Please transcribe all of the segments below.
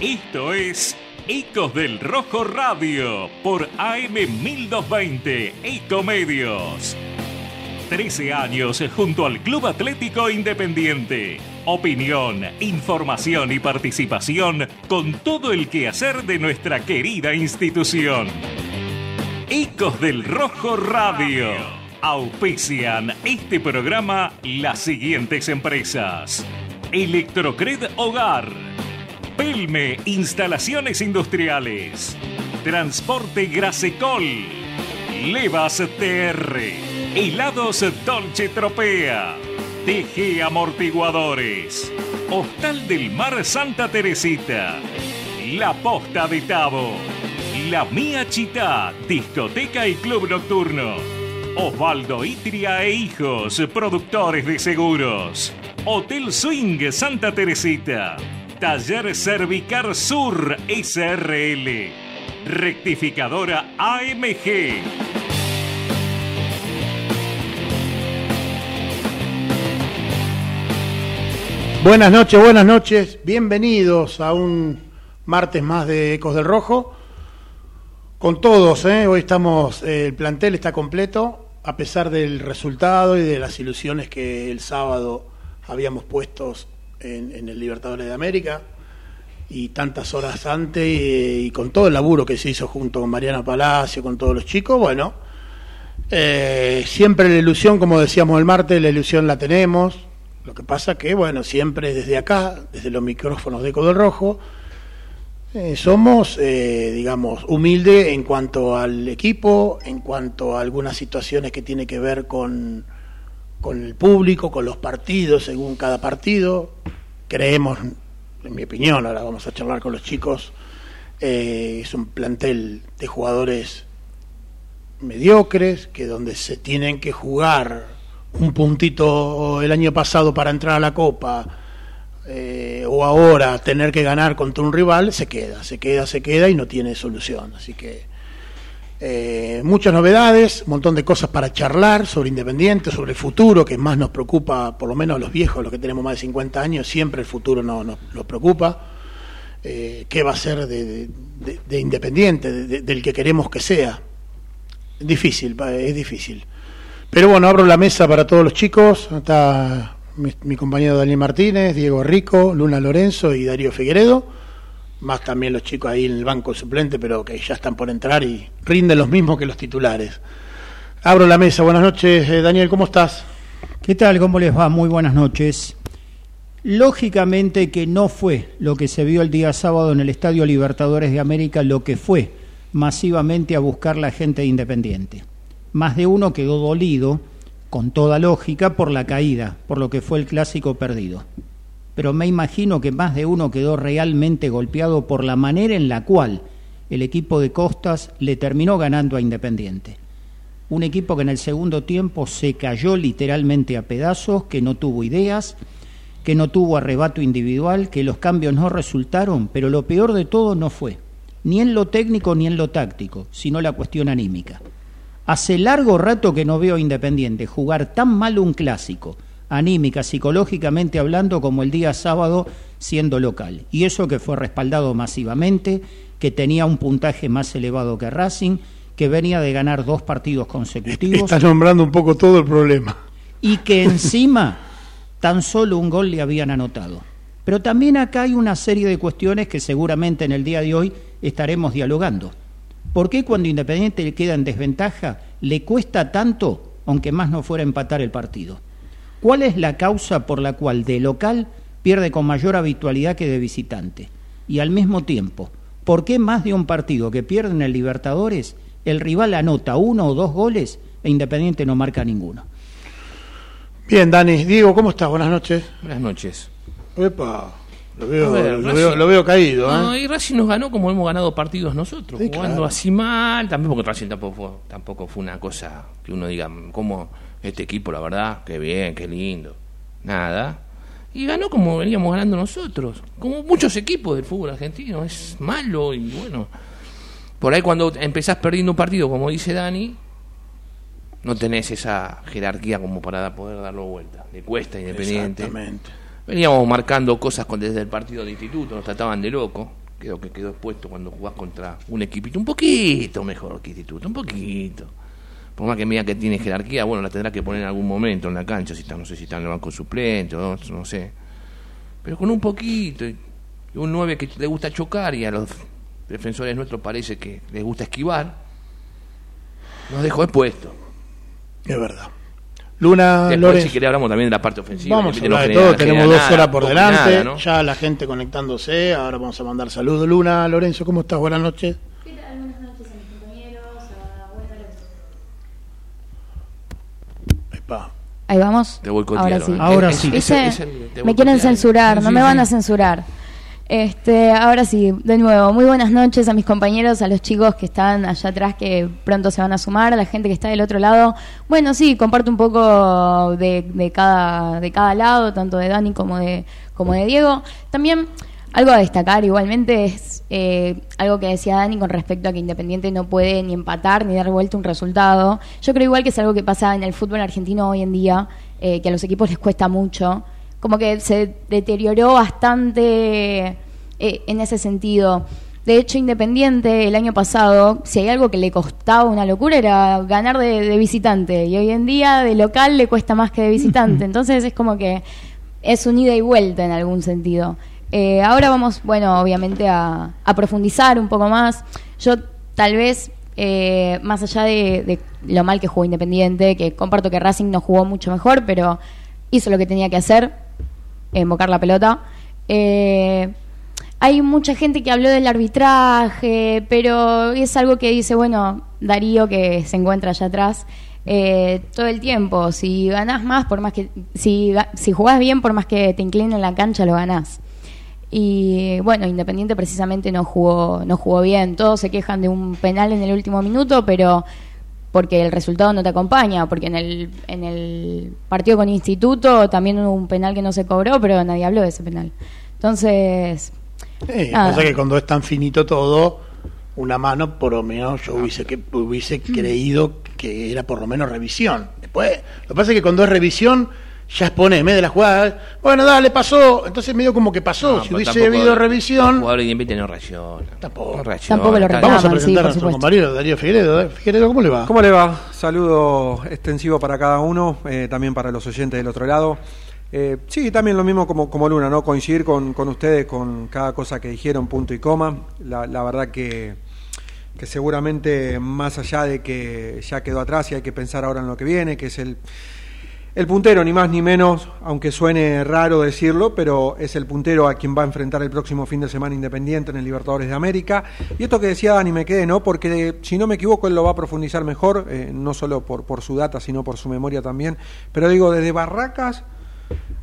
Esto es Ecos del Rojo Radio por AM 1220 Ecomedios. 13 años junto al Club Atlético Independiente. Opinión, información y participación con todo el quehacer de nuestra querida institución. Ecos del Rojo Radio. Auspician este programa las siguientes empresas. Electrocred Hogar. Pelme Instalaciones Industriales. Transporte Grasecol. Levas TR. Helados Dolce Tropea. TG Amortiguadores. Hostal del Mar Santa Teresita. La Posta de Tabo. La Mía Chita, discoteca y club nocturno. Osvaldo Itria e Hijos, productores de seguros. Hotel Swing Santa Teresita. Taller Cervicar Sur SRL. Rectificadora AMG. Buenas noches, buenas noches. Bienvenidos a un martes más de Ecos del Rojo. Con todos, ¿eh? hoy estamos, el plantel está completo, a pesar del resultado y de las ilusiones que el sábado habíamos puesto en, el Libertadores de América y tantas horas antes y, con todo el laburo que se hizo junto con Mariana Palacio, con todos los chicos, bueno, eh, siempre la ilusión, como decíamos el martes, la ilusión la tenemos, lo que pasa que, bueno, siempre desde acá, desde los micrófonos de Eco del Rojo, eh, somos, eh, digamos, humildes en cuanto al equipo, en cuanto a algunas situaciones que tiene que ver con, con el público, con los partidos, según cada partido. Creemos, en mi opinión, ahora vamos a charlar con los chicos, eh, es un plantel de jugadores mediocres, que donde se tienen que jugar un puntito el año pasado para entrar a la Copa, eh, o ahora tener que ganar contra un rival, se queda, se queda, se queda y no tiene solución. Así que eh, muchas novedades, un montón de cosas para charlar sobre Independiente, sobre el futuro, que más nos preocupa, por lo menos a los viejos, los que tenemos más de 50 años, siempre el futuro nos, nos, preocupa. Eh, ¿Qué va a ser de Independiente, de, del que queremos que sea? Difícil, es difícil. Pero bueno, abro la mesa para todos los chicos. Está mi, mi, compañero Daniel Martínez, Diego Rico, Luna Lorenzo y Darío Figueredo. Más también los chicos ahí en el banco suplente, pero que ya están por entrar y rinden los mismos que los titulares. Abro la mesa. Buenas noches, eh, Daniel, ¿cómo estás? ¿Qué tal? ¿Cómo les va? Muy buenas noches. Lógicamente que no fue lo que se vio el día sábado en el Estadio Libertadores de América lo que fue masivamente a buscar la gente de Independiente más de uno quedó dolido, con toda lógica, por la caída, por lo que fue el clásico perdido. Pero me imagino que más de uno quedó realmente golpeado por la manera en la cual el equipo de Costas le terminó ganando a Independiente. Un equipo que en el segundo tiempo se cayó literalmente a pedazos, que no tuvo ideas, que no tuvo arrebato individual, que los cambios no resultaron, pero lo peor de todo no fue, ni en lo técnico ni en lo táctico, sino la cuestión anímica. Hace largo rato que no veo a Independiente jugar tan mal un clásico, anímica, psicológicamente hablando, como el día sábado siendo local. Y eso que fue respaldado masivamente, que tenía un puntaje más elevado que Racing, que venía de ganar dos partidos consecutivos. Estás nombrando un poco todo el problema. Y que encima tan solo un gol le habían anotado. Pero también acá hay una serie de cuestiones que seguramente en el día de hoy estaremos dialogando. ¿Por qué cuando Independiente queda en desventaja le cuesta tanto, aunque más no fuera empatar el partido? ¿Cuál es la causa por la cual de local pierde con mayor habitualidad que de visitante? Y al mismo tiempo, ¿por qué más de un partido que pierde en el Libertadores el rival anota uno o dos goles e Independiente no marca ninguno? Bien, Dani. Diego, ¿cómo estás? Buenas noches. Buenas noches. Epa. Lo veo, ver, lo, veo, lo veo, caído. No, ¿eh? y Racing nos ganó como hemos ganado partidos nosotros, Sí, jugando claro. así mal. También porque Racing tampoco fue, tampoco fue una cosa que uno diga, como este equipo, la verdad, qué bien, qué lindo. Nada. Y ganó como veníamos ganando nosotros. Como muchos equipos del fútbol argentino. Es malo y bueno. Por ahí cuando empezás perdiendo un partido, como dice Dani, no tenés esa jerarquía como para poder darlo vuelta. Le cuesta Independiente. Exactamente. Veníamos marcando cosas con, desde el partido de instituto, nos trataban de loco. creo que quedó expuesto cuando jugás contra un equipito un poquito mejor que Instituto, un poquito. Por más que mira que tiene jerarquía, bueno, la tendrá que poner en algún momento en la cancha, si está, no sé si está en el banco suplente o no, no sé. Pero con un poquito, un 9 que le gusta chocar y a los defensores nuestros parece que les gusta esquivar, nos dejó expuesto. Es verdad. Luna Después, Lores. si querés, hablamos también de la parte ofensiva. Vamos a que no hablar de genera- todo, tenemos dos nada, horas por delante, nada, ¿no? ya la gente conectándose, ahora vamos a mandar saludos. Luna, Lorenzo, ¿cómo estás? Buenas noches. ¿Qué tal? Buenas noches a mis compañeros, a buenas tardes. Epa. Ahí vamos. Te boicotearon, Ahora sí. ¿eh? Ahora Es- sí. me quieren censurar, no Sí, me van sí. a censurar. Este, ahora sí, de nuevo, muy buenas noches a mis compañeros, a los chicos que están allá atrás que pronto se van a sumar, a la gente que está del otro lado. Bueno, sí, comparto un poco de, de cada de cada lado, tanto de Dani como de como de Diego. También algo a destacar igualmente es eh, algo que decía Dani con respecto a que Independiente no puede ni empatar ni dar vuelta un resultado. Yo creo igual que es algo que pasa en el fútbol argentino hoy en día, eh, que a los equipos les cuesta mucho. Como que se deterioró bastante eh, en ese sentido. De hecho, Independiente el año pasado, si hay algo que le costaba una locura era ganar de, de visitante. Y hoy en día de local le cuesta más que de visitante. Entonces es como que es un ida y vuelta en algún sentido. Eh, ahora vamos, bueno, obviamente a, profundizar un poco más. Yo tal vez, eh, más allá de, lo mal que jugó Independiente, que comparto que Racing no jugó mucho mejor, pero hizo lo que tenía que hacer, invocar la pelota. Eh, hay mucha gente que habló del arbitraje, pero es algo que dice, bueno, Darío que se encuentra allá atrás, eh, todo el tiempo, si ganás más, por más que, si, si jugás bien, por más que te inclinen en la cancha, lo ganás. Y bueno, Independiente precisamente no jugó, no jugó bien. Todos se quejan de un penal en el último minuto, pero porque el resultado no te acompaña, porque en el, en el partido con Instituto también hubo un penal que no se cobró, pero nadie habló de ese penal. Entonces, Eh, Nada. pasa que cuando es tan finito todo, una mano por lo menos yo hubiese, que, hubiese creído que era por lo menos revisión. Después, lo que pasa es que cuando es revisión, ya expone en medio de la jugada, bueno, dale, pasó. Entonces medio como que pasó. No, si pero hubiese habido El revisión, jugador independiente no reacciona. Tampoco. No reacciona, Tampoco lo vamos a sí, presentar a por nuestro supuesto. compañero Darío Figueredo. Figueredo, ¿cómo le va? ¿Cómo le va? Saludo extensivo para cada uno, eh, también para los oyentes del otro lado. Eh, sí, también lo mismo como, como Luna, ¿no? Coincidir con, con ustedes con cada cosa que dijeron, punto y coma. La, la verdad que, que seguramente más allá de que ya quedó atrás y hay que pensar ahora en lo que viene, que es el, el puntero, ni más ni menos, aunque suene raro decirlo, pero es el puntero a quien va a enfrentar el próximo fin de semana Independiente en el Libertadores de América. Y esto que decía Dani me quedé, ¿no? Porque si no me equivoco, él lo va a profundizar mejor, eh, no solo por, su data, sino por su memoria también. Pero digo, desde Barracas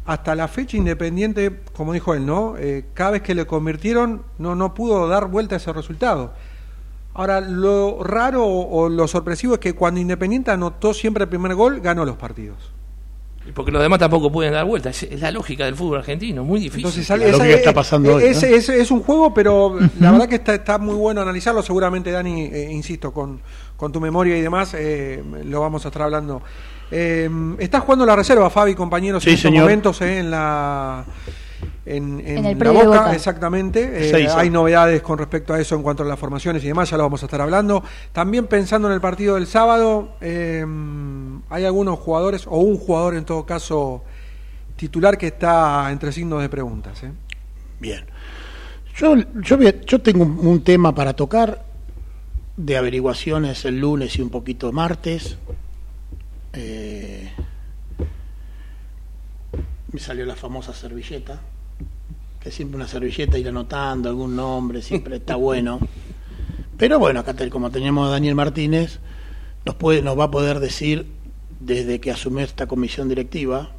hasta la fecha Independiente, como dijo él, ¿no? Eh, cada vez que le convirtieron, no, no pudo dar vuelta a ese resultado. Ahora, lo raro o lo sorpresivo es que cuando Independiente anotó siempre el primer gol, ganó los partidos. Y Porque los demás tampoco pueden dar vuelta. Es, es la lógica del fútbol argentino, muy difícil. Entonces, La sale- lógica esa- está pasando eh, hoy, es, ¿no? es- es un juego, pero la verdad que está, está muy bueno analizarlo. Seguramente, Dani, eh, insisto, con, con tu memoria y demás, eh, lo vamos a estar hablando. Eh, está jugando la reserva, Fabi, compañeros, Sí, en estos momentos eh, en la. En, en En el la boca, Boca. exactamente. Eh, hay novedades con respecto a eso en cuanto a las formaciones y demás, ya lo vamos a estar hablando. También pensando en el partido del sábado, eh, hay algunos jugadores, o un jugador en todo caso, titular que está entre signos de preguntas. ¿eh? Bien. Yo, yo, yo tengo un, un tema para tocar de averiguaciones el lunes y un poquito martes. Eh, me salió la famosa servilleta, que siempre una servilleta ir anotando algún nombre, siempre está bueno. Pero bueno, acá como teníamos a Daniel Martínez, nos, puede, nos va a poder decir desde que asumió esta comisión directiva,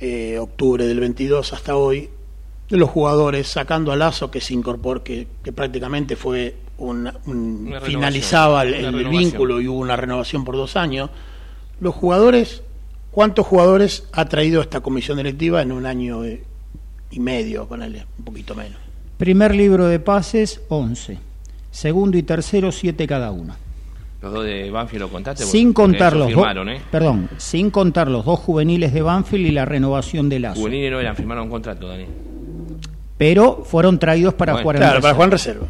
eh, octubre del 22 hasta hoy, de los jugadores, sacando a Lazo que se incorporó, que, que prácticamente fue una- un- Una finalizaba el, vínculo y hubo una renovación por dos años. Los jugadores, ¿cuántos jugadores ha traído esta comisión directiva en un año eh, y medio, ponele, un poquito menos? Primer libro de pases, 11. Segundo y tercero, 7 cada uno. Los dos de Banfield lo contaste. Sin contar los firmaron, ¿eh? perdón, sin contar los dos juveniles de Banfield y la renovación de Lazo. Juveniles no eran, firmaron un contrato, Dani. pero fueron traídos para Bueno, jugar en Claro, para jugar en reserva.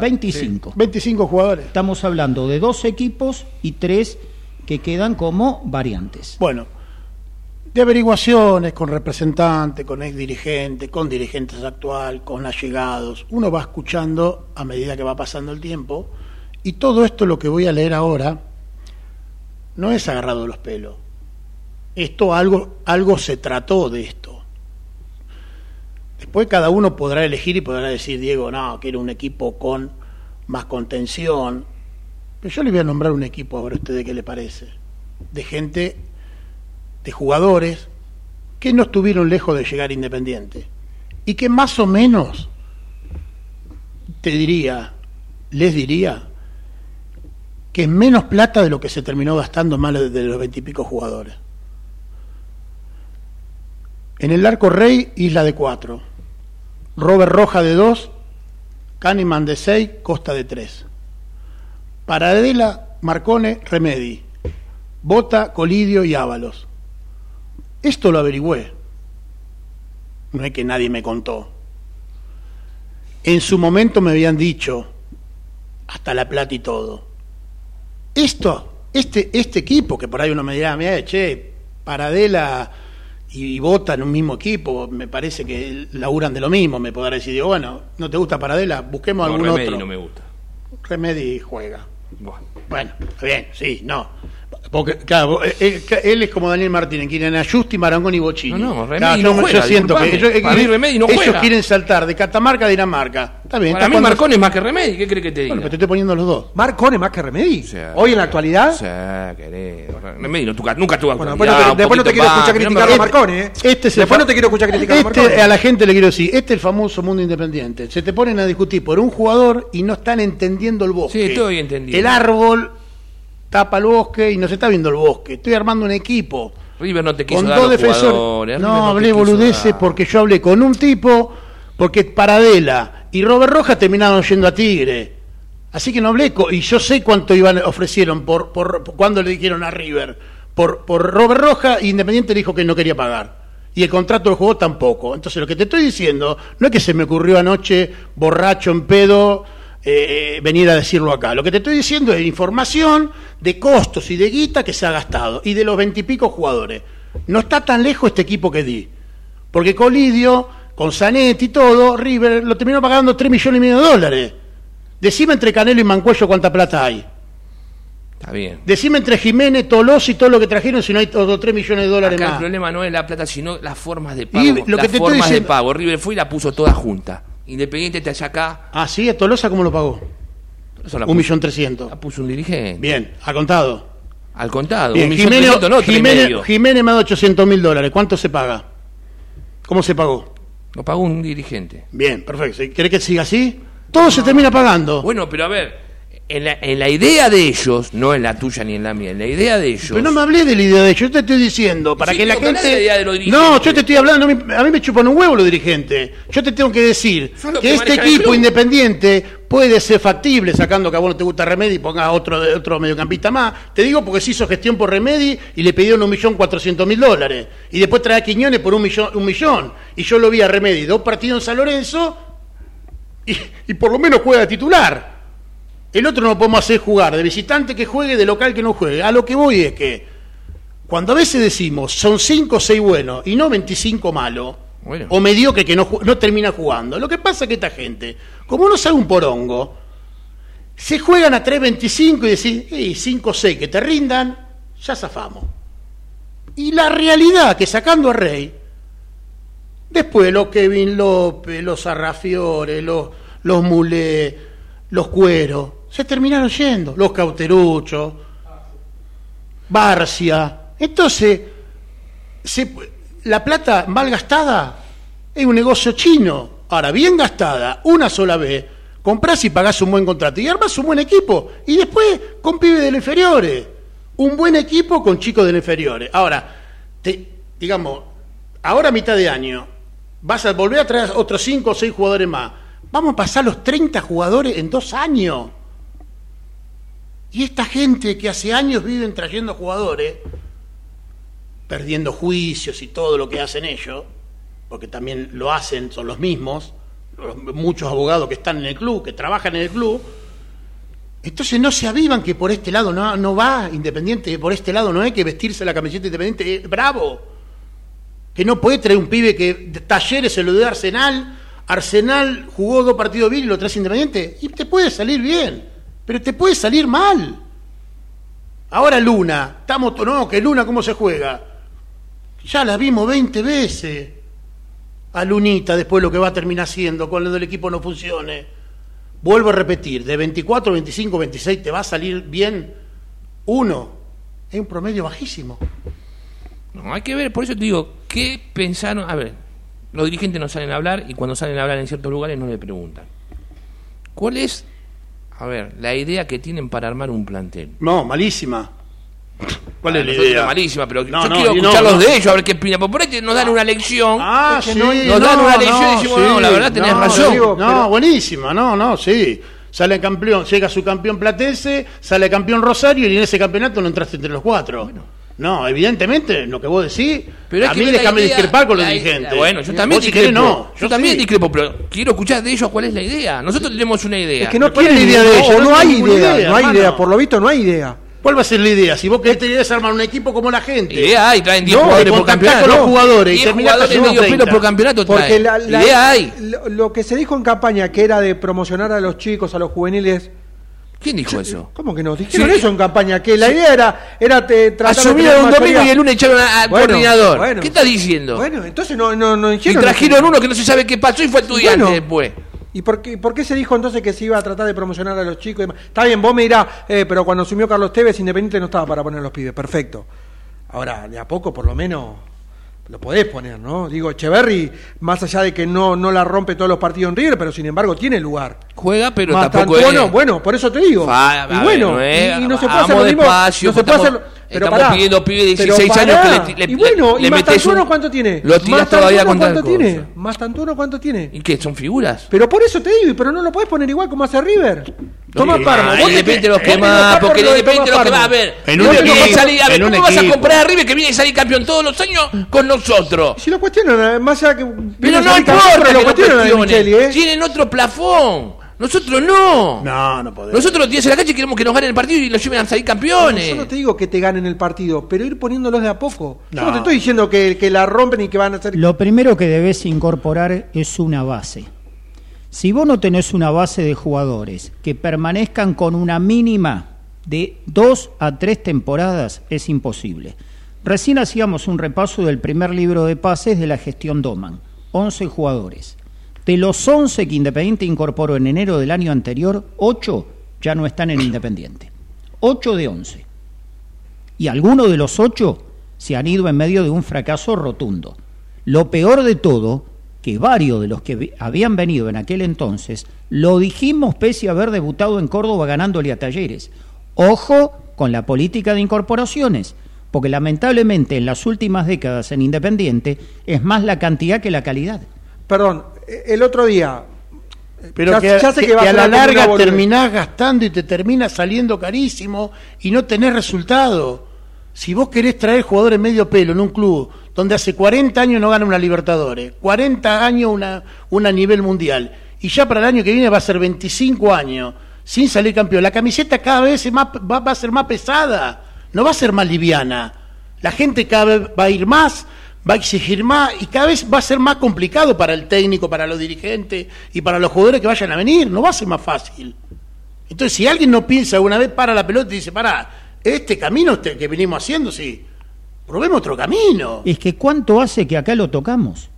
25. 25 jugadores. Estamos hablando de dos equipos y tres que quedan como variantes. Bueno, de averiguaciones con representantes, con ex dirigentes, con dirigentes actual, con allegados, uno va escuchando a medida que va pasando el tiempo y todo esto lo que voy a leer ahora no es agarrado de los pelos. Esto algo algo se trató de esto. Después cada uno podrá elegir y podrá decir, Diego, no, quiero un equipo con más contención. Pero yo le voy a nombrar un equipo, a ver a ustedes qué le parece. De gente, de jugadores que no estuvieron lejos de llegar Independiente. Y que más o menos, te diría, les diría, que es menos plata de lo que se terminó gastando más de los veintipico jugadores. En el arco rey, Isla de 4. Robert Roja de 2. Kahneman de 6. Costa de 3. Paradela, Marcone, Remedi. Bota, Colidio y Ábalos. Esto lo averigüé. No es que nadie me contó. En su momento me habían dicho, hasta la plata y todo. Esto, este, este equipo, que por ahí uno me dirá, mira, che, Paradela y Bota en un mismo equipo, me parece que laburan de lo mismo, me podrá decir, digo, bueno, ¿no te gusta Paradela? Busquemos No, algún Remedi otro. no me gusta. Remedi juega. Bueno, está bien, sí, no. Porque, claro, él, él- él es como Daniel Martínez, quieren a Justi, Marangón y Bochini. No, no, Remedi Claro, no yo, juega, yo siento que ellos, Para mí Remedi no ellos juega. quieren saltar de Catamarca a Dinamarca. Está bien. Para está mí cuando- Marconi es más que Remedi, ¿qué crees que te diga? Bueno, pero te estoy poniendo los dos. Marcone más que Remedi. O sea, Hoy en la actualidad. O sea, querido. Remedi no, nunca tuvo Bueno, después no te, después no te quiero escuchar criticar a Marcone, ¿eh? Este es el después no te quiero escuchar criticar a este, Marcone. A la gente le quiero decir, este es el famoso mundo independiente. Se te ponen a discutir por un jugador y no están entendiendo el bosque. Sí, estoy entendiendo. El árbol tapa el bosque y no se está viendo el bosque. Estoy armando un equipo. River no te quiso con dar dos defensores. No, hablé boludeces dar. porque yo hablé con un tipo, porque Paradela y Robert Rojas terminaron yendo a Tigre. Así que no hablé, y yo sé cuánto iban ofrecieron por, por, por cuando le dijeron a River. Por, por Robert Rojas, Independiente dijo que no quería pagar. Y el contrato del juego tampoco. Entonces lo que te estoy diciendo no es que se me ocurrió anoche, borracho, en pedo, eh, venir a decirlo acá. Lo que te estoy diciendo es información de costos y de guita que se ha gastado y de los veintipico jugadores. No está tan lejos este equipo que di. Porque Colidio, con Zanetti y todo, River lo terminó pagando 3 millones y medio de dólares. Decime entre Canelo y Mancuello cuánta plata hay. Está bien. Decime entre Jiménez, Tolosa y todo lo que trajeron si no hay otros 3 millones de dólares Acá el más. problema no es la plata, sino las formas de pago. Y lo que te estoy formas de diciendo- pago. River fue y la puso toda junta. Independiente te acá. Ah, sí, a Tolosa cómo lo pagó? Un millón trescientos. La puso un dirigente. Bien, ha contado. Al contado. Bien, un Jiménez, no, Jiménez. Jiménez me ha dado 800 mil dólares. ¿Cuánto se paga? ¿Cómo se pagó? Lo pagó un dirigente. Bien, perfecto. ¿Querés que siga así? Todo se termina pagando. Bueno, pero a ver, en la, en la idea de ellos, no en la tuya ni en la mía, en la idea de ellos. Pero no me hablé de la idea de ellos, yo te estoy diciendo, para Sí, que la gente... la idea de los no, yo te estoy hablando, a mí, me chupan un huevo los dirigentes. Yo te tengo que decir que que este equipo independiente puede ser factible, sacando que a vos no te gusta Remedi y pongas otro, otro mediocampista más. Te digo porque se hizo gestión por Remedi y le pidieron un millón cuatrocientos mil dólares. Y después trae a Quiñones por un millón, un millón. Y yo lo vi a Remedi, dos partidos en San Lorenzo y, y por lo menos juega de titular. El otro no podemos hacer jugar, de visitante que juegue, de local que no juegue. A lo que voy es que cuando a veces decimos son 5 o 6 buenos y no 25 malos, Bueno. o mediocre que no, termina jugando, lo que pasa es que esta gente, como no sabe un porongo, se juegan a 3.25 y decís, 5 o 6 que te rindan, ya zafamos. Y la realidad que sacando a Rey, después los Kevin López, los Arrafiores, los, los Mulé, los Cueros, se terminaron yendo, los Cauteruchos, Barcia. Entonces, se- la plata mal gastada es un negocio chino. Ahora, bien gastada, una sola vez, compras y pagás un buen contrato y armas un buen equipo. Y después con pibes de inferiores. Un buen equipo con chicos de inferiores. Ahora, te- digamos, ahora a mitad de año, vas a volver a traer otros 5 o 6 jugadores más. Vamos a pasar los 30 jugadores en dos años. Y esta gente que hace años viven trayendo jugadores, perdiendo juicios y todo lo que hacen ellos, porque también lo hacen, son los mismos, muchos abogados que están en el club, que trabajan en el club, entonces no se avivan que por este lado no, va Independiente, por este lado no hay que vestirse la camiseta Independiente, bravo, que no puede traer un pibe que Talleres se lo dio Arsenal, Arsenal jugó dos partidos bien y lo traes Independiente, y te puede salir bien, pero te puede salir mal. Ahora Luna, estamos, no, que Luna cómo se juega. Ya la vimos 20 veces a Lunita después lo que va a terminar siendo cuando el equipo no funcione. Vuelvo a repetir, de 24, 25, 26 te va a salir bien uno. Es un promedio bajísimo. No, hay que ver, por eso te digo, ¿qué pensaron? A ver, los dirigentes no salen a hablar y cuando salen a hablar en ciertos lugares no le preguntan. ¿Cuál es, a ver, la idea que tienen para armar un plantel? No, malísima. ¿Cuál Ah, es la idea? malísima, pero No, yo no, quiero escucharlos no. de ellos, a ver qué opinan. Porque por ahí nos dan una lección. Ah, sí, nos dan una lección y no, decimos, no, la verdad tenés no, razón. digo, Pero- no, buenísima, no, no, sí. Sale campeón, llega su campeón platense, sale campeón Rosario y en ese campeonato no entraste entre los cuatro. No, evidentemente, lo que vos decís, Pero a es que mí déjame idea- discrepar con los la- dirigentes. Bueno, yo también Vos si discrepo. querés, no. yo, también sí. discrepo, pero quiero escuchar de ellos cuál es la idea. Nosotros tenemos una idea. Es que no Pero ¿cuál es quieren idea de o ellos? no, No hay idea, idea, no hay hermano. idea, por lo visto no hay idea. ¿Cuál va a ser la idea? Si vos querés tener que armar un equipo como la gente. Idea hay, traen 10 No, jugadores por campeonato. con los jugadores y 10 terminás jugadores cayendo medio 30. pelo por campeonato Porque la, la- idea hay. Lo, lo que se dijo en campaña, que era de promocionar a los chicos, a los juveniles. ¿Quién dijo eso? ¿Cómo que no? Dijeron Sí. eso en campaña, que la idea era, era te, tratar Asumieron un domingo y el lunes echaron a- al Bueno, coordinador. bueno. ¿Qué estás diciendo? Bueno, entonces no, no, no y hicieron trajeron eso. uno que no se sabe qué pasó y fue estudiante Bueno, después. ¿Y por qué, por qué se dijo entonces que se iba a tratar de promocionar a los chicos? y demás? Está bien, vos me dirás, eh, pero cuando asumió Carlos Tevez, Independiente no estaba para poner los pibes. Perfecto. Ahora, de a poco, por lo menos, lo podés poner, ¿no? Digo, Echeverry, más allá de que no, no la rompe todos los partidos en River, pero sin embargo tiene lugar. Juega, pero Mastantuono, tampoco es... bueno, por eso te digo. Fa- y ver, bueno, no es- y, y no se puede hacer lo mismo. despacio, no se puede hacer, pero estamos pará, pidiendo pibes de pero 16 años que le- le- y bueno, le ¿y Mastantuono un- cuánto tiene? lo tirás todavía contra el cuánto tiene? Mastantuono cuánto tiene? ¿Y qué? ¿Son figuras? Pero por eso te digo, pero no lo podés poner igual como hace River. Toma Sí, Parma, ah, vos Independiente te- los que más, porque por lo de Independiente Toma los que va a ver. En ¿Cómo un vas a equipo, salir- a ver, en un ¿Cómo vas a comprar a River que viene a salir campeón todos los años con nosotros? Si lo cuestionan, más allá que. Pero no importa lo cuestionan a ¿eh? Tienen otro plafón. Nosotros no. No, no podés. Nosotros los días en la cancha queremos que nos ganen el partido y los lleven a salir campeones. Yo no te digo que te ganen el partido, pero ir poniéndolos de a poco. Yo no No. te estoy diciendo que, que la rompen y que van a hacer. Lo primero que debes incorporar es una base. Si vos no tenés una base de jugadores que permanezcan con una mínima de dos a tres temporadas, es imposible. Recién hacíamos un repaso del primer libro de pases de la gestión Doman. 11 jugadores. De los 11 que Independiente incorporó en enero del año anterior, 8 ya no están en Independiente. 8 de 11 y algunos de los ocho se han ido en medio de un fracaso rotundo. Lo peor de todo, que varios de los que habían venido en aquel entonces, lo dijimos pese a haber debutado en Córdoba ganándole a Talleres. Ojo con la política de incorporaciones, porque lamentablemente en las últimas décadas en Independiente es más la cantidad que la calidad. Perdón, el otro día. Pero ya- que, ya sé que- que va a que a la larga terminás gastando y te termina saliendo carísimo y no tenés resultado. Si vos querés traer jugadores medio pelo en un club donde hace 40 años no gana una Libertadores, 40 años una, una nivel mundial, y ya para el año que viene va a ser 25 años sin salir campeón, la camiseta cada vez es más, va, va a ser más pesada, no va a ser más liviana. La gente cada vez va a ir más, va a exigir más y cada vez va a ser más complicado para el técnico, para los dirigentes y para los jugadores que vayan a venir. No va a ser más fácil. Entonces, si alguien no piensa una vez para la pelota y dice, para, este camino este que venimos haciendo, sí, probemos otro camino. Es que cuánto hace que acá lo tocamos.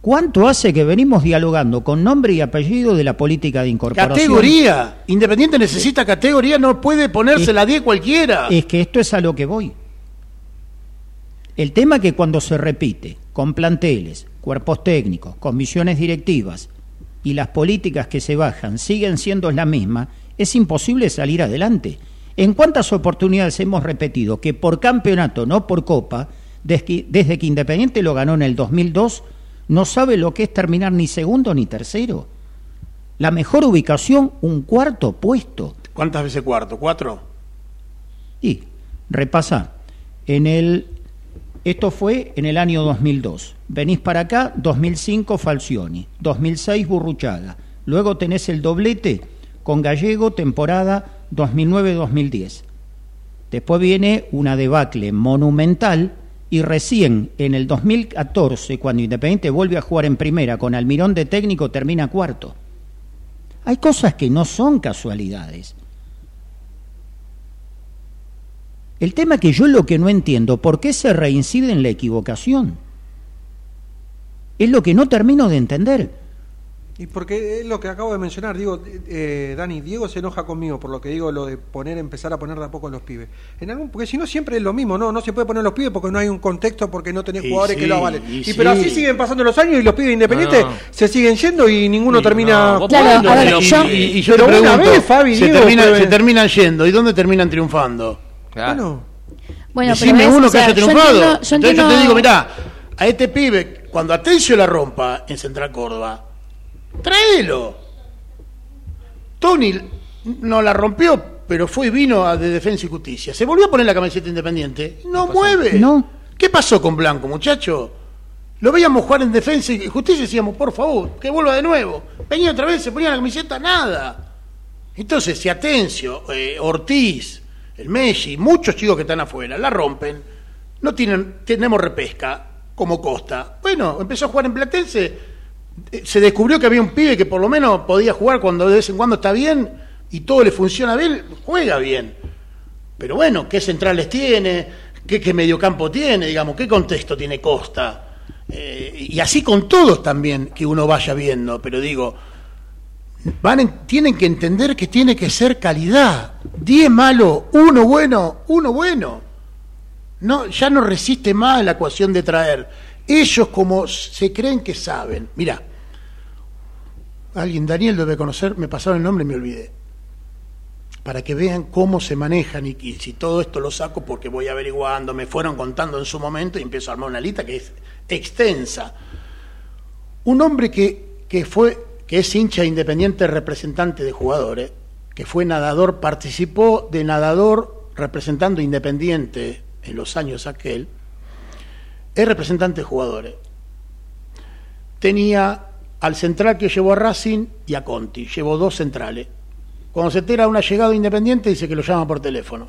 ¿Cuánto hace que venimos dialogando con nombre y apellido de la política de incorporación? Categoría. Independiente necesita categoría, no puede ponerse Es- la 10 cualquiera. Es que esto es a lo que voy. El tema que cuando se repite con planteles, cuerpos técnicos, comisiones directivas y las políticas que se bajan siguen siendo las mismas, es imposible salir adelante. ¿En cuántas oportunidades hemos repetido que por campeonato, no por copa, desde que, desde que Independiente lo ganó en el 2002, no sabe lo que es terminar ni segundo ni tercero? La mejor ubicación, un cuarto puesto. ¿Cuántas veces cuarto? ¿Cuatro? Y repasa, en el Esto fue en el año 2002. Venís para acá, 2005 Falcioni, 2006 Burruchaga. Luego tenés el doblete con Gallego, temporada 2009-2010. Después viene una debacle monumental y recién en el 2014, cuando Independiente vuelve a jugar en primera con Almirón de técnico, termina cuarto. Hay cosas que no son casualidades. El tema que yo lo que no entiendo, ¿por qué se reincide en la equivocación? Es lo que no termino de entender. Y porque es lo que acabo de mencionar, digo, eh, Dani, Diego se enoja conmigo por lo que digo, lo de poner, empezar a poner de a poco a los pibes. En algún, porque si no siempre es lo mismo, no, no se puede poner los pibes porque no hay un contexto, porque no tenés jugadores que lo avalen. Y, pero así siguen pasando los años y los pibes independientes se siguen yendo y ninguno termina. Claro, a ver, yo- Y, y yo Pero te una pregunto, vez, Fabi, se, Diego, terminan, fue- se terminan yendo. ¿Y dónde terminan triunfando? Claro. Bueno, Decime ves, uno o sea, que haya yo triunfado. entiendo- yo Entonces yo te digo, mirá, a este pibe, cuando Atencio la rompa en Central Córdoba, tráelo. Tony no la rompió, pero fue y vino a de Defensa y Justicia. Se volvió a poner la camiseta independiente. No mueve. No. ¿Qué pasó con Blanco, muchacho? Lo veíamos jugar en Defensa y Justicia y decíamos, por favor, que vuelva de nuevo. Venía otra vez, se ponía la camiseta, nada. Entonces, si Atencio, eh, Ortiz, el Messi, muchos chicos que están afuera, la rompen, no tienen, tenemos repesca como Costa. Bueno, empezó a jugar en Platense, eh, se descubrió que había un pibe que por lo menos podía jugar cuando de vez en cuando está bien y todo le funciona bien, juega bien. Pero bueno, ¿qué centrales tiene? ¿Qué, mediocampo tiene? Digamos, ¿qué contexto tiene Costa? Eh, y así con todos también que uno vaya viendo, pero digo, van en- tienen que entender que tiene que ser calidad. Diez malo, uno bueno, uno bueno. No, ya no resiste más la ecuación de traer. Ellos como se creen que saben. Mira, alguien, Daniel debe conocer, me pasaron el nombre y me olvidé. Para que vean cómo se manejan y, y si todo esto lo saco porque voy averiguando, me fueron contando en su momento y empiezo a armar una lista que es extensa. Un hombre que, que fue, que es hincha independiente representante de jugadores, que fue nadador, participó de nadador representando Independiente en los años aquel, es representante de jugadores. Tenía al central que llevó a Racing y a Conti, llevó dos centrales. Cuando se entera una llegada Independiente dice que lo llama por teléfono.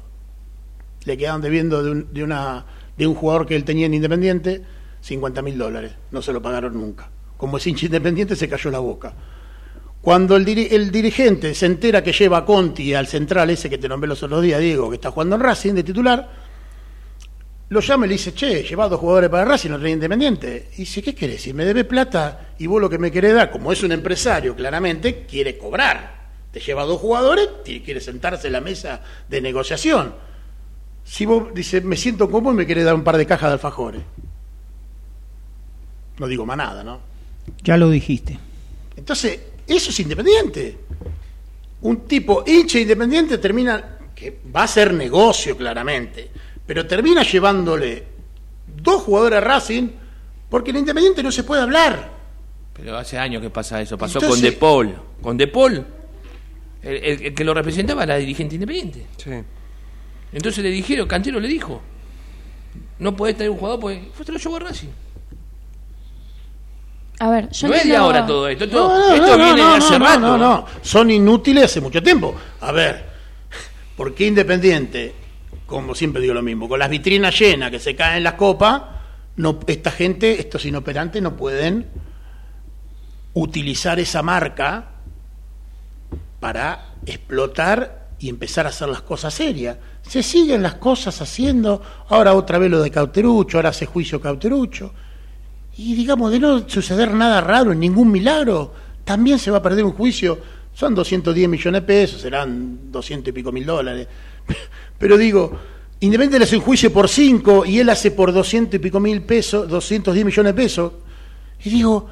Le quedaron debiendo de un, de una, de un jugador que él tenía en Independiente 50 mil dólares. No se lo pagaron nunca. Como es hincha independiente se cayó la boca. Cuando el, diri- el dirigente se entera que lleva a Conti al central ese que te nombré los otros días, Diego, que está jugando en Racing de titular, lo llama y le dice, che, lleva dos jugadores para Racing, no tenés independiente. Y dice, ¿qué querés? Si me debes plata y vos lo que me querés dar, como es un empresario, claramente, quiere cobrar. Te lleva dos jugadores quiere sentarse en la mesa de negociación. Si vos, dice, me siento cómodo y me querés dar un par de cajas de alfajores. No digo más nada, ¿no? Ya lo dijiste. Entonces, eso es independiente. Un tipo hincha independiente termina, que va a ser negocio claramente, pero termina llevándole dos jugadores a Racing porque en Independiente no se puede hablar. Pero hace años que pasa eso. Pasó Entonces- con De Paul. Con De Paul, el, el- el que lo representaba era dirigente independiente. sí. Entonces le dijeron, Cantero le dijo, no podés tener un jugador porque fue te lo llevó a Racing. A ver, yo no es de ahora todo esto. Esto, No, no, esto no, viene no, de hace no, rato. no, no. Son inútiles hace mucho tiempo. A ver, ¿por qué Independiente, como siempre digo lo mismo, con las vitrinas llenas que se caen las copas, no, esta gente, estos inoperantes no pueden utilizar esa marca para explotar y empezar a hacer las cosas serias. Se siguen las cosas haciendo, ahora otra vez lo de Cauterucho, ahora hace juicio Cauterucho. Y digamos, de no suceder nada raro, ningún milagro, también se va a perder un juicio. Son 210 millones de pesos, serán 200 y pico mil dólares. Pero digo, Independiente le hace un juicio por 5 y él hace por 200 y pico mil pesos, 210 millones de pesos. Y digo,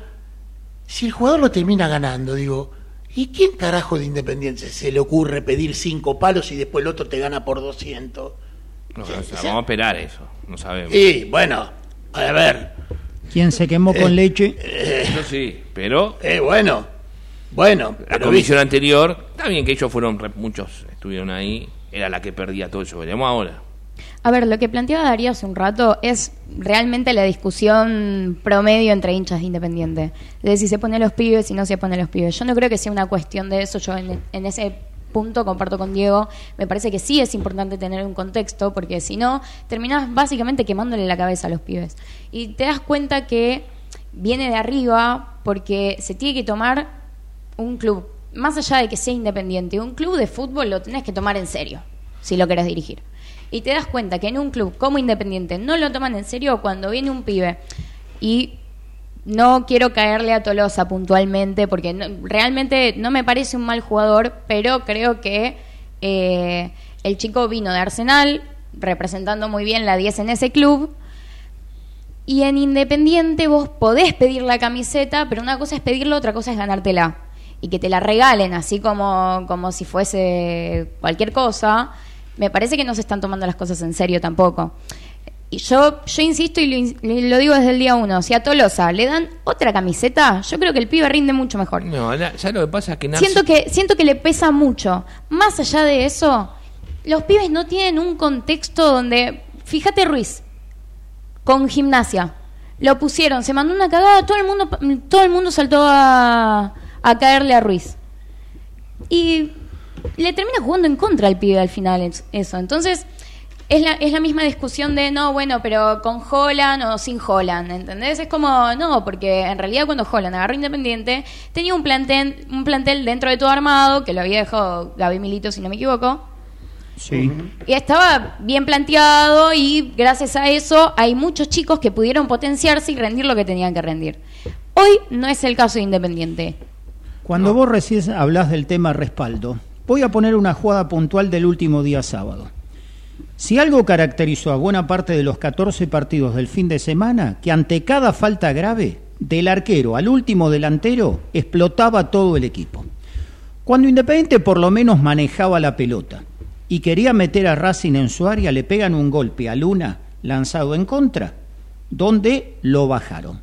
si el jugador lo termina ganando, digo, ¿y quién carajo de Independiente se le ocurre pedir 5 palos y después el otro te gana por 200? No, Sí, o sea, o sea- vamos a esperar eso. No sabemos. Y bueno, a ver, ¿Quién se quemó con leche? Eso sí, pero eh, bueno, bueno, la pero comisión anterior, está bien que ellos fueron, re- muchos estuvieron ahí, era la que perdía todo eso. Veremos ahora. A ver, lo que planteaba Darío hace un rato es realmente la discusión promedio entre hinchas de Independiente. De si se pone los pibes y no se pone los pibes. Yo no creo que sea una cuestión de eso. Yo en, en ese punto comparto con Diego. Me parece que sí es importante tener un contexto, porque si no, terminás básicamente quemándole la cabeza a los pibes. Y te das cuenta que viene de arriba porque se tiene que tomar un club, más allá de que sea independiente, un club de fútbol lo tenés que tomar en serio, si lo querés dirigir. Y te das cuenta que en un club como independiente no lo toman en serio cuando viene un pibe y no quiero caerle a Tolosa puntualmente porque no- realmente no me parece un mal jugador, pero creo que eh, el chico vino de Arsenal representando muy bien la 10 en ese club. Y en Independiente vos podés pedir la camiseta, pero una cosa es pedirlo, otra cosa es ganártela. Y que te la regalen así como, como si fuese cualquier cosa. Me parece que no se están tomando las cosas en serio tampoco. Y yo, yo insisto y lo, digo desde el día uno, si a Tolosa le dan otra camiseta, yo creo que el pibe rinde mucho mejor. No, la- ¿sabes lo que pasa? Que Narci- Siento que, siento que le pesa mucho. Más allá de eso, los pibes no tienen un contexto donde. Fíjate Ruiz, con gimnasia. Lo pusieron, se mandó una cagada, todo el mundo, todo el mundo saltó a, a caerle a Ruiz. Y le termina jugando en contra al pibe al final es- eso. Entonces, es la, es la misma discusión de no, bueno, pero con Holland o sin Holland, ¿entendés? Es como, no, porque en realidad cuando Holland agarró Independiente, tenía un plantel, un plantel dentro de todo armado, que lo había dejado Gaby Milito, si no me equivoco, Sí. y estaba bien planteado y gracias a eso hay muchos chicos que pudieron potenciarse y rendir lo que tenían que rendir. Hoy no es el caso de Independiente. Cuando vos recién hablás del tema respaldo, voy a poner una jugada puntual del último día sábado. Si algo caracterizó a buena parte de los 14 partidos del fin de semana, que ante cada falta grave, del arquero al último delantero, explotaba todo el equipo. Cuando Independiente por lo menos manejaba la pelota y quería meter a Racing en su área, le pegan un golpe a Luna lanzado en contra, donde lo bajaron.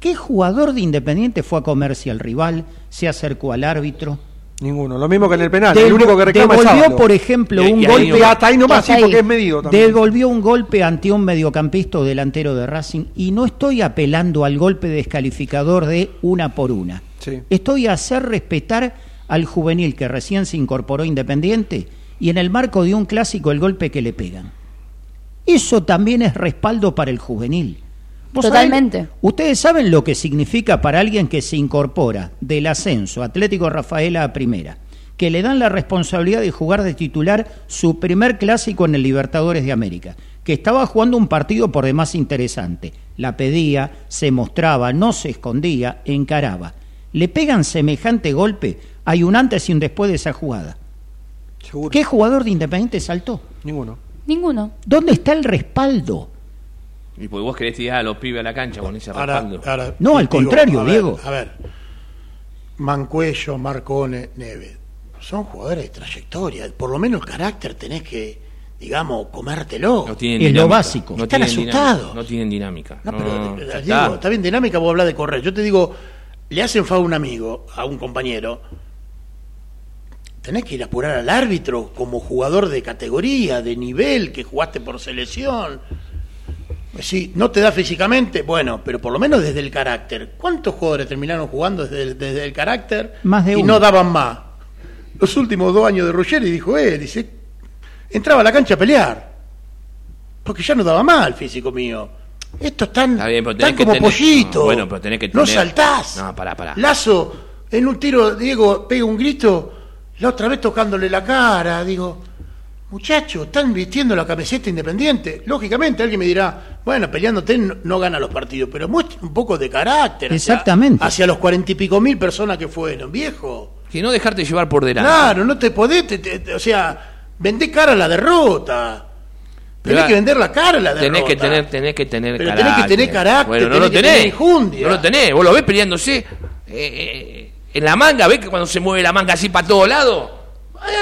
¿Qué jugador de Independiente fue a comerse al rival, se acercó al árbitro? Ninguno. Lo mismo que en el penal. Devo- el único que reclama es devolvió, Sábalo. por ejemplo, Y- un y golpe Y hasta ahí nomás, Hasta sí, porque es medido también. Devolvió un golpe ante un mediocampista o delantero de Racing y no estoy apelando al golpe descalificador de una por una. Sí. Estoy a hacer respetar al juvenil que recién se incorporó Independiente y en el marco de un clásico el golpe que le pegan. Eso también es respaldo para el juvenil. ¿Vos Totalmente. sabés- Ustedes saben lo que significa para alguien que se incorpora del ascenso Atlético Rafaela a primera, que le dan la responsabilidad de jugar de titular su primer clásico en el Libertadores de América, que estaba jugando un partido por demás interesante. La pedía, se mostraba, no se escondía, encaraba. Le pegan semejante golpe, hay un antes y un después de esa jugada. Seguro. ¿Qué jugador de Independiente saltó? Ninguno. Ninguno. ¿Dónde está el respaldo? Y pues vos querés tirar a los pibes a la cancha con ese Ahora, ahora, No, al digo, contrario, Diego. A ver, Mancuello, Marcone, Neves, son jugadores de trayectoria. Por lo menos el carácter tenés que, digamos, comértelo. No tienen Es lo dinámica. básico. No Están asustados. dinámica. No tienen dinámica. No, pero, No, Diego, está. está bien dinámica, vos hablar de correr. Yo te digo, le hacen fa a un amigo, a un compañero, tenés que ir a apurar al árbitro como jugador de categoría, de nivel, que jugaste por selección. Sí, no te da físicamente, bueno, pero por lo menos desde el carácter. ¿Cuántos jugadores terminaron jugando desde el, desde el carácter Más de y uno. no daban más? Los últimos dos años de Ruggeri dijo, eh, dice, entraba a la cancha a pelear, porque ya no daba más el físico mío. Estos están, Está bien, pero tenés están que como tener- pollitos. no, bueno, pero tenés que No tener- saltás. No, pará, pará. Lazo, en un tiro, Diego pega un grito, la otra vez tocándole la cara, digo, muchachos, están vistiendo la camiseta independiente. Lógicamente, alguien me dirá, bueno, peleándote no, no gana los partidos, pero muestra un poco de carácter. hacia- Exactamente. Hacia, los cuarenta y pico mil personas que fueron, viejo. Que no dejarte llevar por delante. Claro, no te podés, te- te- te- o sea, vendé cara a la derrota. Tenés Pero que vender la cara a la derrota. Tenés que tener, tenés que tener Pero carácter. tenés que tener carácter, Bueno, no tenés lo que tenés. tener. No lo tenés. Vos lo ves peleándose eh, eh, en la manga. ¿Ves que cuando se mueve la manga así para todos lados?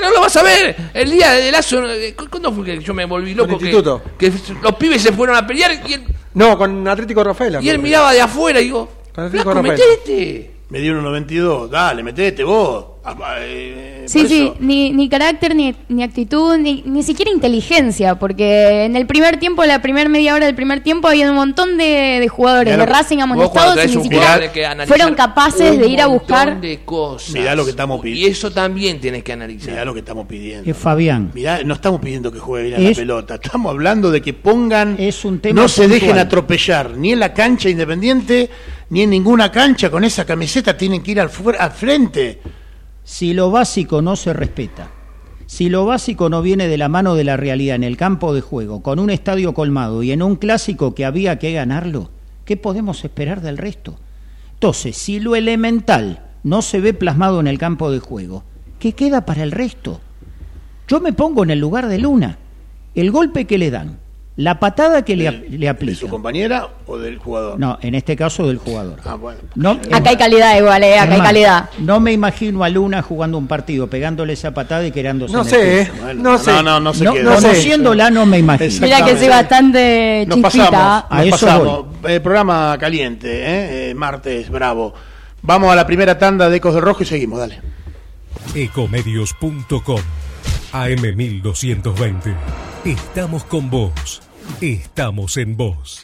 No lo vas a ver. El día de Lazo. eh, ¿cu- ¿Cuándo fue que yo me volví loco? Que, los pibes se fueron a pelear y él, No, con Atlético Rafaela. y él miraba de afuera y digo: Con Atlético Rafaela. metete. Me dio 1.92. Dale, metete vos. Ah, eh, Sí, sí, ni, ni carácter, ni, ni actitud, ni, ni siquiera inteligencia, porque en el primer tiempo, la primera media hora del primer tiempo, había un montón de, de jugadores Mirá de lo Racing amonestados y ni siquiera fueron capaces de ir a buscar. de cosas. Mirá lo que estamos pidiendo. Y eso también tienes que analizar. Mirá lo que estamos pidiendo. Eh, Fabián, Mirá, no estamos pidiendo que juegue bien a Es- la pelota, estamos hablando de que pongan, Es un tema no se puntual. dejen atropellar, ni en la cancha independiente, ni en ninguna cancha con esa camiseta tienen que ir al, al frente. si lo básico no se respeta, si lo básico no viene de la mano de la realidad en el campo de juego, con un estadio colmado y en un clásico que había que ganarlo, ¿qué podemos esperar del resto? Entonces, si lo elemental no se ve plasmado en el campo de juego, ¿qué queda para el resto? Yo me pongo en el lugar de Luna. El golpe que le dan, la patada que le, ap- le ¿De su compañera o del jugador? No, en este caso del jugador. Ah, bueno. No, Acá hay calidad igual, eh, acá hay calidad. No me imagino a Luna jugando un partido, pegándole esa patada y quedándose No en sé, eh. Bueno, no sé. no, no, no se No, queda. conociéndola no me imagino. Mira que soy bastante Nos chispita. pasamos, A nos eso pasamos. Eh, programa caliente, ¿eh? Eh, martes, bravo. Vamos a la primera tanda de Ecos del Rojo y seguimos, dale. Ecomedios.com AM1220. Estamos con vos. Estamos en vos.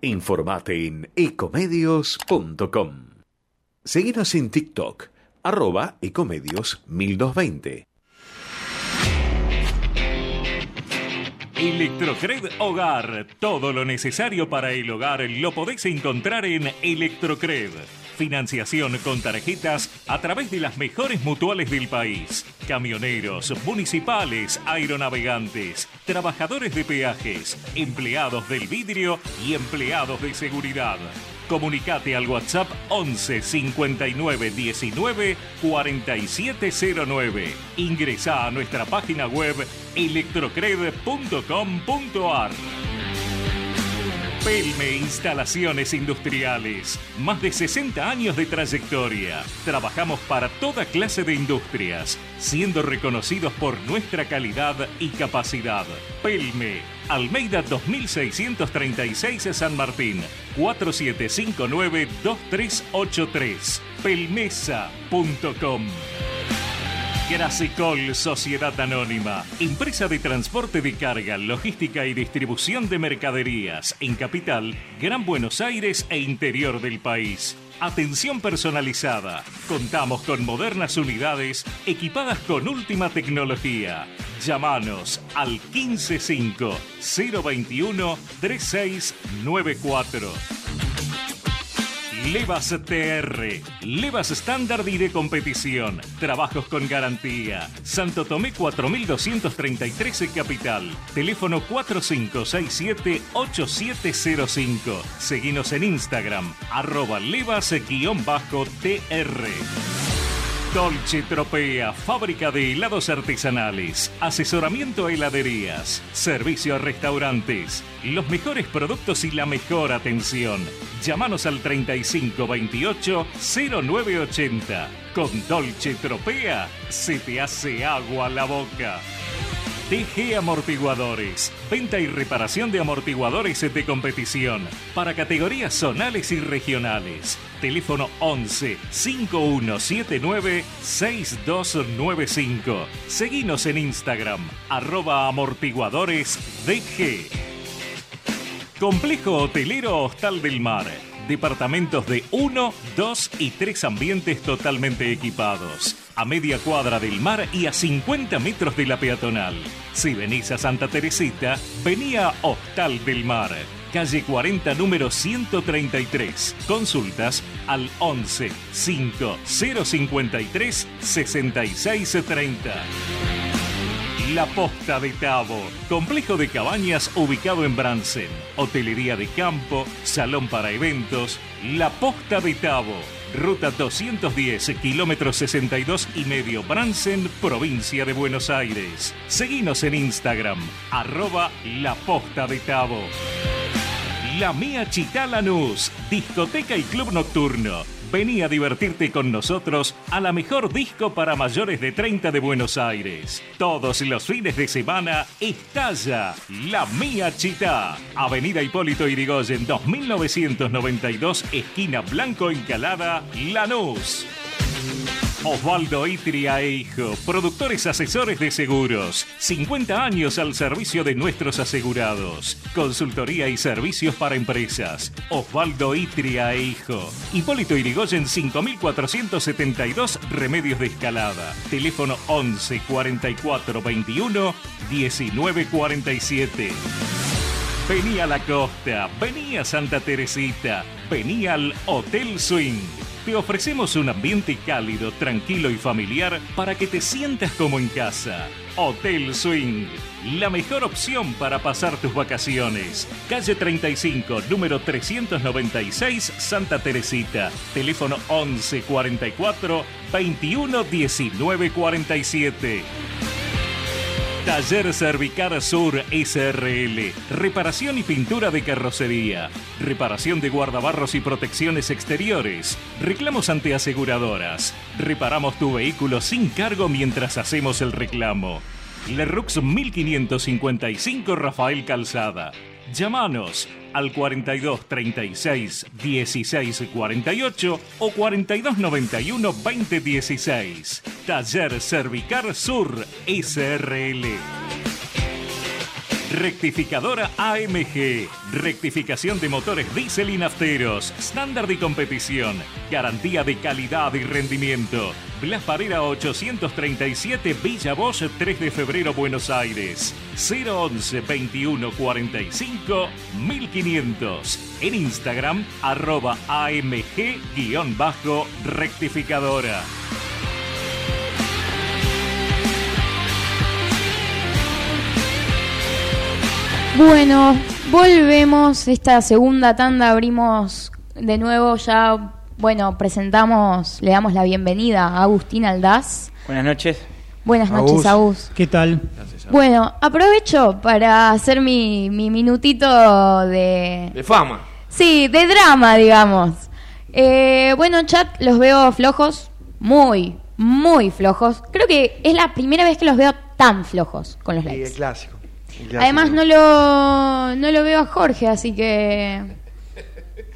Informate en ecomedios.com. Seguinos en TikTok, arroba ecomedios 1220. Electrocred Hogar. Todo lo necesario para el hogar lo podéis encontrar en Electrocred. Financiación con tarjetas a través de las mejores mutuales del país. Camioneros, municipales, aeronavegantes, trabajadores de peajes, empleados del vidrio y empleados de seguridad. Comunicate al WhatsApp 11 59 19 4709. Ingresa a nuestra página web electrocred.com.ar. Pelme Instalaciones Industriales. Más de 60 años de trayectoria. Trabajamos para toda clase de industrias, siendo reconocidos por nuestra calidad y capacidad. Pelme, Almeida 2636 San Martín, 4759-2383. Pelmesa.com. Grasicol Sociedad Anónima, empresa de transporte de carga, logística y distribución de mercaderías en Capital, Gran Buenos Aires e interior del país. Atención personalizada. Contamos con modernas unidades equipadas con última tecnología. Llámanos al 155 021 3694. Levas TR, Levas estándar y de competición, trabajos con garantía. Santo Tomé 4233 en Capital, teléfono 4567-8705. Seguinos en Instagram, arroba levas-tr. Dolce Tropea, fábrica de helados artesanales, asesoramiento a heladerías, servicio a restaurantes, los mejores productos y la mejor atención. Llámanos al 3528 0980. Con Dolce Tropea se te hace agua la boca. TG Amortiguadores. Venta y reparación de amortiguadores de competición para categorías zonales y regionales. Teléfono 11 5179 6295. Seguinos en Instagram, arroba amortiguadores DG. Complejo Hotelero Hostal del Mar. Departamentos de 1, 2 y 3 ambientes totalmente equipados. A media cuadra del mar y a 50 metros de la peatonal. Si venís a Santa Teresita, vení a Hostal del Mar. Calle 40, número 133. Consultas al 11 5 053 6630. La Posta de Tabo, complejo de cabañas ubicado en Bransen, hotelería de campo, salón para eventos, La Posta de Tabo, ruta 210, kilómetro 62 y medio Bransen, provincia de Buenos Aires. Seguinos en Instagram, arroba La Posta de Tabo. La Mía Chitá Lanús, discoteca y club nocturno. Vení a divertirte con nosotros a la mejor disco para mayores de 30 de Buenos Aires. Todos los fines de semana estalla La Mía Chitá. Avenida Hipólito Irigoyen 2992, esquina Blanco Encalada, Lanús. Osvaldo Itria e Hijo, productores asesores de seguros. 50 años al servicio de nuestros asegurados. Consultoría y servicios para empresas. Osvaldo Itria e Hijo. Hipólito Irigoyen 5472 Remedios de Escalada. Teléfono 11 44 21 19 47. Vení a la costa, vení a Santa Teresita, vení al Hotel Swing. Te ofrecemos un ambiente cálido, tranquilo y familiar para que te sientas como en casa. Hotel Swing, la mejor opción para pasar tus vacaciones. Calle 35, número 396, Santa Teresita. Teléfono 11 44 21 19 47. Taller Cervicar Sur SRL. Reparación y pintura de carrocería. Reparación de guardabarros y protecciones exteriores. Reclamos ante aseguradoras. Reparamos tu vehículo sin cargo mientras hacemos el reclamo. Lerux 1555 Rafael Calzada. Llámanos al 42 36 16 48 o 42 91 20 16. Taller Cervicar Sur SRL. Rectificadora AMG. Rectificación de motores diésel y nafteros. Estándar de competición. Garantía de calidad y rendimiento. Blas Parera 837 Villa Bosch 3 de febrero Buenos Aires. 011 21 45 1500. En Instagram arroba AMG-rectificadora. Bueno, volvemos. Esta segunda tanda abrimos de nuevo ya. Bueno, presentamos, le damos la bienvenida a Agustín Aldaz. Buenas noches. Buenas noches, Agus. ¿Qué tal? Bueno, aprovecho para hacer mi, mi minutito de... De fama. Sí, de drama, digamos. Eh, bueno, chat, los veo flojos, muy, muy flojos. Creo que es la primera vez que los veo tan flojos con los likes. clásico. el clásico. Además no lo, no lo veo a Jorge, así que...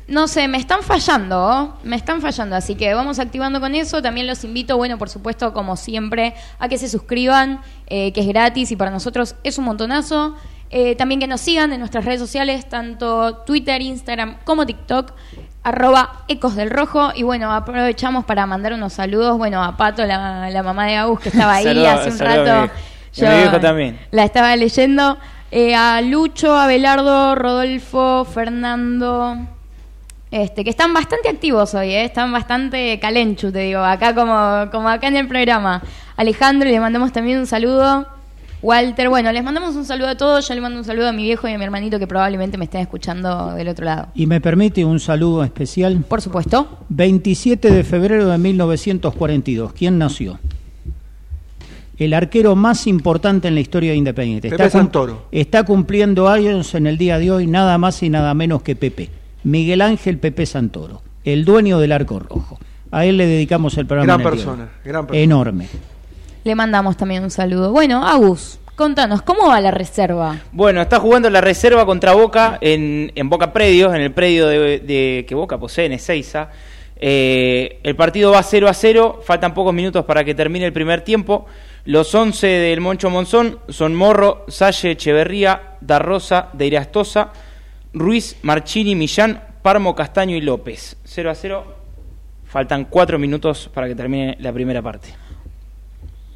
No sé, me están fallando, ¿oh? me están fallando, así que vamos activando con eso. También los invito, bueno, por supuesto, como siempre, a que se suscriban, eh, que es gratis y para nosotros es un montonazo. Eh, también que nos sigan en nuestras redes sociales, tanto Twitter, Instagram como TikTok, arroba Ecos del Rojo. Y bueno, aprovechamos para mandar unos saludos, bueno, a Pato, la, la mamá de Agus, que estaba ahí hace un saludos, rato. Viejo. Y a mi viejo también. La estaba leyendo. Eh, a Lucho, a Belardo, Rodolfo, Fernando. Este, que están bastante activos hoy, ¿eh? están bastante calenchu, te digo, acá como, como acá en el programa. Alejandro, le mandamos también un saludo. Walter, bueno, les mandamos un saludo a todos. Yo le mando un saludo a mi viejo y a mi hermanito que probablemente me estén escuchando del otro lado. Y me permite un saludo especial. Por supuesto. 27 de febrero de 1942. ¿Quién nació? El arquero más importante en la historia de Independiente. Pepe cum- Santoro. Está cumpliendo años en el día de hoy nada más y nada menos que Pepe. Miguel Ángel Pepe Santoro, el dueño del arco rojo. A él le dedicamos el programa. Gran en el día de persona, hoy. gran persona. Enorme. Le mandamos también un saludo. Bueno, Agus, contanos, ¿cómo va la reserva? Bueno, está jugando la reserva contra Boca en, en Boca Predios, en el predio de, de- que Boca posee en Ezeiza. Eh, el partido va 0 a 0, faltan pocos minutos para que termine el primer tiempo. Los 11 del Moncho Monzón son Morro, Salle, Echeverría, Darrosa, De Irastosa, Ruiz, Marchini, Millán, Parmo, Castaño y López. 0 a 0, faltan 4 minutos para que termine la primera parte.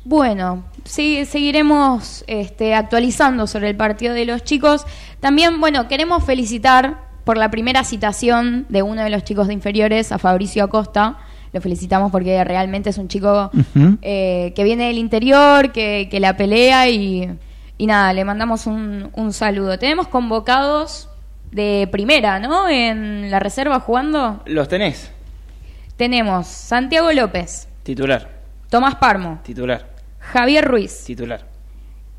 Bueno, sí, seguiremos este, actualizando sobre el partido de los chicos. También, bueno, queremos felicitar por la primera citación de uno de los chicos de inferiores, a Fabricio Acosta. Lo felicitamos porque realmente es un chico eh, que viene del interior, que, que la pelea y, y nada, le mandamos un, un saludo. Tenemos convocados de primera, ¿no? En la reserva jugando. ¿Los tenés? Tenemos Santiago López, Titular, Tomás Parmo, titular, Javier Ruiz, titular,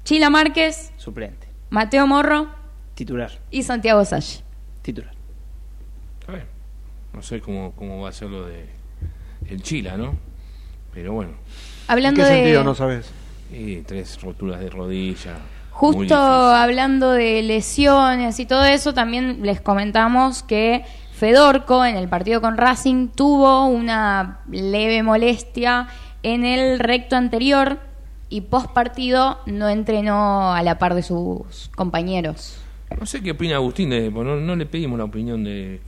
Chila Márquez, suplente, Mateo Morro titular, y Santiago Salle. titular. Está bien. No sé cómo, cómo va a ser lo de el Chila, ¿no? Pero bueno, Hablando ¿En qué de sentido no sabes? y tres roturas de rodilla. Justo hablando de lesiones y todo eso, también les comentamos que Fedorco en el partido con Racing tuvo una leve molestia en el recto anterior y post partido no entrenó a la par de sus compañeros No sé qué opina Agustín, de, pues no, no le pedimos la opinión de,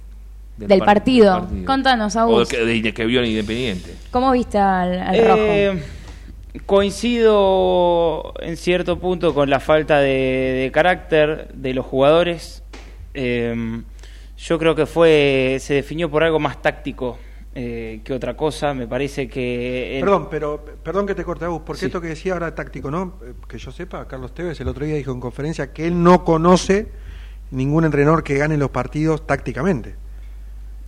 del par- partido. del Contanos, O Agus, de que, de que vio en Independiente. ¿cómo viste al, al Eh, rojo? coincido en cierto punto con la falta de, de carácter de los jugadores. Eh, yo creo que fue se definió por algo más táctico eh, que otra cosa. Me parece que el- Perdón, pero perdón que te corte, Agus, porque Sí. esto que decía ahora táctico, ¿no? Eh, Que yo sepa, Carlos Tevez el otro día dijo en conferencia que él no conoce ningún entrenador que gane los partidos tácticamente.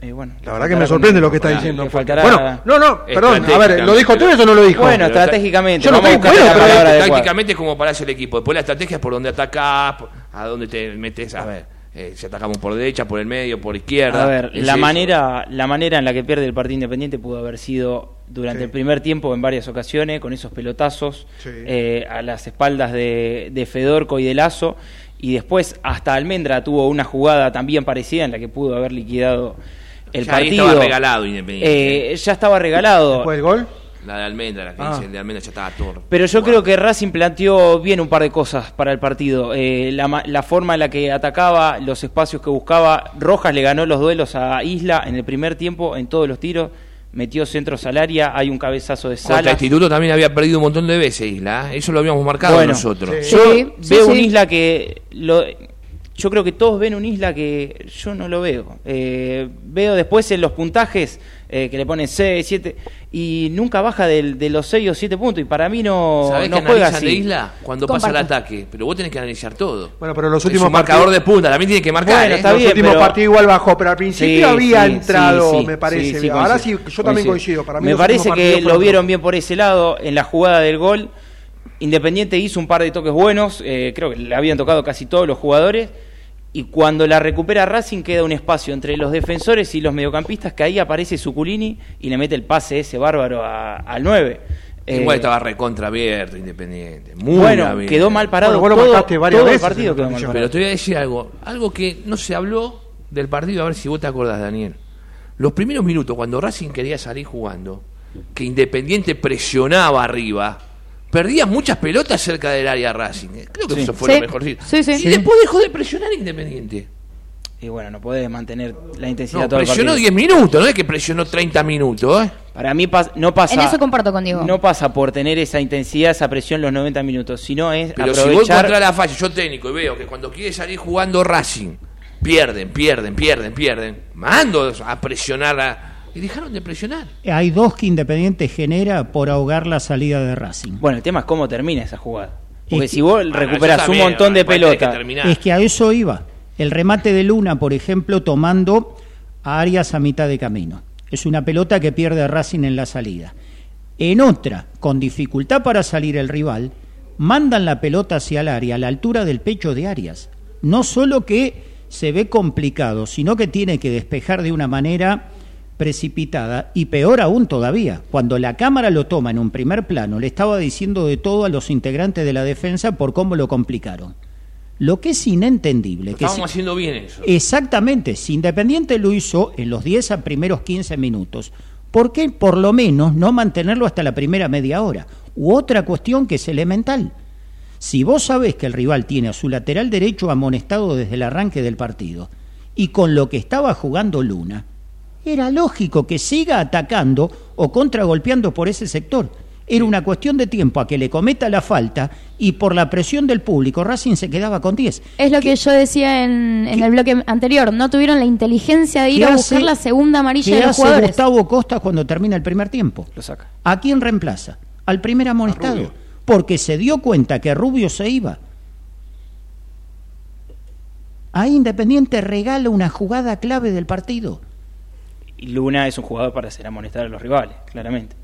Eh, bueno, La verdad que me sorprende lo que está diciendo. faltará- Bueno, no, no, perdón, a ver, ¿lo dijo. Tevez o no lo dijo? Bueno, estratégicamente. Yo no bueno. Tácticamente es como para hacer el equipo. Después la estrategia es por dónde atacás, por- a dónde te metes. A ver, eh, si atacamos por derecha, por el medio, por izquierda. A ver, Es la manera, la manera en la que pierde el partido independiente pudo haber sido durante Sí. el primer tiempo en varias ocasiones, con esos pelotazos Sí. eh, a las espaldas de, de Fedorco y de Lazo, y después hasta Almendra tuvo una jugada también parecida en la que pudo haber liquidado el Ya ahí partido. estaba regalado Independiente. Eh, ya estaba regalado. ¿Después del gol? La de Almendra, la que Ah. dice el de Almendra ya estaba todo. Pero yo creo que Racing planteó bien un par de cosas para el partido. Eh, la, la forma en la que atacaba, los espacios que buscaba. Rojas le ganó los duelos a Isla en el primer tiempo, en todos los tiros. Metió centros al área, hay un cabezazo de Contra Salas. Instituto también había perdido un montón de veces Isla. ¿eh? Eso lo habíamos marcado Bueno, nosotros. sí. Yo Sí, sí, veo un. Isla que... Lo, yo creo que todos ven un Isla que yo no lo veo. Eh, veo después en los puntajes eh, que le ponen 6, 7 y nunca baja del- de los 6 o 7 puntos. Y para mí no, ¿Sabés no que juega analizan así. de Isla? Cuando pasa el ataque. Pero vos tenés que analizar todo. Bueno, pero los Es últimos un marcador de punta, también tiene que marcar. Bueno, ¿eh? está los bien, últimos pero- partidos igual bajó, pero al principio Sí, había sí, entrado, sí, sí, me parece. sí, sí, Ahora sí, coincido, yo también coincido. Para mí Me los parece que partidos lo vieron bien por ese lado en la jugada del gol. Independiente hizo un par de toques buenos, eh, creo que le habían tocado casi todos los jugadores. Y cuando la recupera Racing queda un espacio entre los defensores y los mediocampistas que ahí aparece Suculini y le mete el pase ese bárbaro a- al 9. Igual Eh, estaba recontra abierto, Independiente. Muy bueno, abierto. quedó mal parado Bueno, vos lo todo, marcaste varias todo el partido quedó mal parado. Pero te voy a decir algo. Algo que no se habló del partido, a ver si vos te acordás, Daniel. Los primeros minutos, cuando Racing quería salir jugando, que Independiente presionaba arriba, perdía muchas pelotas cerca del área Racing. Eh, Creo que Sí. eso fue Sí. lo mejor. Sí, sí. Y Sí. después dejó de presionar Independiente. Y bueno, no podés mantener la intensidad No, todo el presionó partido. 10 minutos, no es que presionó 30 minutos. ¿eh? Para mí pas- no pasa. En eso comparto con Diego. No pasa por tener esa intensidad, esa presión los 90 minutos, sino es Pero si voy contra la falla, yo técnico, y veo que cuando quiere salir jugando Racing, pierden, pierden, pierden, pierden. Mando a presionar a... Y dejaron de presionar. Hay dos que Independiente genera por ahogar la salida de Racing. Bueno, el tema es cómo termina esa jugada. Porque Es que- si vos Bueno, recuperás eso un montón de tenés que. Es que a eso iba. El remate de Luna, por ejemplo, tomando a Arias a mitad de camino. Es una pelota que pierde a Racing en la salida. En otra, con dificultad para salir el rival, mandan la pelota hacia el área, a la altura del pecho de Arias. No solo que se ve complicado, sino que tiene que despejar de una manera precipitada y peor aún todavía, cuando la cámara lo toma en un primer plano, le estaba diciendo de todo a los integrantes de la defensa por cómo lo complicaron. Lo que es inentendible, que Estábamos si- haciendo bien eso. Exactamente, si Independiente lo hizo en los 10 a primeros 15 minutos, ¿por qué por lo menos no mantenerlo hasta la primera media hora? U otra cuestión que es elemental. Si vos sabés que el rival tiene a su lateral derecho amonestado desde el arranque del partido, y con lo que estaba jugando Luna, era lógico que siga atacando o contragolpeando por ese sector. Era una cuestión de tiempo a que le cometa la falta y por la presión del público Racing se quedaba con 10. Es lo que yo decía en, en el bloque anterior. No tuvieron la inteligencia de ir ¿Qué a hace- buscar la segunda amarilla ¿Qué de los hace jugadores. Gustavo Costa cuando termina el primer tiempo? Lo saca. ¿A quién reemplaza? Al primer amonestado. Porque se dio cuenta que Rubio se iba. Ahí Independiente regala una jugada clave del partido. Y Luna es un jugador para hacer amonestar a los rivales, claramente.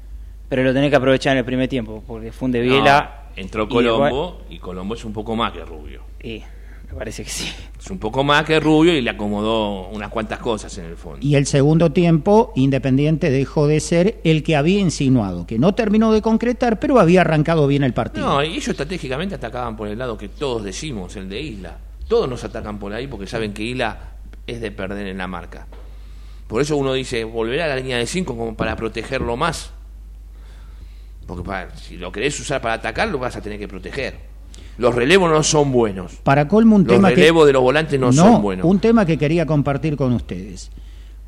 Pero lo tenés que aprovechar en el primer tiempo, porque funde Viela. No, entró y Colombo y Colombo es un poco más que Rubio. Y me parece que sí. Es un poco más que Rubio y le acomodó unas cuantas cosas en el fondo. Y el segundo tiempo, Independiente dejó de ser el que había insinuado, que no terminó de concretar, pero había arrancado bien el partido. No, y ellos estratégicamente atacaban por el lado que todos decimos, el de Isla. Todos nos atacan por ahí porque saben que Isla es de perder en la marca. Por eso uno dice, volverá a la línea de 5 como para protegerlo más. Porque para- si lo querés usar para atacar, lo vas a tener que proteger. Los relevos no son buenos. Para colmo un Los tema que relevos de los volantes no, son buenos. un tema que quería compartir con ustedes.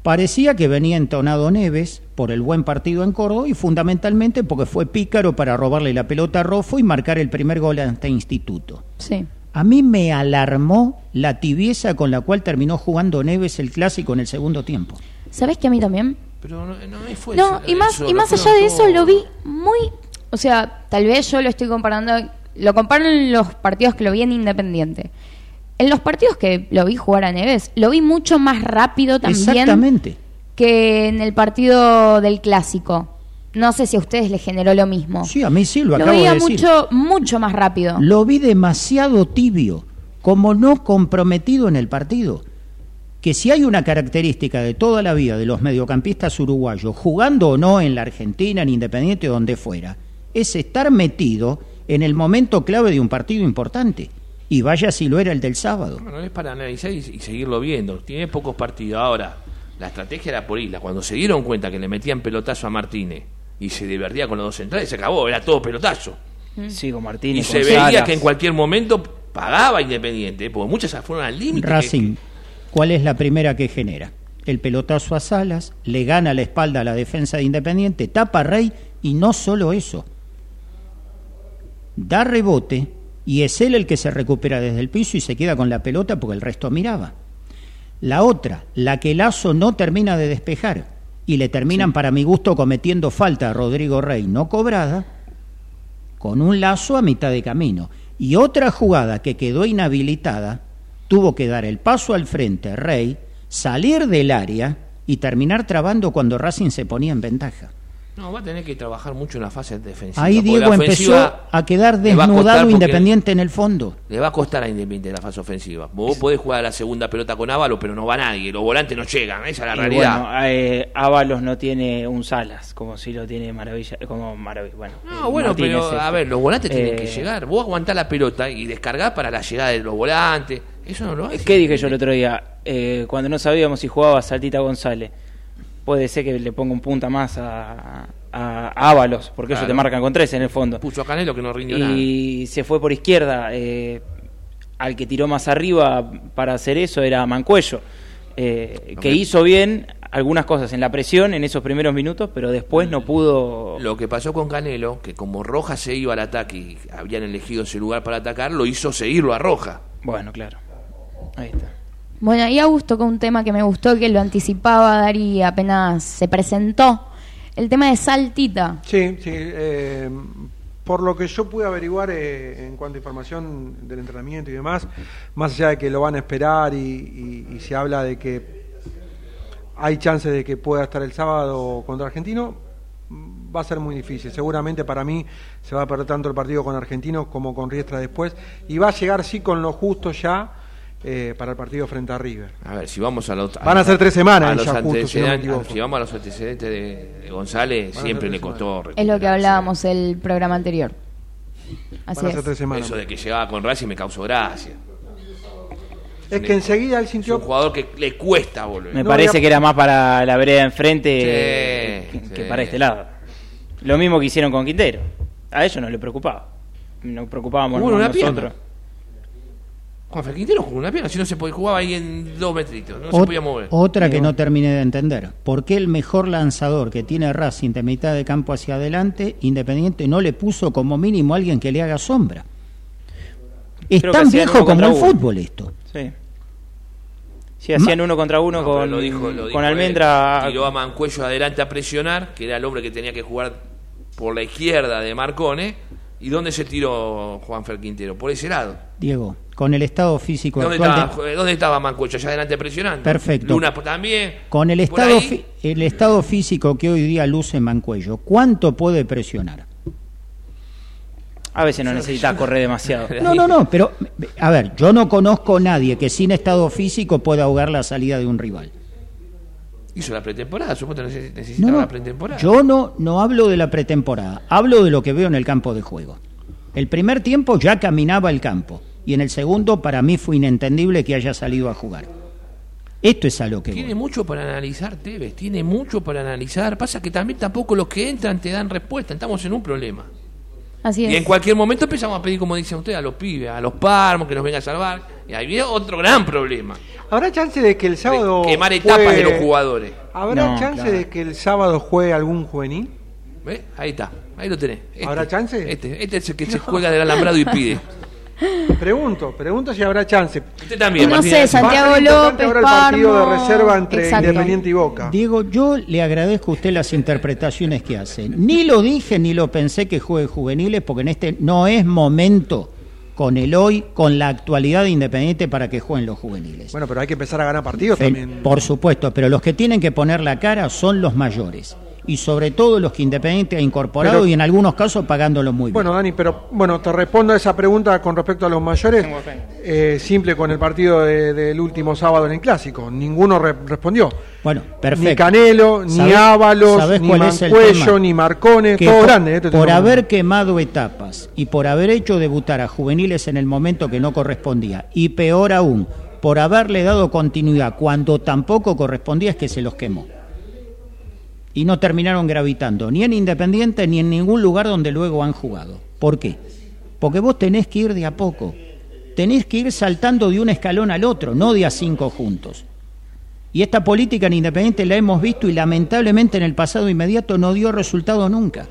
Parecía que venía entonado Neves por el buen partido en Córdoba y fundamentalmente porque fue pícaro para robarle la pelota a Rofo y marcar el primer gol ante Instituto. Sí. A mí me alarmó la tibieza con la cual terminó jugando Neves el clásico en el segundo tiempo. ¿Sabés que a mí también? Pero no, no fue No, eso, y más, eso y más allá de eso lo vi muy, o sea, tal vez yo lo estoy comparando, lo comparo en los partidos que lo vi en Independiente. En los partidos que lo vi jugar a Neves, lo vi mucho más rápido también Exactamente. que en el partido del clásico. No sé si a ustedes les generó lo mismo. Sí, a mí sí, lo lo acabo veía de decir. mucho, mucho más rápido. Lo vi demasiado tibio, como no comprometido en el partido. Que si hay una característica de toda la vida de los mediocampistas uruguayos, jugando o no en la Argentina, en Independiente o donde fuera, es estar metido en el momento clave de un partido importante. Y vaya si lo era el del sábado. Bueno, es para analizar y, y seguirlo viendo. Tiene pocos partidos. Ahora, la estrategia era por Isla. Cuando se dieron cuenta que le metían pelotazo a Martínez y se divertía con los dos centrales, se acabó. Era todo pelotazo. Sí, con Y Martínez. se con veía Salas. que en cualquier momento pagaba Independiente. Porque muchas fueron al límite. que- Racing, ¿cuál es la primera que genera? El pelotazo a Salas, le gana la espalda a la defensa de Independiente, tapa a Rey y no solo eso. Da rebote y es él el que se recupera desde el piso y se queda con la pelota porque el resto miraba. La otra, la que Lazo no termina de despejar y le terminan para mi gusto cometiendo falta a Rodrigo Rey no cobrada, con un lazo a mitad de camino. Y otra jugada que quedó inhabilitada, tuvo que dar el paso al frente Rey, salir del área y terminar trabando cuando Racing se ponía en ventaja. No, va a tener que trabajar mucho en la fase defensiva. Ahí Diego la empezó a quedar a desnudado Independiente en el fondo. Le va a costar a Independiente la fase ofensiva. Vos podés jugar a la segunda pelota con Ávalo, pero no va nadie. Los volantes no llegan. Esa es la Y realidad. bueno, eh, Ábalos no tiene un Salas, como si lo tiene Maravilla, como Maravilla. Bueno, No, bueno, Martínez pero este. a ver, los volantes tienen que Eh, llegar. Vos aguantás la pelota y descargar para la llegada de los volantes. Eso no lo hace. ¿Qué dije yo el otro día? Eh, cuando no sabíamos si jugaba Saltita González, puede ser que le ponga un punta más a, a Ábalos, porque ellos Claro. te marcan con tres en el fondo. Puso a Canelo que no rindió nada. Y se fue por izquierda. eh, al que tiró más arriba para hacer eso era Mancuello, eh, que hizo bien algunas cosas en la presión en esos primeros minutos, pero después no pudo. Lo que pasó con Canelo, que como Roja se iba al ataque y habían elegido ese lugar para atacar, lo hizo seguirlo a Roja. Bueno, claro. Ahí está. Bueno, y Augusto tocó un tema que me gustó, que lo anticipaba Dari apenas se presentó. El tema de Saltita. Sí, sí. eh, por lo que yo pude averiguar eh, en cuanto a información del entrenamiento y demás, más allá de que lo van a esperar y, se habla de que hay chances de que pueda estar el sábado contra Argentino, mm, va a ser muy difícil. Seguramente para mí se va a perder tanto el partido con Argentino como con Riestra después y va a llegar sí con lo justo ya eh, para el partido frente a River. A ver, si vamos a los. Van a ser tres semanas a ahí los ya justo, si no vamos a los antecedentes de, de González, Van siempre le costó. Es lo que hablábamos el programa anterior. Así Van a ser es. tres semanas. Eso de que llegaba con Racing me causó gracia. Es que enseguida él Es sintió un jugador que le cuesta volver. Me No, parece que era más para la vereda enfrente Sí, que, sí. que para este lado. Lo mismo que hicieron con Quintero. A ellos no le preocupaba. Nos preocupábamos nosotros. pierna. Juan Quintero jugó una pierna, si no se podía, jugaba ahí en dos metritos, no se podía mover. Otra que no terminé de entender. ¿Por qué el mejor lanzador que tiene Racing de mitad de campo hacia adelante, Independiente, no le puso como mínimo a alguien que le haga sombra? Es Creo tan hacían viejo uno como el contra uno. fútbol esto. Sí. Sí, hacían uno contra uno No, con, lo dijo- lo dijo con él. Almendra. Tiró a Mancuello adelante a presionar, que era el hombre que tenía que jugar por la izquierda de Marcone. ¿Y dónde se tiró Juan Fer Quintero? Por ese lado. Diego, con el estado físico ¿Dónde actual. estaba, de- ¿Dónde estaba Mancuello? Allá adelante presionando. Perfecto. Luna también. con el estado, ahí. fi- el estado físico que hoy día luce Mancuello, ¿cuánto puede presionar? A veces no necesitas correr demasiado. No, no, no, pero a ver, yo no conozco a nadie que sin estado físico pueda ahogar la salida de un rival. Hizo la pretemporada, supongo que neces- necesitaba No, no, la pretemporada. yo no, no hablo de la pretemporada, hablo de lo que veo en el campo de juego. El primer tiempo ya caminaba el campo y en el segundo para mí fue inentendible que haya salido a jugar. Esto es a lo que Tiene voy. mucho para analizar, Tevez, tiene mucho para analizar. Pasa que también tampoco los que entran te dan respuesta. Estamos en un problema. Así es. Y en cualquier momento empezamos a pedir, como dicen ustedes, a los pibes, a los parmos, que nos vengan a salvar. Y ahí viene otro gran problema. ¿Habrá chance de que el sábado. Quemar etapas juegue- de los jugadores. ¿Habrá No, chance claro. de que el sábado juegue algún juvenil? ¿Ves? Ahí está, ahí lo tenés. Este, ¿Habrá chance? Este, este es el que se cuelga del alambrado y pide. Pregunto, pregunto si habrá chance. Usted también, No Martín. sé, Santiago López, ahora el partido de reserva entre Exacto. Independiente y Boca. Diego, yo le agradezco a usted las interpretaciones que hace. Ni lo dije ni lo pensé que juegue juveniles, porque en este no es momento con el hoy, con la actualidad de Independiente para que jueguen los juveniles. Bueno, pero hay que empezar a ganar partidos también. Por supuesto, pero los que tienen que poner la cara son los mayores. Y sobre todo los que Independiente ha incorporado Pero- y en algunos casos pagándolo muy bien. Bueno, Dani, pero bueno, te respondo a esa pregunta con respecto a los mayores. Eh, simple con el partido de- del último sábado en el clásico. Ninguno re- respondió. Bueno, perfecto. Ni Canelo, ni ¿Sabés- Ábalos, ni Mancuello, ni Marcones, que todo por, grande. eh, por haber quemado etapas y por haber hecho debutar a juveniles en el momento que no correspondía, y peor aún, por haberle dado continuidad cuando tampoco correspondía, es que se los quemó. Y no terminaron gravitando ni en Independiente ni en ningún lugar donde luego han jugado. ¿Por qué? Porque vos tenés que ir de a poco. Tenés que ir saltando de un escalón al otro, no de a cinco juntos. Y esta política en Independiente la hemos visto y lamentablemente en el pasado inmediato no dio resultado nunca.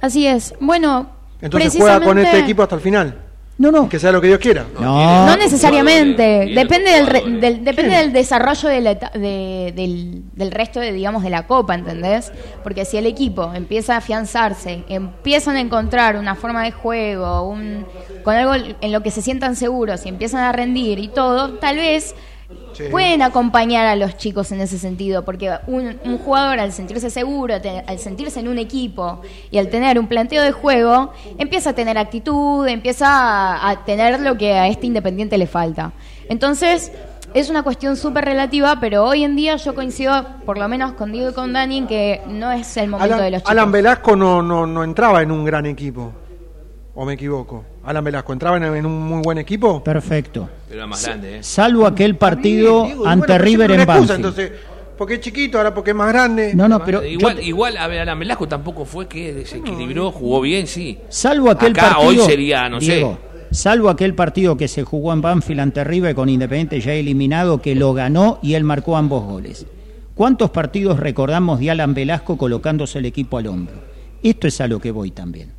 Así es. Bueno, Entonces juega con este equipo hasta el final. No, no. Que sea lo que Dios quiera. No, No necesariamente, depende del, re- del- depende del desarrollo de la de- del, del resto de digamos de la copa, ¿entendés? Porque si el equipo empieza a afianzarse, empiezan a encontrar una forma de juego, un, con algo en lo que se sientan seguros y empiezan a rendir y todo, tal vez Sí. pueden acompañar a los chicos en ese sentido, porque un, un jugador al sentirse seguro, te- al sentirse en un equipo y al tener un planteo de juego, empieza a tener actitud, empieza a, a tener lo que a este Independiente le falta. Entonces, es una cuestión súper relativa, pero hoy en día yo coincido, por lo menos con Diego y con Dani, en que no es el momento de los chicos. Alan Velasco no, no, no entraba en un gran equipo. ¿O me equivoco? Alan Velasco entraba en, en un muy buen equipo. perfecto. Pero era más grande, ¿eh? Salvo aquel partido ante bueno, River en excusa, Banfield. Entonces, porque es chiquito, ahora porque es más grande. No, no, pero igual, yo- igual, a ver, Alan Velasco tampoco fue que desequilibró, jugó bien, sí. salvo aquel Acá partido hoy sería, no Diego, salvo aquel partido que se jugó en Banfield ante River con Independiente ya eliminado que lo ganó y él marcó ambos goles. ¿Cuántos partidos recordamos de Alan Velasco colocándose el equipo al hombro? Esto es a lo que voy también.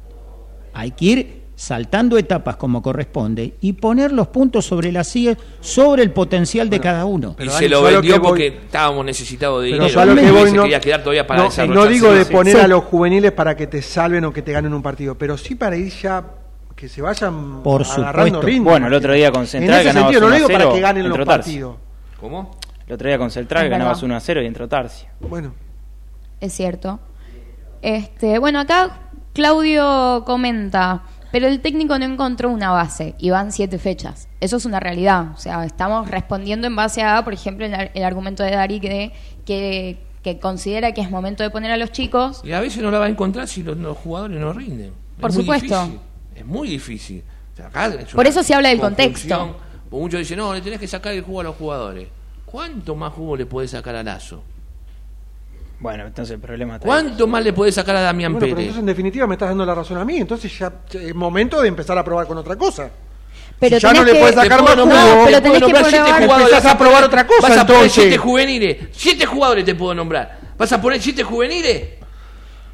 Hay que ir saltando etapas como corresponde y poner los puntos sobre la silla sobre el potencial de cada uno. Y Pero, se Dani, lo vendió voy- porque estábamos necesitados de Pero dinero. yo lo que Y voy se no, quería quedar todavía para no, no digo de poner Sí. a los juveniles para que te salven o que te ganen un partido, pero sí para ir ya que se vayan Por agarrando ritmo. Bueno, el otro día con en Central ese ganabas sentido, no 1 lo a digo para 0 que ganen en los partidos. ¿Cómo? El otro día con Central ganabas verdad. 1 a 0 y en Trotarse. Bueno, Es cierto. Este, bueno, acá Claudio comenta, pero el técnico no encontró una base y van siete fechas. Eso es una realidad. O sea, estamos respondiendo en base a, por ejemplo, el, ar- el argumento de Dari que, que, que considera que es momento de poner a los chicos. Y a veces no la va a encontrar si los, los jugadores no rinden. Por es muy supuesto. difícil. Es muy difícil. O sea, acá es Por eso se habla del contexto. Muchos dicen, no, le tenés que sacar el jugo a los jugadores. ¿Cuánto más jugo le podés sacar a Lazo? Bueno, entonces el problema está ahí. ¿Cuánto más le podés sacar a Damián bueno, pero Pérez? entonces en definitiva me estás dando la razón a mí, entonces ya es momento de empezar a probar con otra cosa. Pero Si ya no le podés sacar más jugo, nombrar- te pero tenés que siete probar. jugadores, Empezás a probar otra cosa, Vas a poner entonces. siete juveniles. Siete jugadores te puedo nombrar. ¿Vas a poner siete juveniles?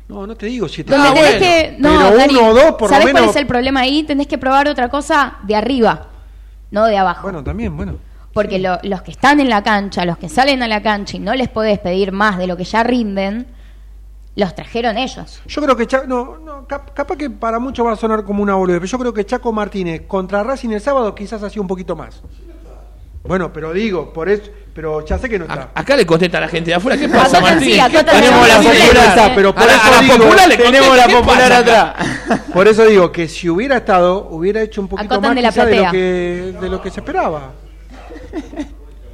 No, no te digo siete. Ah, tenés bueno. que. No, Pero Dani, uno o dos, por lo ¿sabés cuál menos- es el problema ahí? Tenés que probar otra cosa de arriba, no de abajo. Bueno, también, bueno. Porque lo- los que están en la cancha, los que salen a la cancha y no les podés pedir más de lo que ya rinden, los trajeron ellos. Yo creo que Chaco, no, no, cap- capaz que para muchos va a sonar como una boludez, pero yo creo que Chaco Martínez contra Racing el sábado quizás hacía un poquito más. Bueno, pero digo, por eso, pero ya sé que no está. A- Acá le contesta a la gente de afuera. ¿Qué pasa, Martín? sí, acá ¿Qué también Tenemos la popular. Está, pero por A la- eso la digo, popular le Tenemos la ¿qué popular atrás. por eso digo que si hubiera estado, hubiera hecho un poquito Acotan más de la quizá de, lo que, de lo que se esperaba.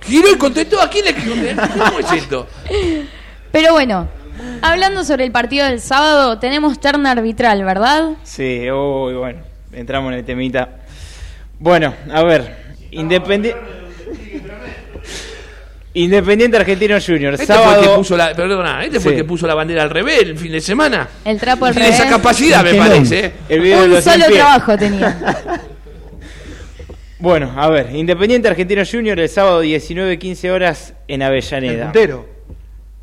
Giró y contestó. ¿A quién le ¿Cómo es esto? Pero bueno, hablando sobre el partido del sábado, tenemos terna arbitral, ¿verdad? Sí, uy, bueno, entramos en el temita. Bueno, a ver, Independiente. Independiente Argentino Junior, Este fue el que puso la, perdona, este fue el que puso la bandera al revés el fin de semana. El trapo al Tiene esa revés. capacidad, me parece. ¿eh? El video de Un los solo trabajo tenía. Bueno, a ver, Independiente Argentino Junior el sábado 19-15 horas en El Avellaneda. puntero.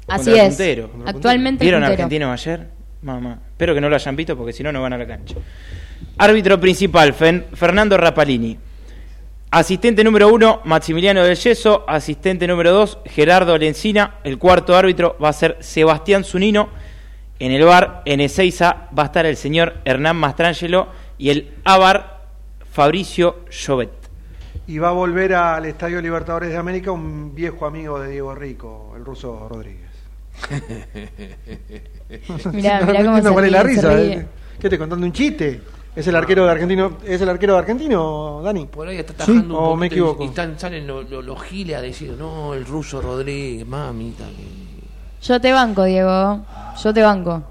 Así el es. puntero. Actualmente el ¿Vieron puntero. Argentinos ayer? Mamá. Espero que no lo hayan visto porque si no, no van a la cancha. Árbitro principal, Fen- Fernando Rapalini. Asistente número uno, Maximiliano del Yeso. Asistente número dos, Gerardo Lencina. El cuarto árbitro va a ser Sebastián Zunino. En el bar, en Ezeiza, va a estar el señor Hernán Mastrangelo y el ABAR Fabricio Llobet. Y va a volver al Estadio Libertadores de América un viejo amigo de Diego Rico, el ruso Rodríguez. Mirá, mirá cómo se cuál es la ríe, se risa. ríe. eh. ¿Qué te contando un chiste? ¿Es el arquero de argentino? ¿Es el arquero de argentino, Dani? Por ahí está tajando ¿O un me poquito y- equivoco? y están, salen los los- los giles a decir, no, el ruso Rodríguez, mamita. Yo te banco, Diego. Yo te banco.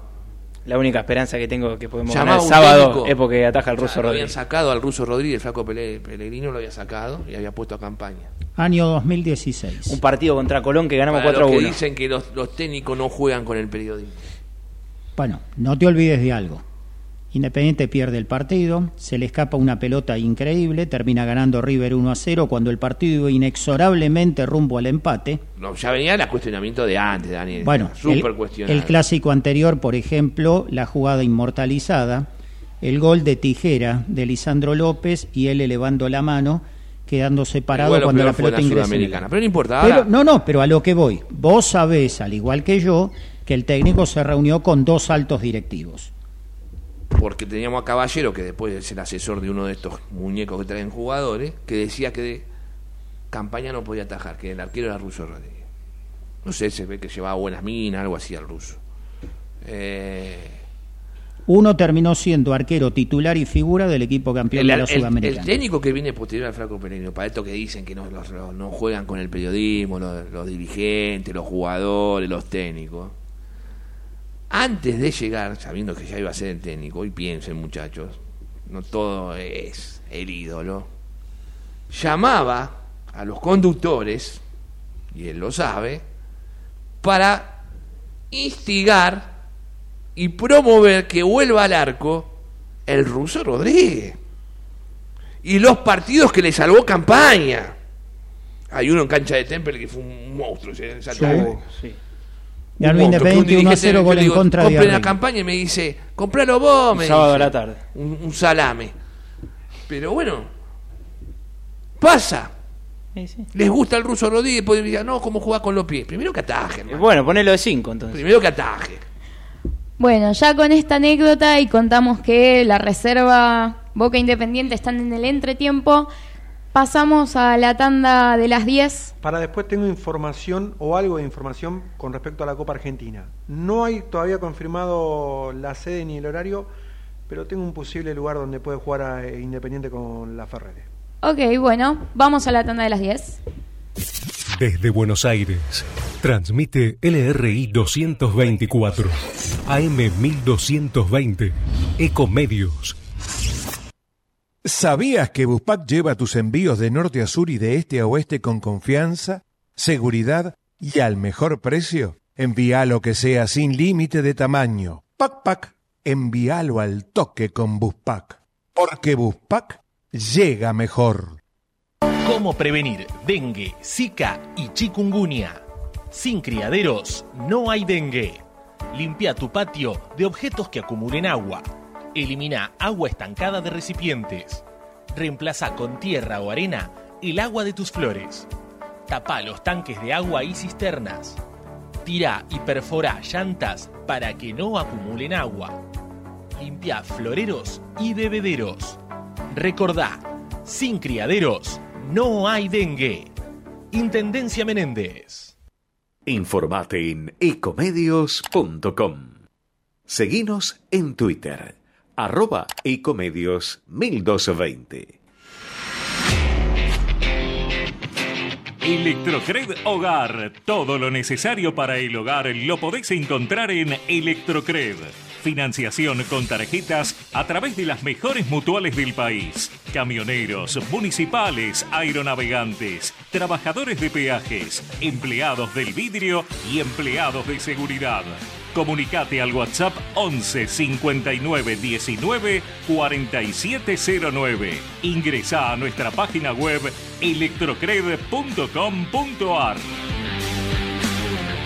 La única esperanza que tengo que podemos Llamaba ganar el sábado técnico. es porque ataja el O sea, ruso lo habían Rodríguez. sacado al ruso Rodríguez, el flaco Pellegrino lo había sacado y había puesto a campaña. Año 2016. Un partido contra Colón que ganamos Para 4 a los que 1. dicen que los, los técnicos no juegan con el periodismo. Bueno, no te olvides de algo. Independiente pierde el partido, se le escapa una pelota increíble, termina ganando River 1 a 0 cuando el partido iba inexorablemente rumbo al empate. No, ya venía el cuestionamiento de antes, Daniel. Bueno, súper el, el clásico anterior, por ejemplo, la jugada inmortalizada, el gol de tijera de Lisandro López y él elevando la mano, quedando separado cuando la pelota ingresa. el. Pero no importa, Pero- no, no, pero a lo que voy. Vos sabés, al igual que yo, que el técnico se reunió con dos altos directivos. Porque teníamos a Caballero, que después es el asesor de uno de estos muñecos que traen jugadores, que decía que de campaña no podía atajar, que el arquero era ruso Rodríguez. No sé, se ve que llevaba buenas minas, algo así al ruso. Eh, Uno terminó siendo arquero titular y figura del equipo campeón el, de la el- el Sudamericana. técnico que viene posterior al Flaco Peregrino, para esto que dicen que no, los- los- no juegan con el periodismo, los, los dirigentes, los jugadores, los técnicos. Antes de llegar, sabiendo que ya iba a ser el técnico, y piensen muchachos, no todo es el ídolo, llamaba a los conductores, y él lo sabe, para instigar y promover que vuelva al arco el ruso Rodríguez. Y los partidos que le salvó campaña. Hay uno en cancha de Temple que fue un monstruo. Sí. Ganó Independiente 1 a dirigente 0 yo gol en contra de la campaña y me dice, compralo vos, me Un sábado dice. a la tarde. Un, un salame. Pero bueno, pasa. Sí, sí. Les gusta el ruso Rodríguez, pues dirán, no, ¿cómo juega con los pies? Primero que ataje, hermano. Bueno, ponelo de 5 entonces. Primero que ataje. Bueno, ya con esta anécdota y contamos que la reserva Boca Independiente están en el entretiempo, pasamos a la tanda de las 10. Para después tengo información o algo de información con respecto a la Copa Argentina. No hay todavía confirmado la sede ni el horario, pero tengo un posible lugar donde puede jugar a eh, Independiente con la Ferrere. Ok, bueno, vamos a la tanda de las 10. Desde Buenos Aires, transmite LRI 224, AM 1220, Ecomedios. ¿Sabías que Buspack lleva tus envíos de norte a sur y de este a oeste con confianza, seguridad y al mejor precio? Envía lo que sea sin límite de tamaño. Pac Pac, envíalo al toque con Buspack. Porque Buspack llega mejor. ¿Cómo prevenir dengue, zika y chikungunya? Sin criaderos no hay dengue. Limpia tu patio de objetos que acumulen agua. Elimina agua estancada de recipientes. Reemplaza con tierra o arena el agua de tus flores. Tapa los tanques de agua y cisternas. Tira y perfora llantas para que no acumulen agua. Limpia floreros y bebederos. Recordá, sin criaderos no hay dengue. Intendencia Menéndez. Informate en ecomedios.com. Seguinos en Twitter, arroba ecomedios 1220. Electrocred Hogar. Todo lo necesario para el hogar lo podéis encontrar en Electrocred. Financiación con tarjetas a través de las mejores mutuales del país. Camioneros, municipales, aeronavegantes, trabajadores de peajes, empleados del vidrio y empleados de seguridad. Comunicate al WhatsApp 11 59 19 4709. Ingresa a nuestra página web electrocred.com.ar.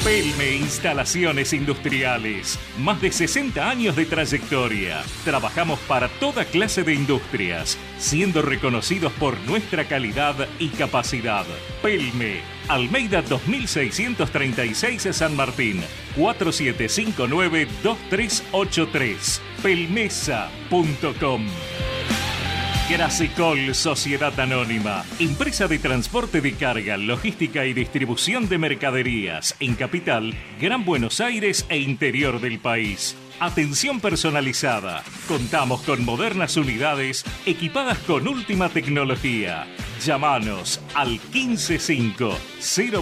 Pelme Instalaciones Industriales. Más de 60 años de trayectoria. Trabajamos para toda clase de industrias, siendo reconocidos por nuestra calidad y capacidad. Pelme, Almeida 2636 San Martín, 4759-2383. Pelmesa.com. Grasicol Sociedad Anónima, empresa de transporte de carga, logística y distribución de mercaderías en Capital, Gran Buenos Aires e interior del país. Atención personalizada. Contamos con modernas unidades equipadas con última tecnología. Llámanos al 155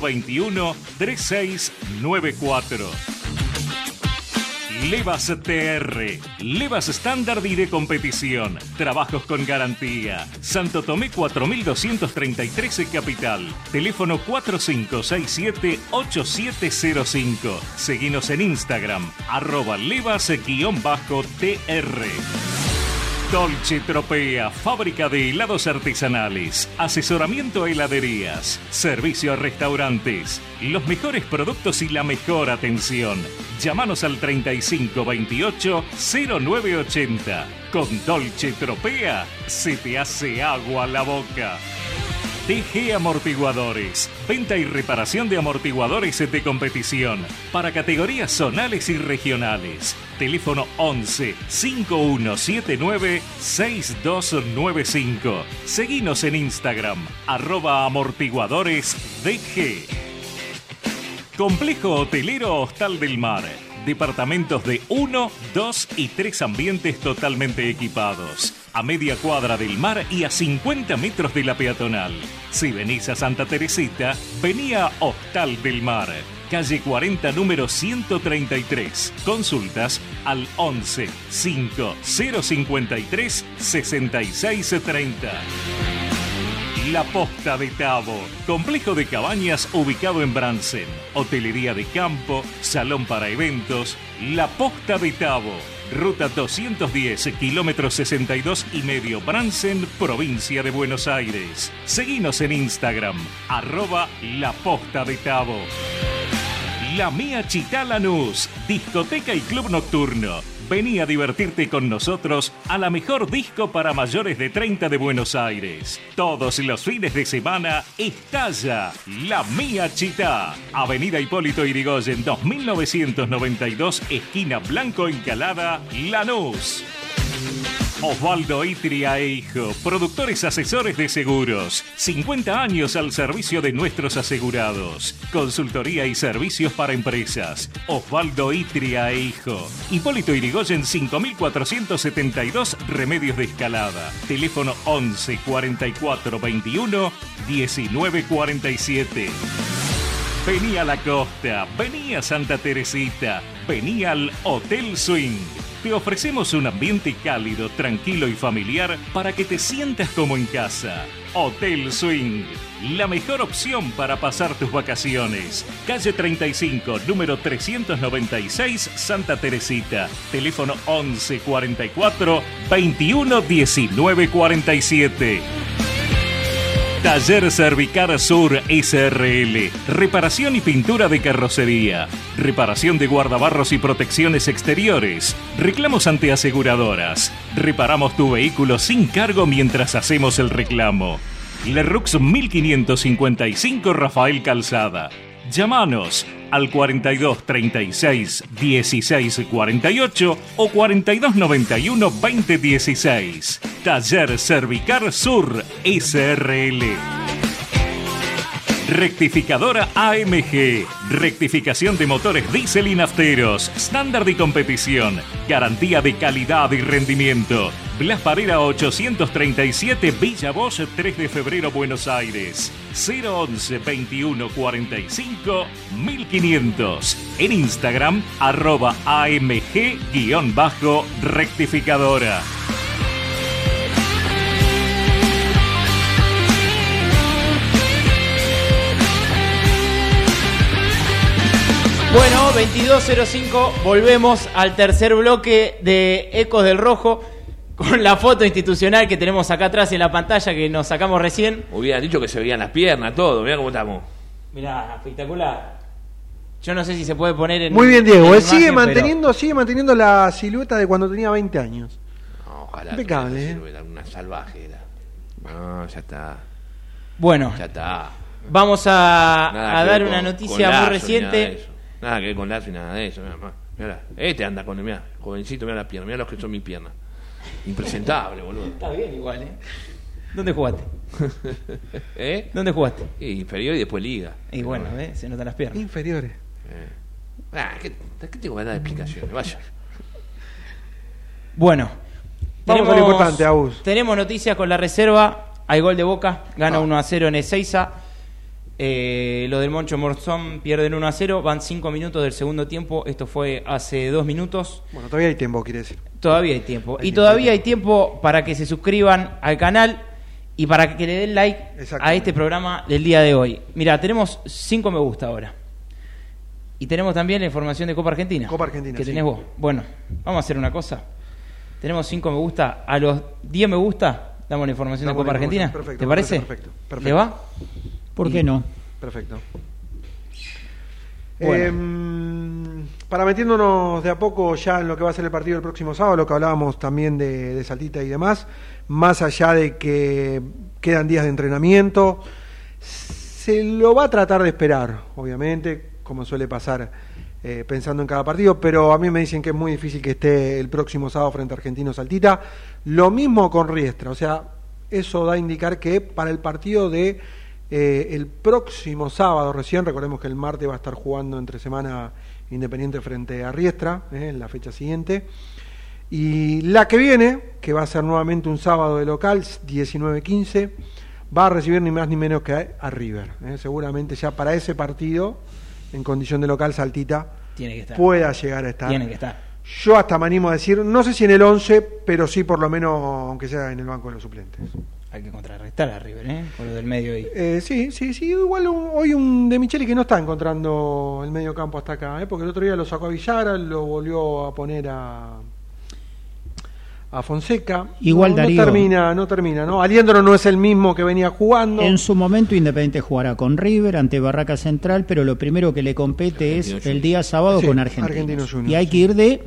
021 3694. Levas TR, Levas estándar y de competición, trabajos con garantía. Santo Tomé 4233 en Capital, teléfono 4567-8705. Seguinos en Instagram, arroba levas-tr. Dolce Tropea, fábrica de helados artesanales, asesoramiento a heladerías, servicio a restaurantes, los mejores productos y la mejor atención. Llámanos al 3528 0980. Con Dolce Tropea se te hace agua la boca. TG Amortiguadores. Venta y reparación de amortiguadores de competición para categorías zonales y regionales. Teléfono 11 5179 6295. Seguinos en Instagram, arroba amortiguadores DG. Complejo Hotelero Hostal del Mar. Departamentos de 1, 2 y 3 ambientes totalmente equipados. A media cuadra del mar y a 50 metros de la peatonal. Si venís a Santa Teresita, venía Hostal del Mar. Calle 40, número 133. Consultas al 11 5 053 6630. La Posta de Tabo, complejo de cabañas ubicado en Bransen, hotelería de campo, salón para eventos, La Posta de Tabo, ruta 210, kilómetro 62 y medio, Bransen, provincia de Buenos Aires. Seguinos en Instagram, arroba La Posta de Tabo. La Mía Chitalanús, discoteca y club nocturno. Vení a divertirte con nosotros a la mejor disco para mayores de 30 de Buenos Aires. Todos los fines de semana estalla La Mía Chita. Avenida Hipólito Irigoyen 2992, esquina Blanco Encalada, Lanús. Osvaldo Itria e Hijo, productores asesores de seguros. 50 años al servicio de nuestros asegurados. Consultoría y servicios para empresas. Osvaldo Itria e Hijo. Hipólito Irigoyen 5472, Remedios de Escalada. Teléfono 11 44 21 19 47. Vení a la costa, vení a Santa Teresita, vení al Hotel Swing. Te ofrecemos un ambiente cálido, tranquilo y familiar para que te sientas como en casa. Hotel Swing, la mejor opción para pasar tus vacaciones. Calle 35, número 396, Santa Teresita. Teléfono 11 44 21 19 47. Taller Cervicar Sur SRL. Reparación y pintura de carrocería. Reparación de guardabarros y protecciones exteriores. Reclamos ante aseguradoras. Reparamos tu vehículo sin cargo mientras hacemos el reclamo. Lerux 1555 Rafael Calzada. Llámanos al 42 36 16 48 o 42 91 20 16. Taller Cervicar Sur SRL. Rectificadora AMG. Rectificación de motores diésel y nafteros. Estándar de competición. Garantía de calidad y rendimiento. Blas Parera 837 Villa Bosch 3 de febrero Buenos Aires. 011 21 45 1500. En Instagram arroba AMG-rectificadora. Bueno, 22.05, volvemos al tercer bloque de Ecos del Rojo con la foto institucional que tenemos acá atrás en la pantalla que nos sacamos recién. Hubieran dicho que se veían las piernas, todo. Mira cómo estamos. Mirá, espectacular. Yo no sé si se puede poner en. Muy bien, Diego. Él sigue imagen, pero- manteniendo, sigue manteniendo la silueta de cuando tenía 20 años. No, ojalá. Impecable, ¿eh? silueta, Una salvaje era. No, ya está. Bueno, Ya está. vamos a, dar una noticia con muy Lazo ni Nada, de reciente. Nada que ver con Lazo y nada de eso. Mirá, ma- mirá, este anda con. Mira, jovencito, mira las piernas. Mira los que son mis piernas. Impresentable, boludo. Está bien, igual, ¿eh? ¿Dónde jugaste? ¿Eh? ¿Dónde jugaste? Inferior y después liga. Y bueno, ¿ves? Se notan las piernas. Inferiores. Ah, ¿qué, ¿qué tengo que dar explicaciones? Vaya. Bueno, Vamos a lo importante. Tenemos noticias con la reserva. Hay gol de Boca, gana 1 a 0 en Ezeiza. Eh, lo del Moncho Morzón pierden 1 a 0. Van 5 minutos del segundo tiempo. Esto fue hace 2 minutos. Bueno, todavía hay tiempo, quiere decir. Todavía hay tiempo. Hay y tiempo, todavía hay tiempo para que se suscriban al canal y para que le den like a este programa del día de hoy. Mira, tenemos 5 me gusta ahora. Y tenemos también la información de Copa Argentina. Copa Argentina, Que sí. tenés vos. Bueno, vamos a hacer una cosa. Tenemos 5 me gusta. A los 10 me gusta damos la información Damos de Copa. Argentina. Perfecto, ¿Te parece? parece perfecto, perfecto. ¿Le va? ¿Por qué no? Perfecto. Bueno. Em, para metiéndonos de a poco ya en lo que va a ser el partido el próximo sábado, lo que hablábamos también de, de Saltita y demás, más allá de que quedan días de entrenamiento, se lo va a tratar de esperar, obviamente, como suele pasar eh, pensando en cada partido, pero a mí me dicen que es muy difícil que esté el próximo sábado frente a Argentino Saltita. Lo mismo con Riestra, o sea, eso da a indicar que para el partido de eh, el próximo sábado, recién, recordemos que el martes va a estar jugando entre semana Independiente frente a Riestra, eh, en la fecha siguiente. Y la que viene, que va a ser nuevamente un sábado de local, 19-15, va a recibir ni más ni menos que a, a River. eh. Seguramente ya para ese partido, en condición de local, Saltita Tiene que estar. pueda llegar a estar. Tiene que estar. Yo hasta me animo a decir, no sé si en el 11, pero sí por lo menos, aunque sea en el banco de los suplentes. Hay que contrarrestar a River, ¿eh? Con lo del medio ahí. Eh, sí, sí, sí. Igual un- hoy un de Micheli que no está encontrando el medio campo hasta acá, ¿eh? porque el otro día lo sacó a Villara, lo volvió a poner a a Fonseca. Igual, no, no termina, no termina, ¿no? Aliendro no es el mismo que venía jugando. En su momento Independiente jugará con River ante Barraca Central, pero lo primero que le compete es Argentino el día sábado Sí, con Argentinos. Argentinos Juniors, y hay sí. que ir de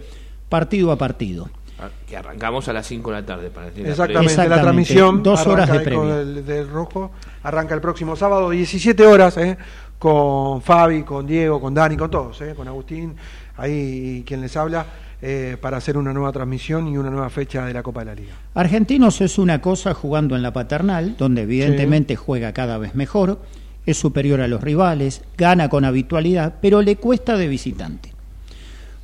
partido a partido. Ah, Que arrancamos a las 5 de la tarde para decir la Exactamente, Exactamente, la transmisión dos horas de el del rojo arranca el próximo sábado 17 horas ¿eh? con Fabi, con Diego, con Dani, con todos, ¿eh? con Agustín, ahí quien les habla eh, para hacer una nueva transmisión y una nueva fecha de la Copa de la Liga. Argentinos es una cosa jugando en la paternal, donde evidentemente juega cada vez mejor, es superior a los rivales, gana con habitualidad, pero le cuesta de visitante.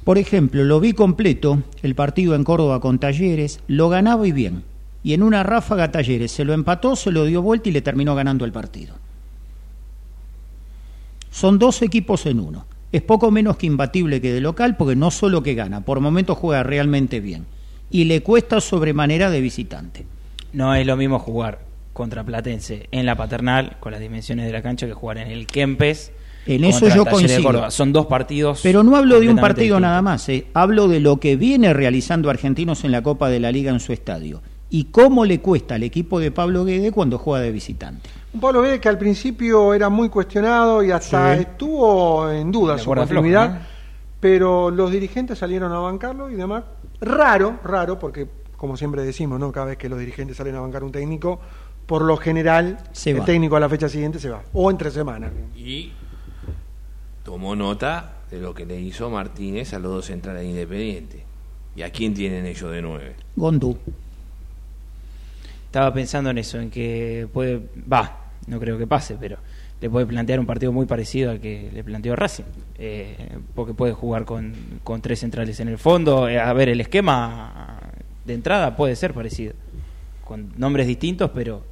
Por ejemplo, lo vi completo, el partido en Córdoba con Talleres, lo ganaba y bien. Y en una ráfaga Talleres se lo empató, se lo dio vuelta y le terminó ganando el partido. Son dos equipos en uno. es poco menos que imbatible que de local porque no solo que gana, por momentos juega realmente bien y le cuesta sobremanera de visitante. No es lo mismo jugar contra Platense en la paternal con las dimensiones de la cancha que jugar en el Kempes. En eso yo coincido. Son dos partidos. Pero no hablo de un partido nada más, eh. hablo de lo que viene realizando Argentinos en la Copa de la Liga en su estadio y cómo le cuesta al equipo de Pablo Guede cuando juega de visitante. Un Pablo Guede que al principio era muy cuestionado y hasta Sí. estuvo en duda su continuidad, floja, pero los dirigentes salieron a bancarlo y demás. Raro, raro, porque como siempre decimos, ¿no? Cada vez que los dirigentes salen a bancar un técnico, por lo general Se el va. técnico a la fecha siguiente se va. O entre semanas. Y tomó nota de lo que le hizo Martínez a los dos centrales independientes. ¿Y a quién tienen ellos de nueve? Gondú. Estaba pensando en eso, en que puede. Va, no creo que pase, pero le puede plantear un partido muy parecido al que le planteó Racing. eh, porque puede jugar con, con tres centrales en el fondo. eh, a ver, el esquema de entrada puede ser parecido. Con nombres distintos, pero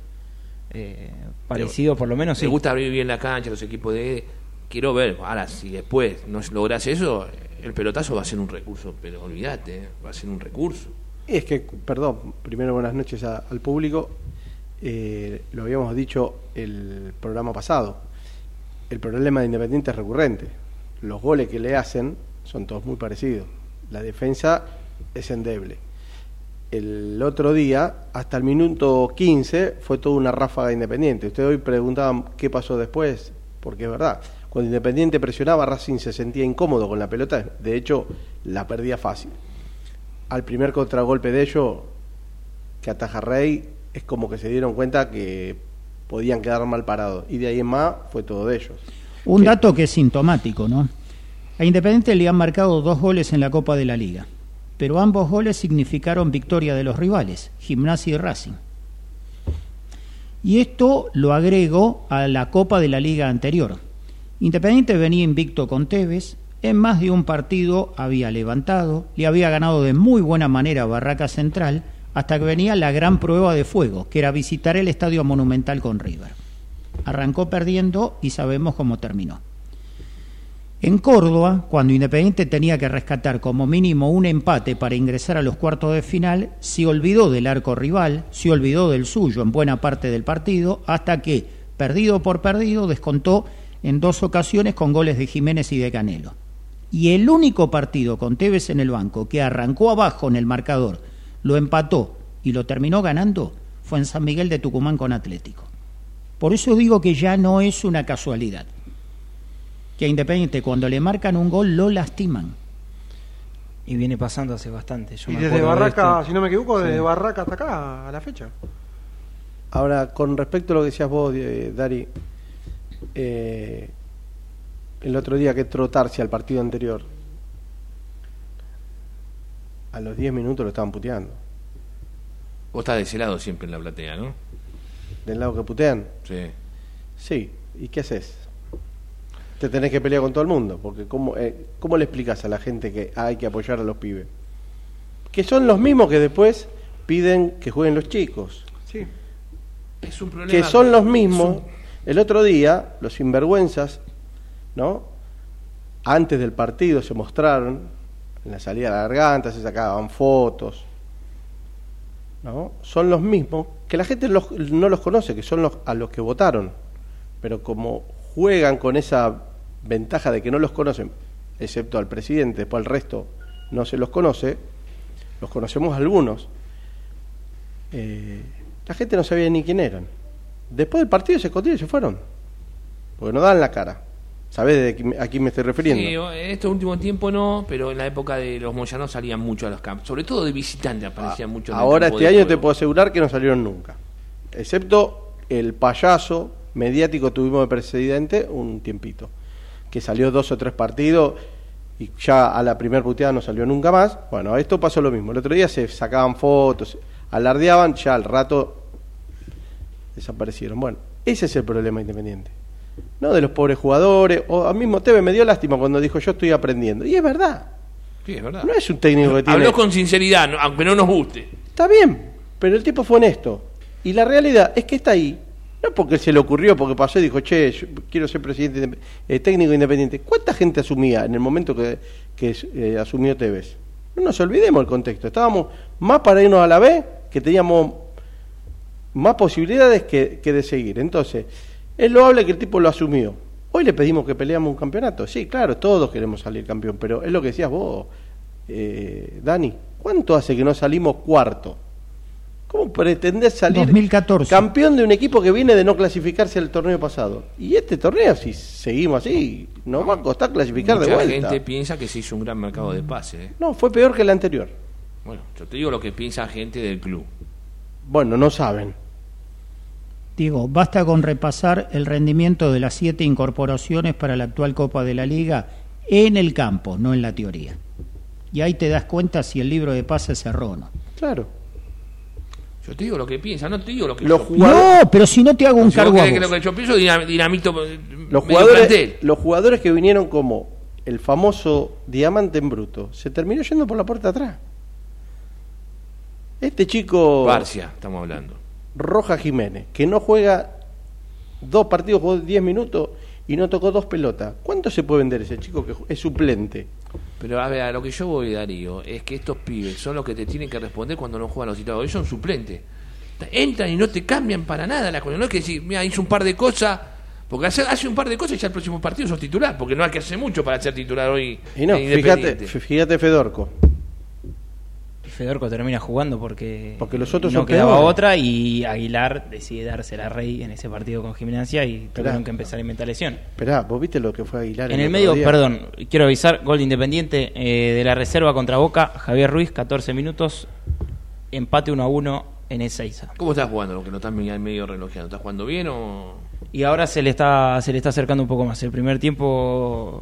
eh, parecido por lo menos sí. Me gusta abrir bien la cancha, los equipos de... Quiero ver, ahora, si después no logras eso, el pelotazo va a ser un recurso, pero olvídate, va a ser un recurso. Es que, perdón, primero buenas noches al público. Eh, lo habíamos dicho el programa pasado. El problema de Independiente es recurrente. Los goles que le hacen son todos muy parecidos. La defensa es endeble. El otro día, hasta el minuto 15, fue toda una ráfaga de Independiente. Ustedes hoy preguntaban qué pasó después, porque es verdad. Cuando Independiente presionaba, Racing se sentía incómodo con la pelota. De hecho, la perdía fácil al primer contragolpe de ellos que ataja Rey es como que se dieron cuenta que podían quedar mal parados y de ahí en más fue todo de ellos Un dato que es sintomático, ¿no? A Independiente le han marcado dos goles en la Copa de la Liga, pero ambos goles significaron victoria de los rivales, Gimnasia y Racing. Y esto lo agrego a la Copa de la Liga anterior. Independiente venía invicto con Tevez, en más de un partido había levantado, le había ganado de muy buena manera Barraca Central, hasta que venía la gran prueba de fuego, que era visitar el Estadio Monumental con River. Arrancó perdiendo y sabemos cómo terminó. En Córdoba, cuando Independiente tenía que rescatar como mínimo un empate para ingresar a los cuartos de final, se olvidó del arco rival, se olvidó del suyo en buena parte del partido, hasta que, perdido por perdido, descontó en dos ocasiones con goles de Jiménez y de Canelo. Y el único partido con Tevez en el banco que arrancó abajo en el marcador, lo empató y lo terminó ganando, fue en San Miguel de Tucumán con Atlético. Por eso digo que ya no es una casualidad que a Independiente cuando le marcan un gol lo lastiman. Y viene pasando hace bastante. Yo Y me desde de Barraca, si no me equivoco, desde. Barraca hasta acá, a la fecha. ahora con respecto a lo que decías vos eh, Dari eh, el otro día que trotarse al partido anterior a los 10 minutos lo estaban puteando Vos estás de ese lado siempre en la platea, ¿no? del lado que putean Sí. Sí, ¿y qué haces? Te tenés que pelear con todo el mundo, porque ¿cómo, eh, ¿cómo le explicas a la gente que hay que apoyar a los pibes? Que son los mismos que después piden que jueguen los chicos, Sí. Es un problema. que son los mismos. El otro día, los sinvergüenzas, ¿no? Antes del partido se mostraron, en la salida de la garganta, se sacaban fotos, ¿no? Son los mismos, que la gente los- no los conoce, que son los a los que votaron, pero como juegan con esa ventaja de que no los conocen, excepto al presidente, después al resto no se los conoce, los conocemos algunos, eh, la gente no sabía ni quién eran. Después del partido se escondieron y se fueron, porque no dan la cara. ¿Sabés de a quién me estoy refiriendo? Sí, en este último tiempo no, pero en la época de los Moyanos salían mucho a los campos, sobre todo de visitante aparecían mucho. en el Ahora este año te puedo asegurar que no salieron nunca. Excepto el payaso mediático tuvimos de presidente un tiempito. Que salió dos o tres partidos y ya a la primer puteada no salió nunca más. Bueno, esto pasó lo mismo. El otro día se sacaban fotos, alardeaban, ya al rato desaparecieron. Bueno, ese es el problema independiente. No de los pobres jugadores. O a mismo Teve me dio lástima cuando dijo yo estoy aprendiendo. Y es verdad. Sí, es verdad. No es un técnico que tiene... Habló con sinceridad, aunque no nos guste. Está bien, pero el tipo fue honesto. Y la realidad es que está ahí No porque se le ocurrió, porque pasó y dijo, che, yo quiero ser presidente eh, técnico independiente. ¿Cuánta gente asumía en el momento que, que eh, asumió Tevez? No nos olvidemos el contexto. Estábamos más para irnos a la B, que teníamos más posibilidades que, que de seguir. Entonces, es loable que el tipo lo asumió. Hoy le pedimos que peleamos un campeonato. Sí, claro, todos queremos salir campeón, pero es lo que decías vos, eh, Dani. ¿Cuánto hace que no salimos cuarto? ¿Cómo pretendés salir 2014. campeón de un equipo que viene de no clasificarse al torneo pasado? Y este torneo, si seguimos así, nos va a costar clasificar de vuelta. gente piensa que se hizo un gran mercado de pase. ¿eh? No, fue peor que el anterior. Bueno, yo te digo lo que piensa gente del club. Bueno, no saben. Diego, basta con repasar el rendimiento de las siete incorporaciones para la actual Copa de la Liga en el campo, no en la teoría. Y ahí te das cuenta si el libro de pases cerró o no. Claro. Yo te digo lo que piensa, no te digo lo que Los yo jugadores- No, pero si no te hago un Si vos cargo a que lo que yo pienso, dinam- dinamito eh, Los jugadores, los jugadores que vinieron como el famoso diamante en bruto, se terminó yendo por la puerta atrás. Este chico Barcia, estamos hablando. Roja Jiménez, que no juega dos partidos, jugó 10 minutos y no tocó dos pelotas. ¿Cuánto se puede vender ese chico que es suplente? Pero a ver, a lo que yo voy, Darío, es que estos pibes son los que te tienen que responder cuando no juegan los titulares. Ellos son suplentes. Entran y no te cambian para nada la cosa. No es que decir, mira, hizo un par de cosas, porque hace, hace un par de cosas y ya el próximo partido sos titular, porque no hay que hacer mucho para ser titular hoy. Y no, fíjate, fíjate Fedorco. Fedorco termina jugando porque, Porque los otros no quedaba otra y Aguilar decide dársela a Rey en ese partido con Gimnasia y tuvieron que empezar a inventar lesión. Esperá, vos viste lo que fue Aguilar. En el medio, día? perdón, quiero avisar, gol de Independiente eh, de la reserva contra Boca, Javier Ruiz, 14 minutos, empate 1 a 1 en Ezeiza. ¿Cómo estás jugando? Lo que no estás medio medio relojeando. ¿Estás jugando bien o.? Y ahora se le está se le está acercando un poco más. El primer tiempo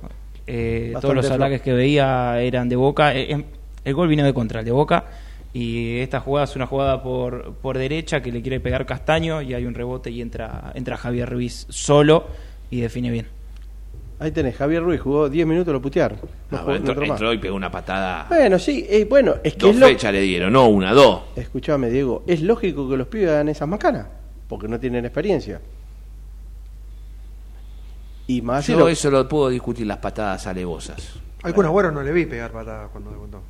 eh, todos los ataques que veía eran de Boca. Eh, eh, el gol vino de contra, el de Boca. Y esta jugada es una jugada por, por derecha que le quiere pegar Castaño y hay un rebote y entra, entra Javier Ruiz solo y define bien. Ahí tenés, Javier Ruiz jugó 10 minutos, lo putearon. No Ah, jugó- no entró, entró y pegó una patada. Bueno, sí, eh, bueno, es que Dos es fechas le dieron, no una, dos. Escuchame, Diego, es lógico que los pibes hagan esas macanas, porque no tienen experiencia. Y más si Yo lo- eso lo puedo discutir, las patadas alevosas. Al Kun Agüero no le vi pegar patadas cuando debutó.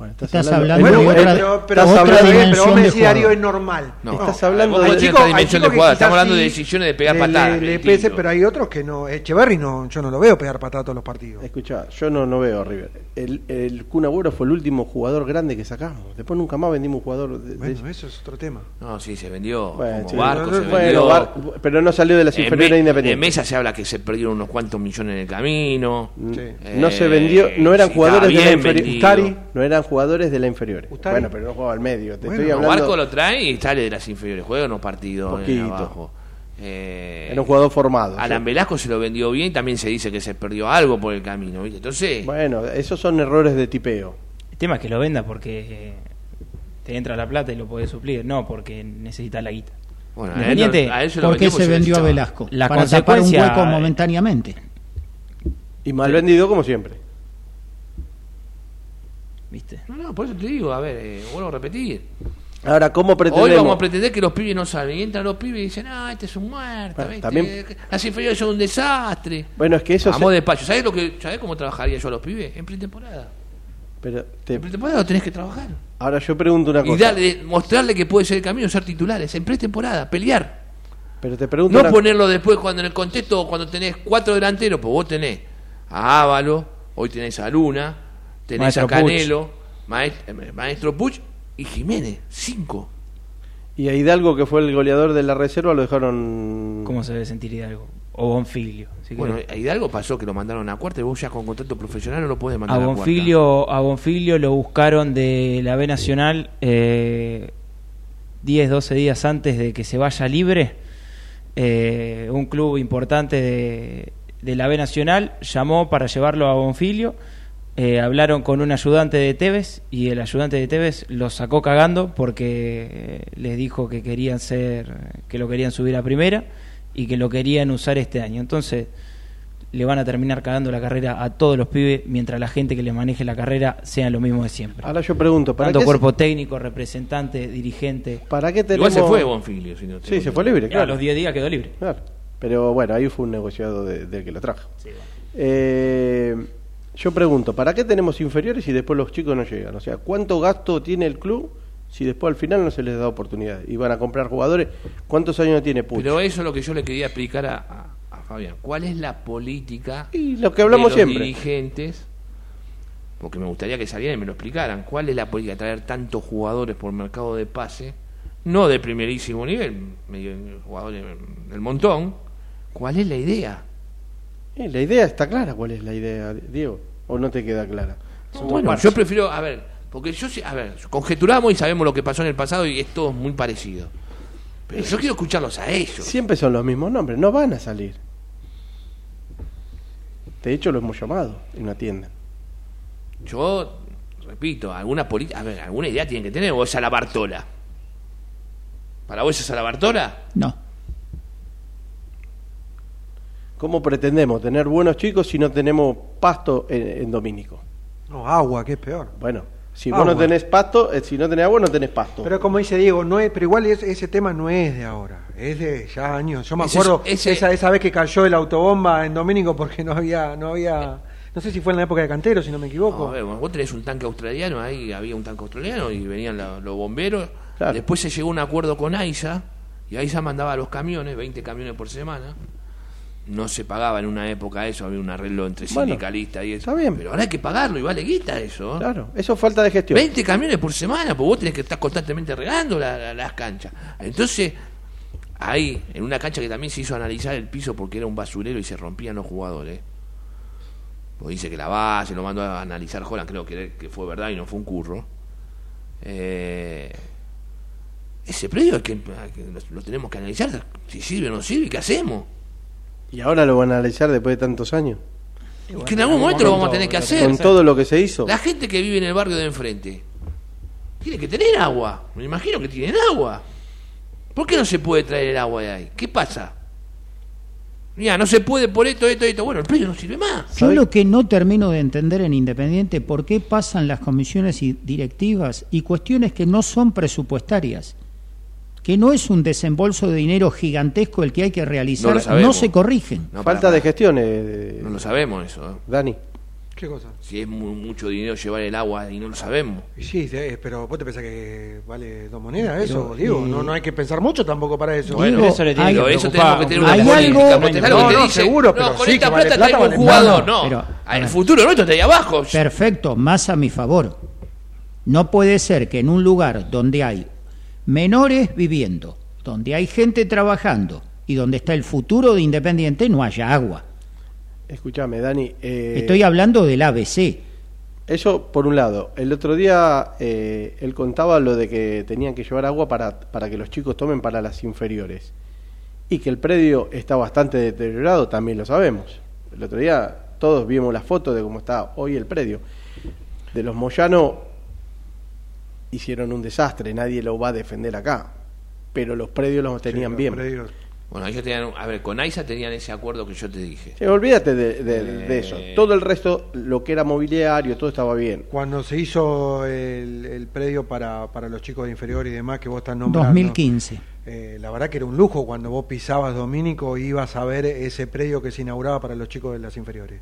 Bueno, Estás hablando Bueno, de bueno, otra, pero, pero, otra pero, vos me de decís, Darío, es normal. No, Estás hablando vos de- Chico, otra dimensión de jugada. Estamos hablando de decisiones de pegar patadas. le- le distinto. pese, pero hay otros que no. Echeverry no, yo no lo veo pegar patadas todos los partidos. Escuchá, yo no, no veo a River. El, el Kun Agüero fue el último jugador grande que sacamos. Después nunca más vendimos un jugador de, de- Bueno, eso es otro tema. No, sí, se vendió. Bueno, como se bueno. Bar- pero no salió de las inferiores independientes. En mesa se habla que se perdieron unos cuantos millones en el camino. Sí. No se vendió, no eran jugadores de la inferior. no eran jugadores de la inferior. Ustari. Bueno, pero no jugaba al medio. Te Bueno, estoy hablando. Barco lo trae y sale de las inferiores. Juega unos partidos en Poquito. abajo. Eh, Era un jugador formado. Alan Velasco se lo vendió bien. También se dice que se perdió algo por el camino. ¿viste? Entonces, Bueno, esos son errores de tipeo. El tema es que lo venda porque eh, te entra la plata y lo puedes suplir, no porque necesita la guita. bueno, a él, a él se lo ¿Por qué se vendió a. Velasco? La Para tapar un consecuencia- hueco momentáneamente. Y mal vendido como siempre. ¿Viste? No, no, por eso te digo, a ver, eh, vuelvo a repetir. Ahora, ¿cómo Hoy pretendemos? vamos a pretender que los pibes no saben. Y entran los pibes y dicen, ah, este es un muerto. Bueno, ¿viste? también- Las inferiores son un desastre. Bueno, es que eso Vamos se- despacho. ¿Sabés, lo que, ¿Sabés cómo trabajaría yo a los pibes? En pretemporada. Pero te- En pretemporada lo tenés que trabajar. Ahora yo pregunto una Y cosa. darle, mostrarle que puede ser el camino ser titulares. En pretemporada, pelear. Pero te pregunto No una ponerlo después cuando en el contexto, cuando tenés cuatro delanteros, pues vos tenés a Ávalo, hoy tenés a Luna, tenés Maestro a Canelo, Maest- eh, Maestro Puch y Jiménez. Cinco. Y a Hidalgo, que fue el goleador de la reserva, lo dejaron. ¿Cómo se debe sentir Hidalgo? O Bonfiglio. si Bueno, querés. a Hidalgo pasó que lo mandaron a cuarta y vos ya con contrato profesional no lo podés a mandar a, cuarta. Bonfiglio, a Bonfiglio lo buscaron de la B Nacional eh, 10, 12 días antes de que se vaya libre. Eh, un club importante de, de la B Nacional llamó para llevarlo a Bonfiglio. Eh, hablaron con un ayudante de Tevez y el ayudante de Tevez lo sacó cagando porque eh, les dijo que querían ser, que lo querían subir a primera y que lo querían usar este año. Entonces, le van a terminar cagando la carrera a todos los pibes mientras la gente que le maneje la carrera sea lo mismo de siempre. Ahora yo pregunto, ¿para Tanto qué, cuerpo técnico, representante, dirigente. ¿para qué Igual tenemos... se fue Bonfiglio. Si no Sí, se fue libre, A claro. los 10 días quedó libre. Claro. Pero bueno, ahí fue un negociado de- del que lo trajo. Eh, yo pregunto, ¿para qué tenemos inferiores y después los chicos no llegan? O sea, ¿cuánto gasto tiene el club si después al final no se les da oportunidad? Y van a comprar jugadores. ¿Cuántos años tiene Puch? Pero eso es lo que yo le quería explicar a, a- a Fabián. ¿Cuál es la política Y lo que hablamos de los siempre. dirigentes? Porque me gustaría que salieran y me lo explicaran. ¿Cuál es la política de traer tantos jugadores por mercado de pase? No de primerísimo nivel, medio jugadores del montón. ¿Cuál es la idea? Eh, la idea está clara. ¿Cuál es la idea, Diego? ¿O no te queda clara? No, bueno, yo prefiero, a ver, porque yo, a ver, conjeturamos y sabemos lo que pasó en el pasado y es todo muy parecido. Pero yo quiero escucharlos a ellos. Siempre son los mismos nombres, no van a salir. De hecho, los hemos llamado y no atienden. Yo, repito, alguna política, a ver, alguna idea tienen que tener, o es a la Bartola. ¿Para vos es a la Bartola? No. ¿Cómo pretendemos tener buenos chicos si no tenemos pasto en, en Domínico? No, agua, que es peor. Bueno, si Agua. vos no tenés pasto, eh, si no tenés agua, no tenés pasto. Pero como dice Diego, no es, pero igual es- ese tema no es de ahora, es de ya años. Yo me Ese- acuerdo ese- esa, esa vez que cayó el autobomba en Domínico porque no había, no había, no sé si fue en la época de Cantero, si no me equivoco. No, a ver, bueno, vos tenés un tanque australiano, ahí había un tanque australiano y venían la- los bomberos. Claro. Después se llegó a un acuerdo con AISA y AISA mandaba los camiones, 20 camiones por semana. No se pagaba en una época eso, había un arreglo entre Bueno, sindicalistas y eso. está bien. Pero ahora hay que pagarlo y vale guita eso. Claro, eso es falta de gestión. 20 camiones por semana, pues vos tenés que estar constantemente regando la- la- las canchas. Entonces, ahí, en una cancha que también se hizo analizar el piso porque era un basurero y se rompían los jugadores. Pues dice que la base lo mandó a analizar Holland, creo que, que fue verdad y no fue un curro. Eh, ese predio que, que- lo tenemos que analizar, si sirve o no sirve, ¿qué hacemos? Y ahora lo van a analizar después de tantos años. Es que en algún momento lo vamos a tener que hacer. Con todo lo que se hizo. La gente que vive en el barrio de enfrente tiene que tener agua. Me imagino que tienen agua. ¿Por qué no se puede traer el agua de ahí? ¿Qué pasa? Mira, no se puede por esto, esto, esto. Bueno, el predio no sirve más. Yo lo que no termino de entender en Independiente, ¿por qué pasan las comisiones y directivas y cuestiones que no son presupuestarias? Que no es un desembolso de dinero gigantesco el que hay que realizar, no, se corrigen. No, falta de gestión, eh, No lo sabemos eso. ¿eh? Dani. ¿Qué cosa? Si es mu- mucho dinero llevar el agua y no lo sabemos. Sí, eh, pero vos te pensás que vale dos monedas eso, Pero, Diego. eh, No, no hay que pensar mucho tampoco para eso. Digo, eso le tiene hay- que eso tenemos que tener una Hay política. algo- No, seguro, pero no, con sí, esta vale plata plata, traemos un vale jugador. No, Pero, a el futuro nuestro está ahí abajo. Perfecto, más a mi favor. No puede ser que en un lugar donde hay menores viviendo, donde hay gente trabajando y donde está el futuro de Independiente no haya agua. Escúchame, Dani. eh, Estoy hablando del ABC. Eso por un lado. El otro día eh, él contaba lo de que tenían que llevar agua para, para que los chicos tomen para las inferiores. Y que el predio está bastante deteriorado, también lo sabemos. El otro día todos vimos la foto de cómo está hoy el predio. De los Moyano hicieron un desastre, nadie lo va a defender acá. Pero los predios los tenían Sí, los bien. predios. Bueno, ellos tenían, a ver, con AISA tenían ese acuerdo que yo te dije. Sí, olvídate de, de- de Eh. eso. Todo el resto, lo que era mobiliario, todo estaba bien. Cuando se hizo el, el predio para, para los chicos de inferior y demás que vos estás nombrando. 2015. eh, la verdad que era un lujo cuando vos pisabas Domínico y ibas a ver ese predio que se inauguraba para los chicos de las inferiores.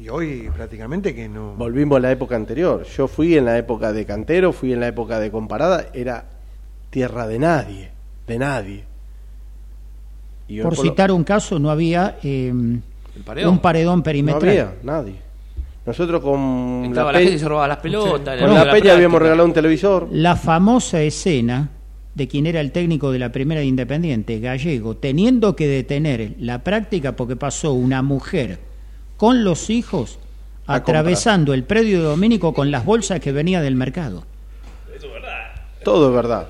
Y hoy prácticamente que no. Volvimos a la época anterior. Yo fui en la época de Cantero, fui en la época de Comparada, era tierra de nadie, de nadie. Y Por lo- citar un caso, no había eh, paredón. un paredón no perimetral. había nadie. Nosotros con Entraba la, la Pe- gente y se robaba las pelotas. con robaba la Peña habíamos regalado un televisor. La famosa escena de quien era el técnico de la primera de Independiente, Gallego, teniendo que detener la práctica porque pasó una mujer con los hijos A atravesando el predio de Domínico con las bolsas que venía del mercado. Todo es verdad.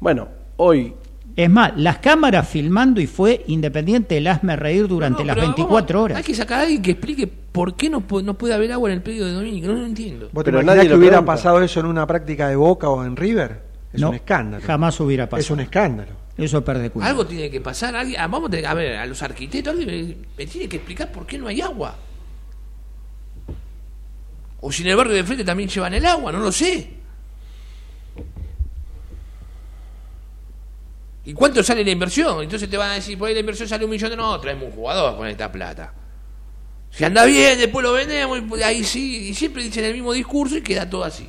Bueno, hoy Es más, las cámaras filmando y fue Independiente el hazme reír durante No, las pero 24 vamos, horas. Hay que sacar a alguien que explique por qué no, no puede haber agua en el predio de Domínico. No lo entiendo. ¿Vos te Pero nadie que lo hubiera pregunta. pasado eso en una práctica de Boca o en River? Es No, un escándalo. Jamás hubiera pasado. Es un escándalo. Eso perde cuenta. Algo tiene que pasar. alguien- ah, vamos a, tener- a ver, a los arquitectos, alguien me, tiene que explicar por qué no hay agua. O si en el barrio de frente también llevan el agua, no lo sé. ¿Y cuánto sale la inversión? Entonces te van a decir, por ahí la inversión sale un millón de no, traemos un jugador con esta plata. Si anda bien, después lo vendemos, y ahí sí, y siempre dicen el mismo discurso y queda todo así.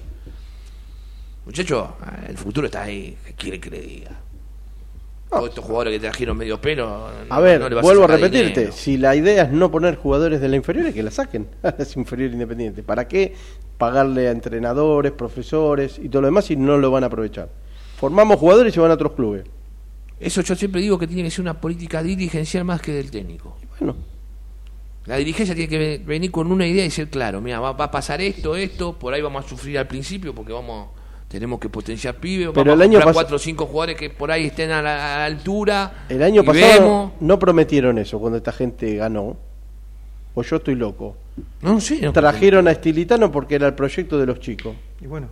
Muchachos, el futuro está ahí, ¿qué quiere que le diga? Todos estos jugadores que trajeron medio pelo. A ver, no le vas vuelvo a repetirte, dinero. si la idea es no poner jugadores de la inferior, que la saquen a las inferiores independientes. ¿Para qué pagarle a entrenadores, profesores y todo lo demás si no lo van a aprovechar? Formamos jugadores y se van a otros clubes. Eso yo siempre digo que tiene que ser una política dirigencial más que del técnico. Bueno. La dirigencia tiene que ve- venir con una idea y ser claro, mira, va, va a pasar esto, esto, por ahí vamos a sufrir al principio porque vamos tenemos que potenciar pibes, Pero vamos el a año cuatro o cinco jugadores que por ahí estén a la, a la altura. El año pasado vemos. no prometieron eso cuando esta gente ganó. O yo estoy loco. No, sí. no. Trajeron a Estilitano porque era el proyecto de los chicos. Y bueno,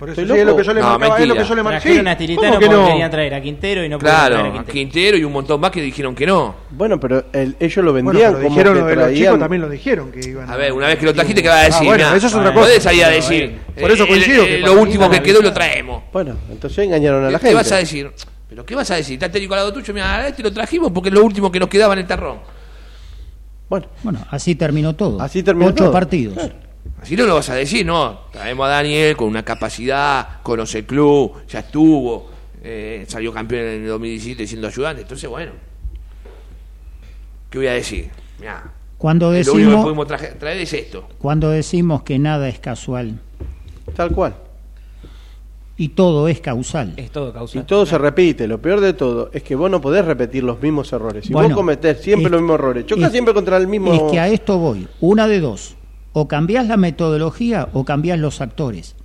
por eso ¿Estoy sí, es lo que yo le No, marcaba, es lo que mentira. yo le marcaba. Trajeron Sí, a Tilitano ¿cómo que porque no? querían traer a Quintero y no traer a Claro, a Quintero. Quintero y un montón más que dijeron que no. Bueno, pero el- ellos lo Bueno, vendían pero como dijeron que lo de los chicos, también lo dijeron que iban A ver, una vez que lo trajiste, ¿qué vas a decir? Ah, bueno, Mirá, eso es otra podés cosa. salir a Pero, decir. por eso eh, coincido que lo último que quedó lo traemos. Bueno, entonces engañaron a la ¿Qué gente. vas a decir? ¿Pero qué vas a decir? ¿Está técnico al lado tuyo? Mira, a este lo trajimos porque es lo último que nos quedaba en el terrón. Bueno, Bueno, así terminó todo. Así terminó Ocho todo. partidos. Así no lo vas a decir, no. Traemos a Daniel con una capacidad, conoce el club, ya estuvo, eh, salió campeón en el 2017 siendo ayudante. Entonces, bueno. ¿Qué voy a decir? Mirá, Cuando lo único que decimos, podemos traje- traer es esto. cuando decimos que nada es casual tal cual. y todo es causal. Es todo Y causal. todo se repite. Lo peor de todo es que vos no podés repetir los mismos errores. Si Bueno, vos cometés siempre es- los mismos errores, chocas siempre contra el mismo. Es que a esto voy. Una de dos. O cambiás la metodología o cambiás los actores.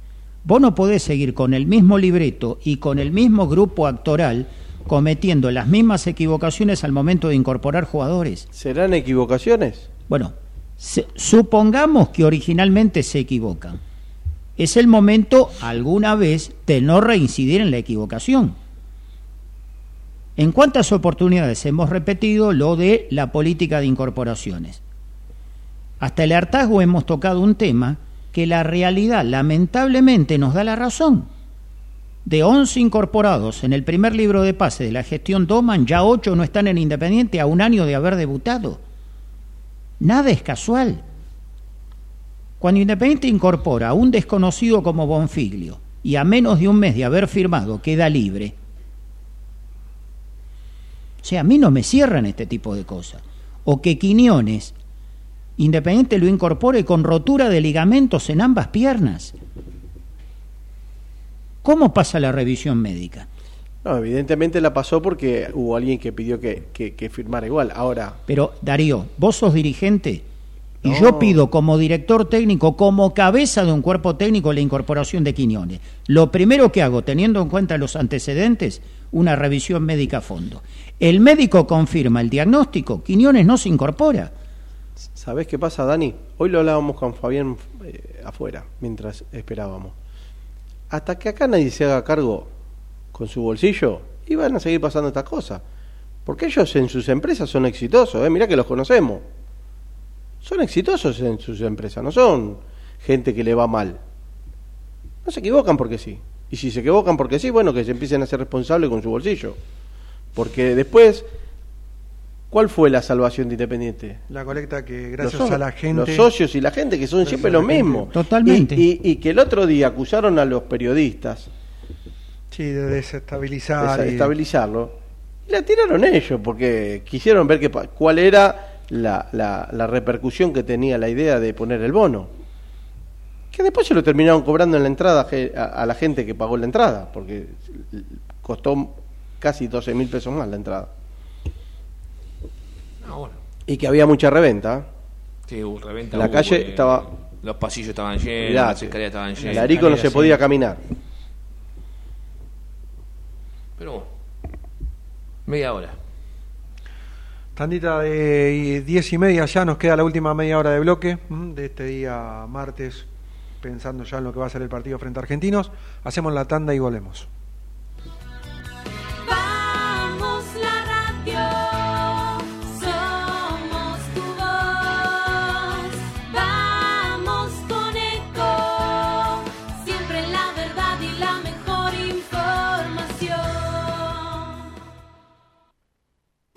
Vos no podés seguir con el mismo libreto y con el mismo grupo actoral cometiendo las mismas equivocaciones al momento de incorporar jugadores. ¿Serán equivocaciones? Bueno, se- supongamos que originalmente se equivocan. Es el momento alguna vez de no reincidir en la equivocación. ¿En cuántas oportunidades hemos repetido lo de la política de incorporaciones? Hasta el hartazgo hemos tocado un tema que la realidad lamentablemente nos da la razón. De 11 incorporados en el primer libro de pase de la gestión Doman, ya 8 no están en Independiente a un año de haber debutado. Nada es casual. Cuando Independiente incorpora a un desconocido como Bonfiglio y a menos de un mes de haber firmado queda libre, o sea, a mí no me cierran este tipo de cosas. O que Quiñones, Independiente lo incorpore con rotura de ligamentos en ambas piernas. ¿Cómo pasa la revisión médica? No, evidentemente la pasó porque hubo alguien que pidió que, que- que firmara igual. Ahora, Pero Darío, vos sos dirigente y No. yo pido como director técnico, como cabeza de un cuerpo técnico, la incorporación de Quiñones. Lo primero que hago, teniendo en cuenta los antecedentes, una revisión médica a fondo. El médico confirma el diagnóstico, Quiñones no se incorpora. ¿Sabés qué pasa, Dani? Hoy lo hablábamos con Fabián eh, afuera, mientras esperábamos. Hasta que acá nadie se haga cargo con su bolsillo, y van a seguir pasando estas cosas. Porque ellos en sus empresas son exitosos, ¿eh? mirá que los conocemos. Son exitosos en sus empresas, no son gente que le va mal. No se equivocan porque sí. Y si se equivocan porque sí, bueno, que se empiecen a ser responsables con su bolsillo. Porque después, ¿cuál fue la salvación de Independiente? La colecta que gracias Los a la gente. Los socios y la gente, que son siempre los gente. mismos. Totalmente. Y, y- y que el otro día acusaron a los periodistas Sí, de desestabilizar. desestabilizarlo. Y la tiraron ellos, porque quisieron ver qué pa- cuál era la, la- la repercusión que tenía la idea de poner el bono. Que después se lo terminaron cobrando en la entrada a la gente que pagó la entrada, porque costó casi 12 mil pesos más la entrada. Ah, bueno. Y que había mucha reventa. Sí, hubo reventa, La hubo, calle eh, estaba- Los pasillos estaban llenos, Mirá, las escaleras estaban El. Arico no se podía caminar. Pero bueno, media hora. Tandita de 10 y media ya nos queda la última media hora de bloque de este día martes, pensando ya en lo que va a ser el partido frente a Argentinos. Hacemos la tanda y volvemos.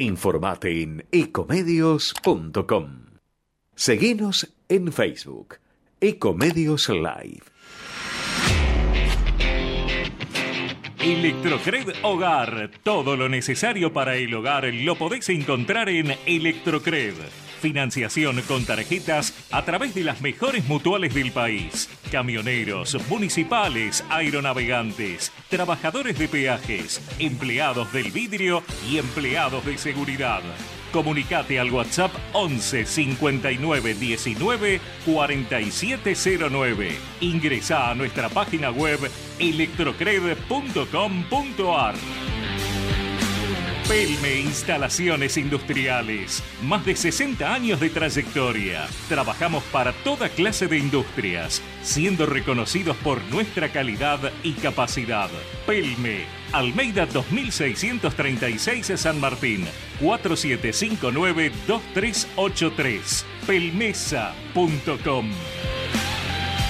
Informate en ecomedios.com. Seguinos en Facebook, Ecomedios Live. Electrocred Hogar. Todo lo necesario para el hogar lo podés encontrar en Electrocred. Financiación con tarjetas a través de las mejores mutuales del país. Camioneros, municipales, aeronavegantes, trabajadores de peajes, empleados del vidrio y empleados de seguridad. Comunicate al WhatsApp 11 59 19 4709. Ingresa a nuestra página web electrocred.com.ar. Pelme Instalaciones Industriales. Más de 60 años de trayectoria. Trabajamos para toda clase de industrias, siendo reconocidos por nuestra calidad y capacidad. Pelme, Almeida 2636 San Martín, 4759-2383. Pelmesa.com.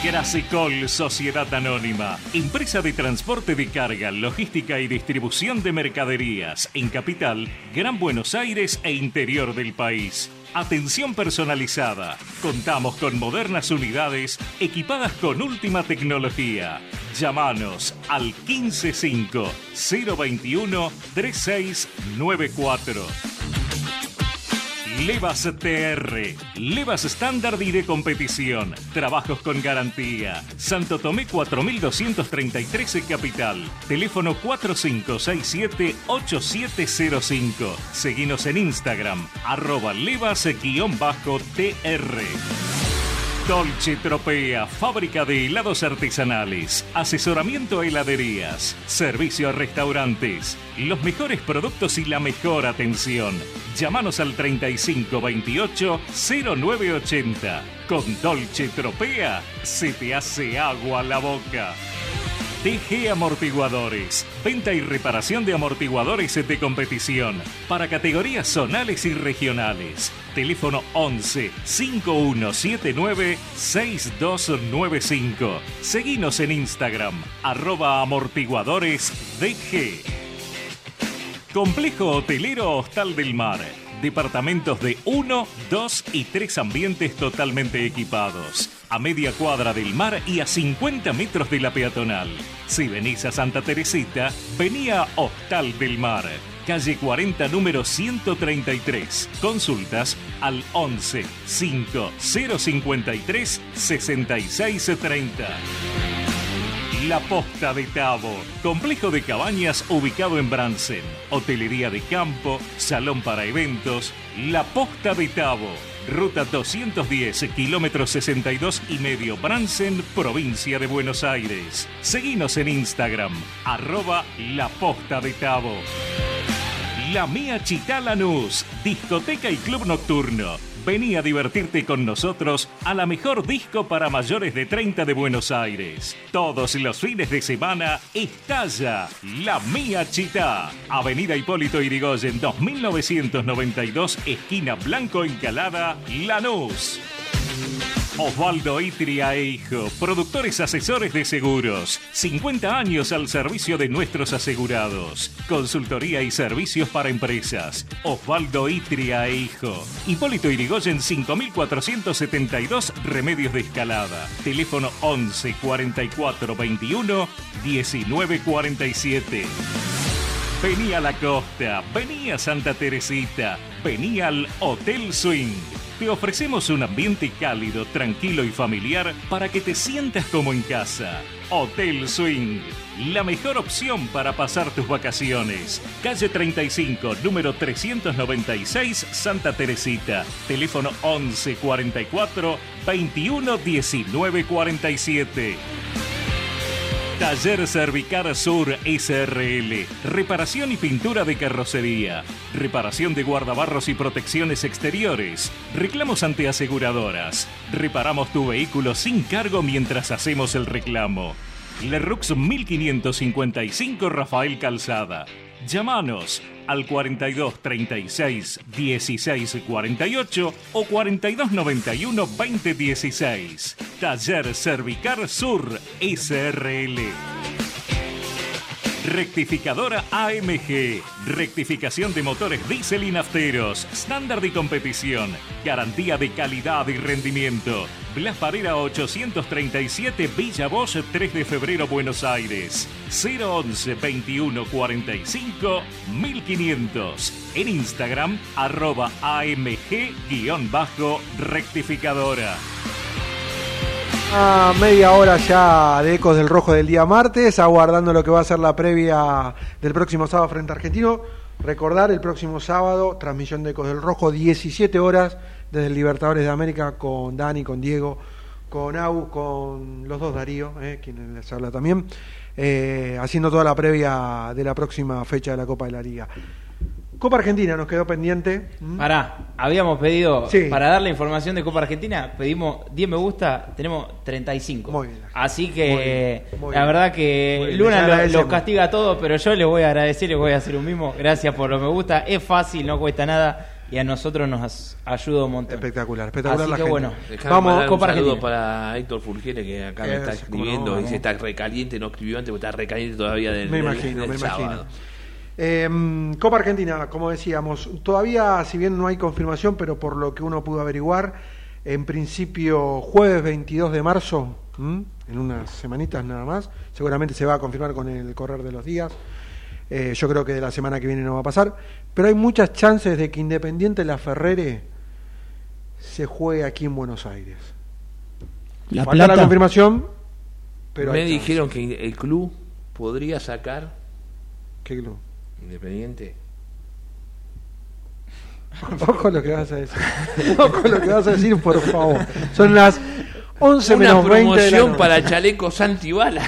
Grasicol Sociedad Anónima, empresa de transporte de carga, logística y distribución de mercaderías en Capital, Gran Buenos Aires e interior del país. Atención personalizada. Contamos con modernas unidades equipadas con última tecnología. Llámanos al 155 021 3694. Levas TR, Levas estándar y de competición, trabajos con garantía. Santo Tomé 4233 en Capital, teléfono 4567-8705. Seguinos en Instagram, arroba levas-tr. Dolce Tropea, fábrica de helados artesanales, asesoramiento a heladerías, servicio a restaurantes, los mejores productos y la mejor atención. Llámanos al 3528 0980. Con Dolce Tropea se te hace agua la boca. TG Amortiguadores. Venta y reparación de amortiguadores de competición para categorías zonales y regionales. Teléfono 11 5179 6295. Seguinos en Instagram, arroba amortiguadores DG. Complejo Hotelero Hostal del Mar. Departamentos de 1, 2 y 3 ambientes totalmente equipados. A media cuadra del mar y a 50 metros de la peatonal. Si venís a Santa Teresita, venía Hostal del Mar. Calle 40, número 133. Consultas al 11 5 053 6630. La Posta de Tabo, complejo de cabañas ubicado en Bransen, hotelería de campo, salón para eventos, La Posta de Tabo, ruta 210, kilómetro 62 y medio, Bransen, provincia de Buenos Aires. Seguinos en Instagram, arroba La Posta de Tabo. La Mía Chitalanús, discoteca y club nocturno. Vení a divertirte con nosotros a la mejor disco para mayores de 30 de Buenos Aires. Todos los fines de semana estalla La Mía Chita. Avenida Hipólito Irigoyen 2992, esquina Blanco Encalada, Lanús. Osvaldo Itria e Hijo, productores asesores de seguros. 50 años al servicio de nuestros asegurados. Consultoría y servicios para empresas. Osvaldo Itria e Hijo. Hipólito Irigoyen 5472 Remedios de Escalada. Teléfono 11 44 21 19 47. Vení a la costa, vení a Santa Teresita, vení al Hotel Swing. Te ofrecemos un ambiente cálido, tranquilo y familiar para que te sientas como en casa. Hotel Swing, la mejor opción para pasar tus vacaciones. Calle 35, número 396, Santa Teresita. Teléfono 11 44 21 19 47. Taller Cervicar Sur SRL. Reparación y pintura de carrocería. Reparación de guardabarros y protecciones exteriores. Reclamos ante aseguradoras. Reparamos tu vehículo sin cargo mientras hacemos el reclamo. Lerux 1555 Rafael Calzada. Llámanos al 42 36 16 48 o 42 91 20 16. Taller Cervicar Sur SRL. Rectificadora AMG. Rectificación de motores diésel y nafteros. Estándar de competición. Garantía de calidad y rendimiento. Blas Parera 837 Villa Bosch 3 de febrero Buenos Aires. 011 21 45 1500. En Instagram arroba AMG-rectificadora. A media hora ya de Ecos del Rojo del día martes, aguardando lo que va a ser la previa del próximo sábado frente a Argentino. Recordar el próximo sábado, transmisión de Ecos del Rojo, 17 horas desde el Libertadores de América con Dani, con Diego, con Au, con los dos Darío, eh, quien les habla también, eh, haciendo toda la previa de la próxima fecha de la Copa de la Liga. Copa Argentina nos quedó pendiente. Pará, habíamos pedido, para dar la información de Copa Argentina, pedimos 10 me gusta, tenemos 35. Muy bien. Así que Muy bien, muy la verdad que Luna lo- los castiga a todos, pero yo les voy a agradecer, les voy a hacer un mismo. Gracias por los me gusta, es fácil, no cuesta nada y a nosotros nos ayuda un montón. Espectacular, espectacular Así la que gente. bueno, Dejame vamos, Copa un saludo Argentina. para Héctor Fulgiere que acá me está escribiendo no, y se está recaliente, no escribió antes porque está recaliente todavía del, Me del- imagino, del me sábado. imagino. Eh, Copa Argentina, como decíamos, todavía, si bien no hay confirmación, pero por lo que uno pudo averiguar, en principio jueves 22 de marzo, ¿m? en unas semanitas nada más, seguramente se va a confirmar con el correr de los días. Eh, yo creo que de la semana que viene no va a pasar, pero hay muchas chances de que Independiente La Ferrere se juegue aquí en Buenos Aires. La Falta la confirmación, pero me dijeron que el club podría sacar ¿Qué club? Independiente. Ojo lo que vas a decir. Ojo lo que vas a decir, por favor. Son las 11 Una menos 20 de la promoción noche. para chalecos antibala.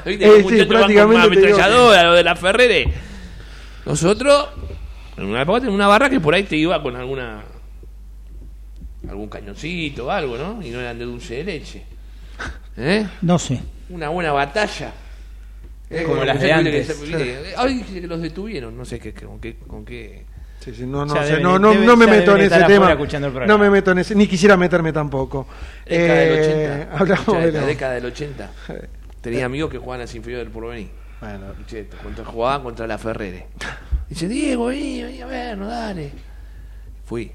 ¿Viste? Eh, sí, muchachos van con prácticamente te ametralladora, lo de la Ferrere. Nosotros, en una época, teníamos una barra que por ahí te iba con alguna algún cañoncito o algo, ¿no? Y no eran de dulce de leche. ¿Eh? No sé. Una buena batalla. Eh, Como las de antes. Ay, que los detuvieron, no sé qué, con qué, con qué. Sí, sí, no, no, deben- no, no, deben- no me meto en ese tema. No me meto en ese, ni quisiera meterme tampoco. Década del Eh, 80. hablamos Escuchá, de la década del 80. Tenía amigos que jugaban a las inferiores del porvenir. Bueno, Che, contra, jugaban contra la Ferrere. Dice, Diego, vení, vení a vernos, dale. Fui.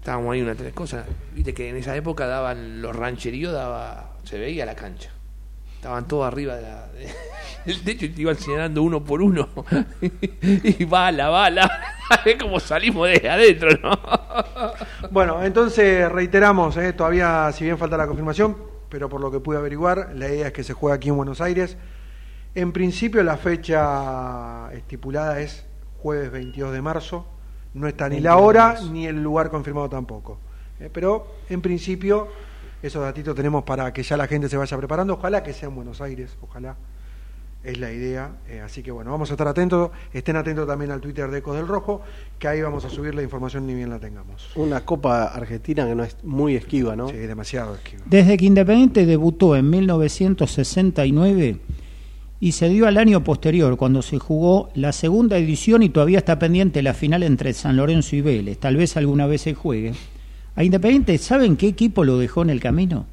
Estábamos ahí una tres cosas. Viste que en esa época daban los rancheríos, daba, se veía la cancha. Estaban todos arriba de la. de- de hecho, te iban señalando uno por uno. y bala, bala. Es como salimos de adentro, ¿no? Bueno, entonces reiteramos, eh, todavía, si bien falta la confirmación, pero por lo que pude averiguar, la idea es que se juegue aquí en Buenos Aires. En principio, la fecha estipulada es jueves 22 de marzo. No está ni la 22 de hora ni el lugar confirmado tampoco. Eh, pero en principio, esos datitos tenemos para que ya la gente se vaya preparando. Ojalá que sea en Buenos Aires, ojalá. Es la idea. Eh, así que bueno, vamos a estar atentos. Estén atentos también al Twitter de Ecos del Rojo, que ahí vamos a subir la información ni bien la tengamos. Una Copa Argentina que no es muy esquiva, ¿no? Sí, demasiado esquivo. Desde que Independiente debutó en 1969 y se dio al año posterior, cuando se jugó la segunda edición y todavía está pendiente la final entre San Lorenzo y Vélez, tal vez alguna vez se juegue. A Independiente, ¿saben qué equipo lo dejó en el camino?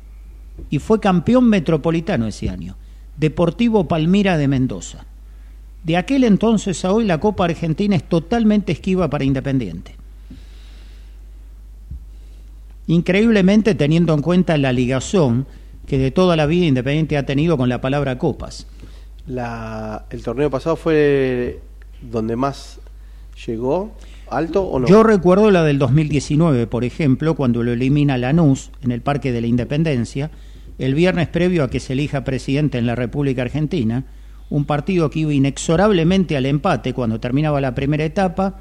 Y fue campeón metropolitano ese año, Deportivo Palmira de Mendoza. De aquel entonces a hoy la Copa Argentina es totalmente esquiva para Independiente. Increíblemente teniendo en cuenta la ligazón que de toda la vida Independiente ha tenido con la palabra copas. La, el torneo pasado fue donde más llegó, alto o no? Yo recuerdo la del 2019, por ejemplo, cuando lo elimina Lanús en el Parque de la Independencia, el viernes previo a que se elija presidente en la República Argentina, un partido que iba inexorablemente al empate cuando terminaba la primera etapa,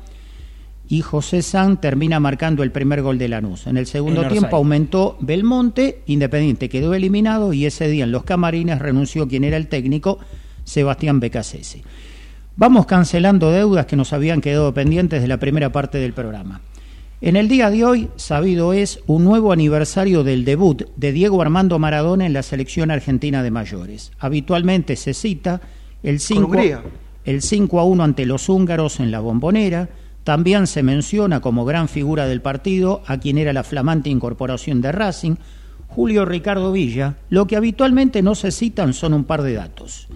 y José San termina marcando el primer gol de Lanús. En el segundo En tiempo aumentó Belmonte, Independiente quedó eliminado y ese día en los camarines renunció quien era el técnico, Sebastián Becasese. Vamos cancelando deudas que nos habían quedado pendientes de la primera parte del programa. En el día de hoy, sabido es, un nuevo aniversario del debut de Diego Armando Maradona en la selección argentina de mayores. Habitualmente se cita el 5, Hungría. el 5 a 1 ante los húngaros en la bombonera. También se menciona como gran figura del partido a quien era la flamante incorporación de Racing, Julio Ricardo Villa. Lo que habitualmente no se citan son un par de datos.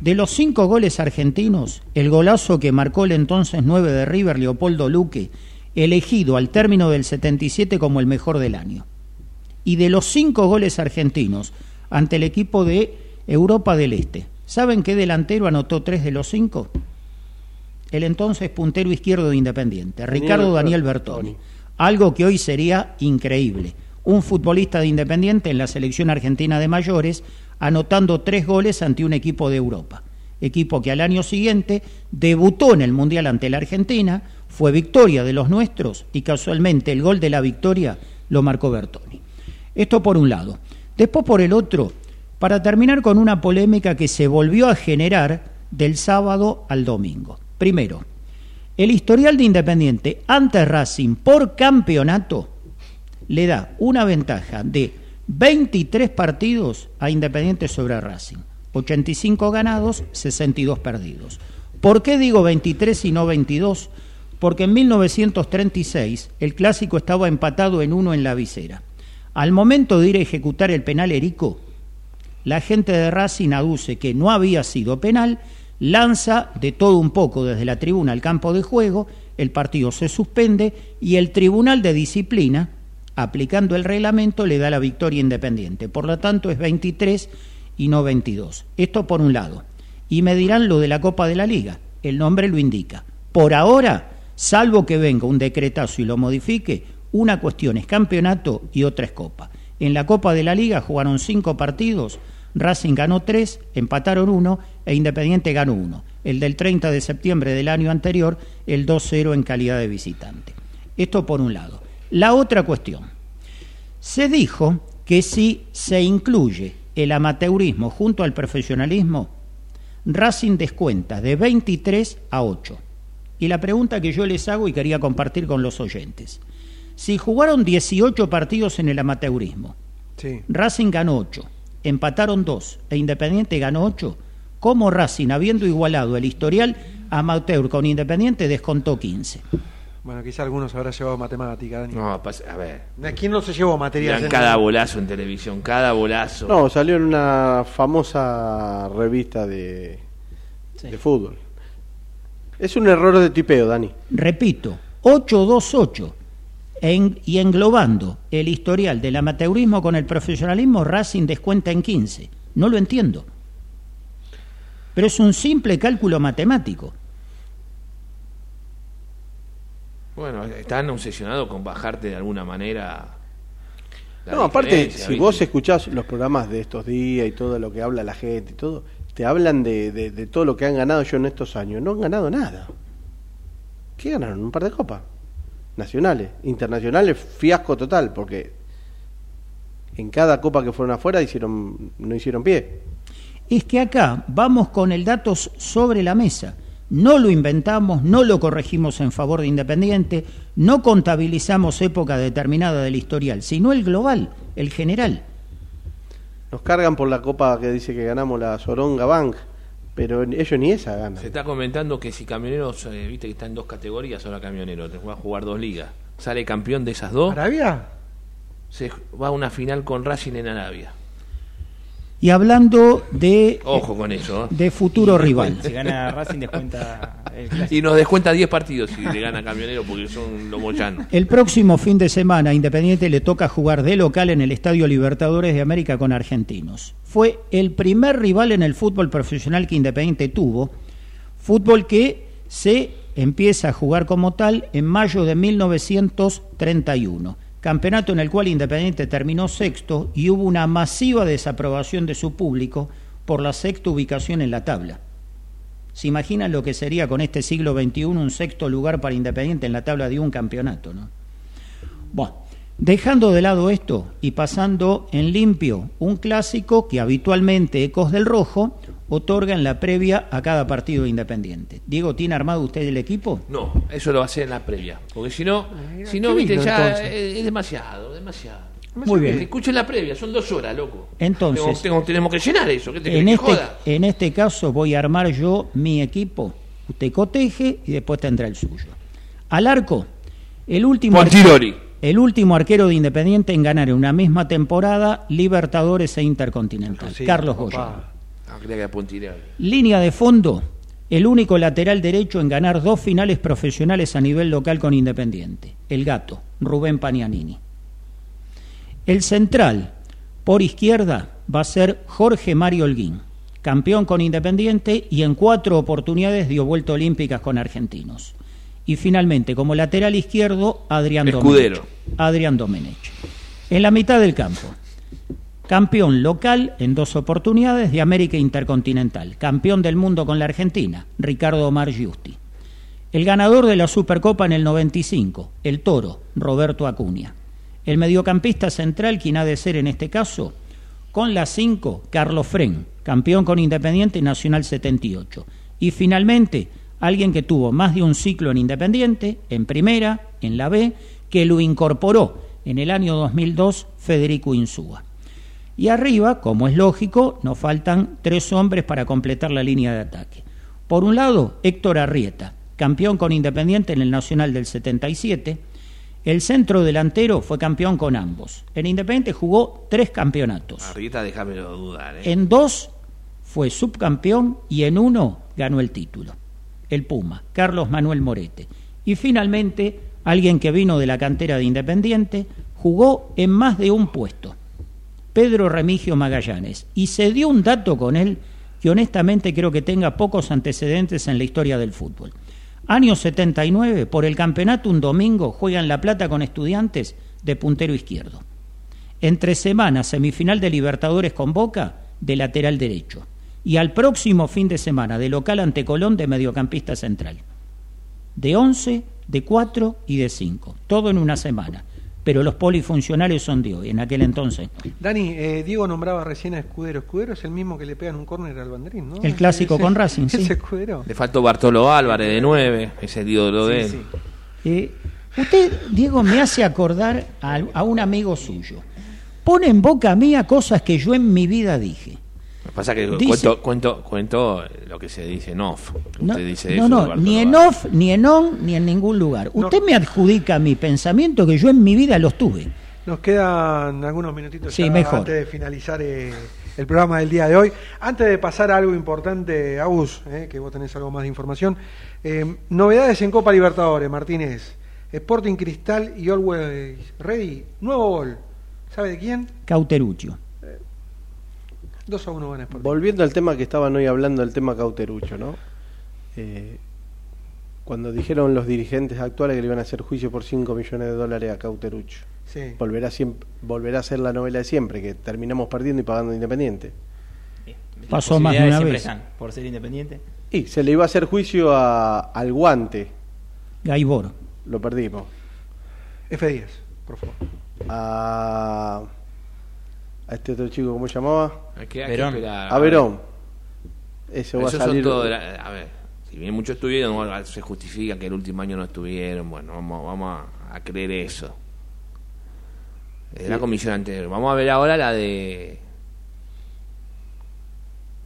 De los cinco goles argentinos, el golazo que marcó el entonces 9 de River, Leopoldo Luque, elegido al término del 77 como el mejor del año. Y de los cinco goles argentinos ante el equipo de Europa del Este, ¿saben qué delantero anotó tres de los cinco? El entonces puntero izquierdo de Independiente, Ricardo Daniel Bertoni. Algo que hoy sería increíble. Un futbolista de Independiente en la selección argentina de mayores anotando tres goles ante un equipo de Europa. Equipo que al año siguiente debutó en el Mundial ante la Argentina, fue victoria de los nuestros y casualmente el gol de la victoria lo marcó Bertoni. Esto por un lado. Después por el otro, para terminar con una polémica que se volvió a generar del sábado al domingo. Primero, el historial de Independiente ante Racing por campeonato le da una ventaja de 23 partidos a Independiente sobre Racing. 85 ganados, 62 perdidos. ¿Por qué digo 23 y no 22? Porque en 1936 el clásico estaba empatado en uno en la visera. Al momento de ir a ejecutar el penal Erico, la gente de Racing aduce que no había sido penal, lanza de todo un poco desde la tribuna al campo de juego, el partido se suspende y el Tribunal de Disciplina, aplicando el reglamento, le da la victoria independiente. Por lo tanto, es 23 y no 22. Esto por un lado. Y me dirán lo de la Copa de la Liga. El nombre lo indica. Por ahora, salvo que venga un decretazo y lo modifique, una cuestión es campeonato y otra es Copa. En la Copa de la Liga jugaron cinco partidos, Racing ganó tres, empataron uno e Independiente ganó uno. El del 30 de septiembre del año anterior, el 2-0 en calidad de visitante. Esto por un lado. La otra cuestión. Se dijo que si se incluye el amateurismo junto al profesionalismo, Racing descuenta de 23 a 8. Y la pregunta que yo les hago y quería compartir con los oyentes. Si jugaron 18 partidos en el amateurismo, Sí. Racing ganó 8, empataron 2 e Independiente ganó 8, ¿cómo Racing, habiendo igualado el historial amateur con Independiente, descontó 15? Bueno, quizá algunos habrá llevado matemática, Dani. No, pas- a ver. ¿A quién no se llevó material? Miran cada bolazo en televisión, cada bolazo. No, salió en una famosa revista de, de fútbol. Es un error de tipeo, Dani. Repito, 8-2-8. En- y englobando el historial del amateurismo con el profesionalismo, Racing descuenta en 15. No lo entiendo. Pero es un simple cálculo matemático. Bueno, están obsesionados con bajarte de alguna manera. la No, aparte, si ¿viste? vos escuchás los programas de estos días y todo lo que habla la gente y todo, te hablan de, de- de todo lo que han ganado yo en estos años. No han ganado nada. ¿Qué ganaron? Un par de copas. Nacionales. Internacionales, fiasco total, porque en cada copa que fueron afuera hicieron, no hicieron pie. es que acá vamos con el dato sobre la mesa. No lo inventamos, no lo corregimos en favor de Independiente, no contabilizamos época determinada del historial, sino el global, el general. Nos cargan por la copa que dice que ganamos la Soronga Bank, pero ellos ni esa ganan. Se está comentando que si Camioneros, eh, viste que está en dos categorías ahora Camioneros, va a jugar dos ligas. Sale campeón de esas dos, ¿Arabia? se va a una final con Racing en Arabia. Y hablando de, Ojo con eso. ¿eh? de futuro rival. Si gana Racing descuenta el. Y nos descuenta 10 partidos si le gana Camionero porque son los moyanos. El próximo fin de semana, Independiente le toca jugar de local en el Estadio Libertadores de América con Argentinos. Fue el primer rival en el fútbol profesional que Independiente tuvo, fútbol que se empieza a jugar como tal en mayo de 1931, campeonato en el cual Independiente terminó sexto y hubo una masiva desaprobación de su público por la sexta ubicación en la tabla. ¿Se imaginan lo que sería con este siglo XXI un sexto lugar para Independiente en la tabla de un campeonato? ¿no? Bueno, dejando de lado esto y pasando en limpio un clásico que habitualmente Ecos del Rojo otorga en la previa a cada partido de Independiente. Diego, ¿tiene armado usted el equipo? No, eso lo va a hacer en la previa. Porque si no, si no, viste, lindo, ya es, es demasiado, demasiado. Muy bien. Escuchen la previa, son dos horas, loco. Entonces- Tengo- tengo- tenemos que llenar eso. ¿Qué te En este, joda? en este caso voy a armar yo mi equipo. Usted coteje y después tendrá el suyo. Al arco, el último, Pontiroli. El último arquero de Independiente en ganar en una misma temporada Libertadores e Intercontinental, Sí, Carlos. Goya. Línea de fondo, el único lateral derecho en ganar dos finales profesionales a nivel local con Independiente, el gato, Rubén Pagnanini. El central, por izquierda, va a ser Jorge Mario Holguín, campeón con Independiente y en cuatro oportunidades dio vuelta olímpicas con argentinos. Y finalmente, como lateral izquierdo, Adrián Escudero. Domenech. Adrián Domenech. En la mitad del campo, campeón local en dos oportunidades de América Intercontinental, campeón del mundo con la Argentina, Ricardo Omar Giusti. El ganador de la Supercopa en el 95, el Toro, Roberto Acuña. El mediocampista central, quien ha de ser en este caso, con la 5, Carlos Fren, campeón con Independiente Nacional 78. Y finalmente, alguien que tuvo más de un ciclo en Independiente, en primera, en la B, que lo incorporó en el año 2002 Federico Insúa. Y arriba, como es lógico, nos faltan tres hombres para completar la línea de ataque. Por un lado, Héctor Arrieta, campeón con Independiente en el Nacional del 77. El centro delantero fue campeón con ambos. En Independiente jugó tres campeonatos. Arrieta, déjamelo dudar. ¿eh? En dos fue subcampeón y en uno ganó el título. El Puma, Carlos Manuel Morete. Y finalmente, alguien que vino de la cantera de Independiente, jugó en más de un puesto. Pedro Remigio Magallanes. Y se dio un dato con él que honestamente creo que tenga pocos antecedentes en la historia del fútbol. Año 79, por el campeonato un domingo juega en La Plata con estudiantes de puntero izquierdo. Entre semanas, semifinal de Libertadores con Boca, de lateral derecho. Y al próximo fin de semana, de local ante Colón, de mediocampista central. De 11, de 4 y de 5. Todo en una semana. Pero los polifuncionales son de hoy, en aquel entonces. Dani, eh, Diego nombraba recién a Escudero. Escudero es el mismo que le pegan un córner al banderín, ¿no? El clásico Ese- con Racing, sí. Ese Escudero. Le faltó Bartolo Álvarez de 9, ese ídolo de él. Eh, usted, Diego, me hace acordar a, a un amigo suyo. Pone en boca mía cosas que yo en mi vida dije. Lo que pasa es que Dice- cuento, cuento, cuento lo que se dice en off. No, Usted dice no, eso no, ni en off, ni en on, ni en ningún lugar. Usted me adjudica mi pensamiento que yo en mi vida los tuve. Nos quedan algunos minutitos Sí, ya mejor. antes de finalizar eh, el programa del día de hoy. Antes de pasar a algo importante, Agus, eh, que vos tenés algo más de información. eh, novedades en Copa Libertadores, Martínez. Sporting Cristal y Always Ready. Nuevo gol. ¿Sabe de quién? Cauteruccio. 2 a 1 gana Sporting. Volviendo al tema que estaban hoy hablando, el tema Cauterucho, ¿no? Eh, cuando dijeron los dirigentes actuales que le iban a hacer juicio por 5 millones de dólares a Cauterucho, Sí. volverá, siempre, volverá a ser la novela de siempre, que terminamos perdiendo y pagando Independiente. Pasó más de una siempre vez. están, por ser independiente. Y se le iba a hacer juicio a- al guante, Gaibor. lo perdimos. F10, por favor. A, a este otro chico, ¿cómo se llamaba? Que Verón. esperar. A Verón. Ese va a salir. de la- a ver, si bien muchos estuvieron, se justifica que el último año no estuvieron. Bueno, vamos, vamos a, a creer eso. Es la Sí. comisión anterior. Vamos a ver ahora la de.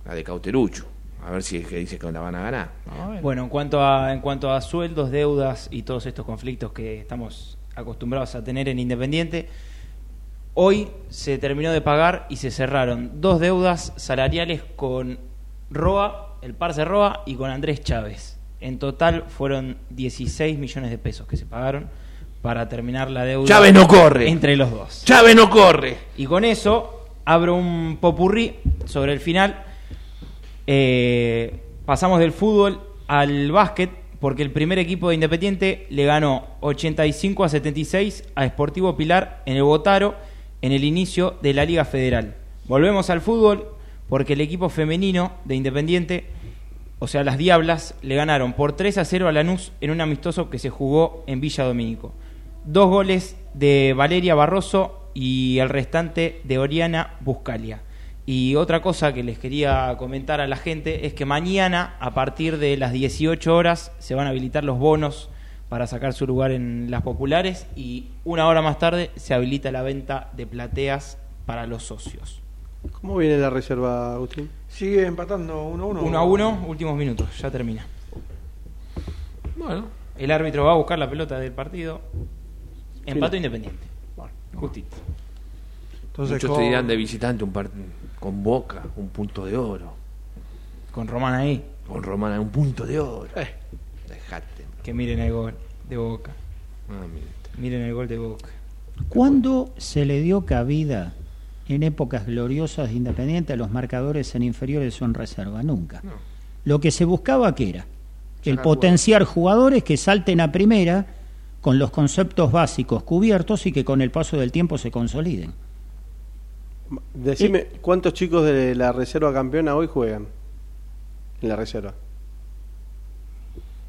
La de Cauterucho. A ver si es que dice que la van a ganar. A ver. Bueno, en cuanto a en cuanto a sueldos, deudas y todos estos conflictos que estamos acostumbrados a tener en Independiente, hoy se terminó de pagar y se cerraron dos deudas salariales con Roa, el Parce Roa y con Andrés Chávez. En total fueron 16 millones de pesos que se pagaron para terminar la deuda. Chávez no corre. Entre los dos. Chávez no corre. Y con eso abro un popurrí sobre el final. Eh, pasamos del fútbol al básquet porque el primer equipo de Independiente le ganó 85 a 76 a Sportivo Pilar en el Botaro en el inicio de la Liga Federal. Volvemos al fútbol porque el equipo femenino de Independiente o sea, las Diablas, le ganaron por 3 a 0 a Lanús en un amistoso que se jugó en Villa Domínico. Dos goles de Valeria Barroso y el restante de Oriana Buscalia. Y otra cosa que les quería comentar a la gente es que mañana, a partir de las 18 horas, se van a habilitar los bonos para sacar su lugar en las populares y una hora más tarde se habilita la venta de plateas para los socios. ¿Cómo viene la reserva, Agustín? Sigue empatando 1-1. 1 a 1, últimos minutos, ya termina. Bueno. El árbitro va a buscar la pelota del partido. Empato Sí. independiente. Justito. Entonces, Muchos con- te dirán de visitante un part- con Boca, un punto de oro. Con Román ahí. Con Romana, un punto de oro. Dejate. Que miren el gol de Boca. Ah. Miren el gol de Boca. ¿Cuándo se le dio cabida en épocas gloriosas de Independiente a los marcadores en inferiores o en reserva? Nunca. Lo que se buscaba que era el potenciar jugadores que salten a primera con los conceptos básicos cubiertos y que con el paso del tiempo se consoliden. Decime, ¿cuántos chicos de la reserva campeona hoy juegan en la reserva?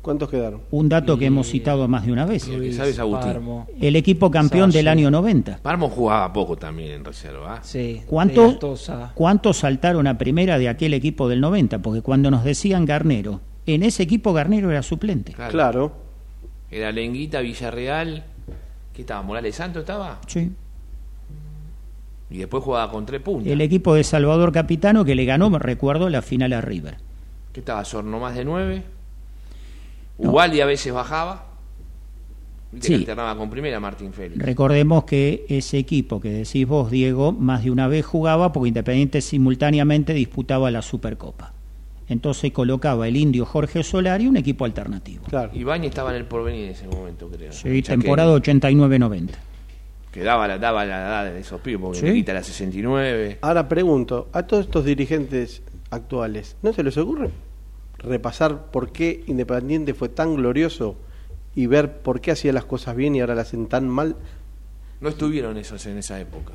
¿Cuántos quedaron? Un dato que hemos citado más de una vez. Lo que sabes, Agustín. Parmo. El equipo campeón del año 90. Parmo jugaba poco también en reserva. ¿ah? Sí. ¿Cuántos. ¿Cuántos saltaron a primera de aquel equipo del 90? Porque cuando nos decían Garnero, en ese equipo Garnero era suplente. Claro. Claro. Era Lenguita, Villarreal. ¿Qué estaba? ¿Morales Santo estaba? Sí. Y después jugaba con tres puntas. El equipo de Salvador Capitano que le ganó, me recuerdo, la final a River. ¿Qué estaba? Sorno más de nueve. No. Ubaldi a veces bajaba. Sí. alternaba con primera Martín Félix. Recordemos que ese equipo que decís vos, Diego, más de una vez jugaba porque Independiente simultáneamente disputaba la Supercopa. Entonces colocaba el indio Jorge Solari un equipo alternativo. Claro. Ibañez estaba en el porvenir en ese momento, creo. Sí, temporada 89-90. Que daba la, daba la edad de esos pibes, porque Sí. Era 69. Ahora pregunto, a todos estos dirigentes actuales, ¿no se les ocurre repasar por qué Independiente fue tan glorioso y ver por qué hacía las cosas bien y ahora las hacen tan mal? No estuvieron esos en esa época.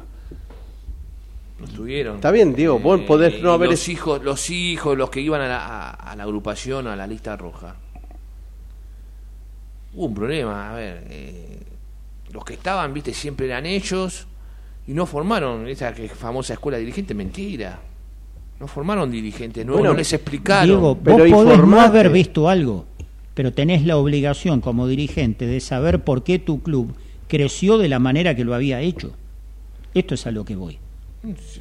No estuvieron. Está bien, Diego, vos podés no haber Los hijos, los hijos, los que iban a la, a- a la agrupación, a la lista roja. Hubo un problema, a ver. eh, los que estaban, viste, siempre eran ellos y no formaron esa que famosa escuela dirigente, mentira. No formaron dirigentes nuevos, Bueno, no les explicaron. Diego, Pero vos podés no haber visto algo, pero tenés la obligación como dirigente de saber por qué tu club creció de la manera que lo había hecho. Esto es a lo que voy.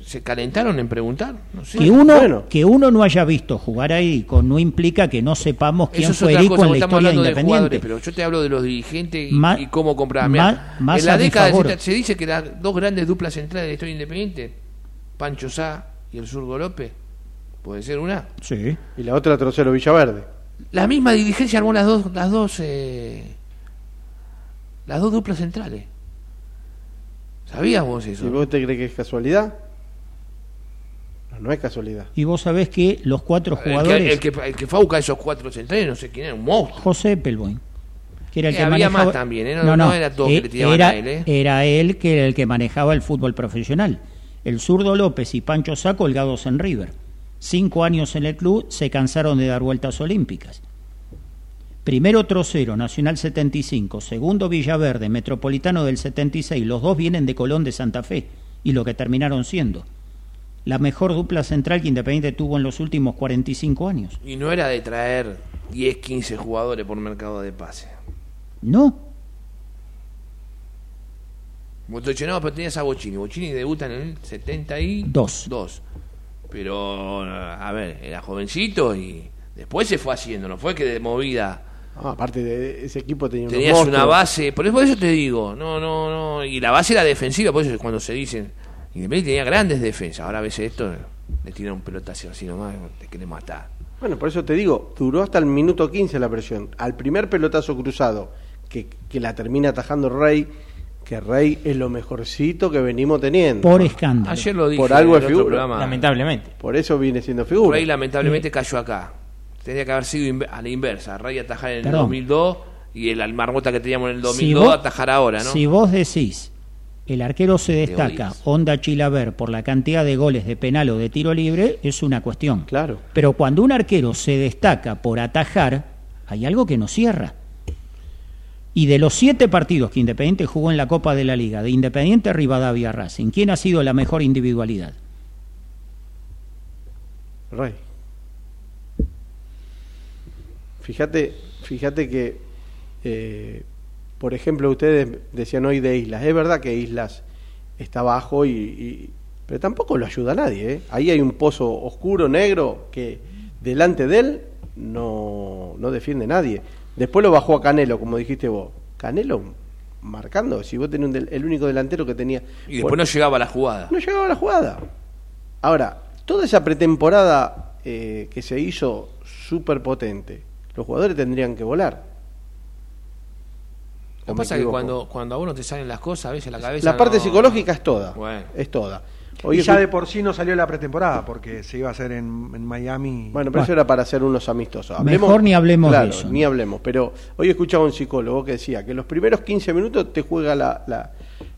¿Se calentaron en preguntar? No sé. Que uno, bueno. que uno no haya visto jugar a Erico no implica que no sepamos quién Eso fue Erico cosa, en la historia de Independiente. jugadores, pero yo te hablo de los dirigentes y, Ma- y cómo Mirá, más en la década de favor. 70 se dice que las dos grandes duplas centrales de la historia independiente, Pancho Sá y el zurdo López, puede ser una. Sí. Y la otra Trocero Villaverde. La misma dirigencia armó las dos, las dos, eh, las dos duplas centrales. ¿Sabías vos eso? ¿Y vos te crees que es casualidad? No, no es casualidad. Y vos sabés que los cuatro El que, jugadores, el, que, el que fue a buscar esos cuatro centrales, no sé quién era, un monstruo. José Pelboin, que era el Eh, que había manejaba... más también, ¿eh? No- no era todo que eh, le tiraban era, a él, ¿eh? era él que era el que manejaba el fútbol profesional. El zurdo López y Pancho Sá colgados en River. Cinco años en el club, se cansaron de dar vueltas olímpicas. Primero Trocero, Nacional 75, segundo Villaverde, Metropolitano del 76, los dos vienen de Colón de Santa Fe y lo que terminaron siendo. La mejor dupla central que Independiente tuvo en los últimos 45 años. Y no era de traer 10, 15 jugadores por mercado de pase. No, Vos te dices, no, pero tenías a Bochini. Bochini debuta en el 72. Dos. Pero, a ver, era jovencito y después se fue haciendo. No fue que de movida Ah, aparte de ese equipo tenía unos tenías una base. Por eso, por eso te digo, no, no, no. Y la base era defensiva, por eso es cuando se dicen. Independiente tenía grandes defensas. Ahora a veces esto le tira un pelotazo así nomás, te quiere matar. Bueno, por eso te digo, duró hasta el minuto 15 la presión. Al primer pelotazo cruzado, que, que la termina atajando Rey, que Rey es lo mejorcito que venimos teniendo. por escándalo. Ayer lo dije Por algo es el figura. programa. Lamentablemente. Por eso viene siendo figura. Rey lamentablemente cayó acá. Tenía que haber sido a la inversa. Rey atajar en el Perdón. 2002 y el Marmota que teníamos en el Si 2002 vos- atajar ahora, ¿no? Si vos decís el arquero se destaca, odias. Onda Chilaver, por la cantidad de goles de penal o de tiro libre, es una cuestión. Claro. Pero cuando un arquero se destaca por atajar, hay algo que no cierra. Y de los siete partidos que Independiente jugó en la Copa de la Liga, de Independiente Rivadavia Racing, ¿quién ha sido la mejor individualidad? Rey. Fíjate, fíjate que, eh, por ejemplo, ustedes decían hoy de Islas. Es verdad que Islas está abajo, y, pero tampoco lo ayuda a nadie. ¿eh? Ahí hay un pozo oscuro, negro, que delante de él no, no defiende nadie. Después lo bajó a Canelo, como dijiste vos. Canelo marcando, si vos tenés un del- el único delantero que tenía... Y después no llegaba a la jugada. No llegaba a la jugada. Ahora, toda esa pretemporada eh, que se hizo súper potente, los jugadores tendrían que volar. Lo ¿O que pasa es que cuando, cuando a vos no te salen las cosas, a veces la cabeza. La parte no- psicológica es toda. Bueno. Es toda. Y Hoy ya escu- de por sí no salió la pretemporada porque se iba a hacer en, en Miami. Bueno, pero eso era para hacer unos amistosos. Mejor ni hablemos de claro, eso. Ni hablemos. Pero hoy escuchaba a un psicólogo que decía que los primeros 15 minutos te juega la, la-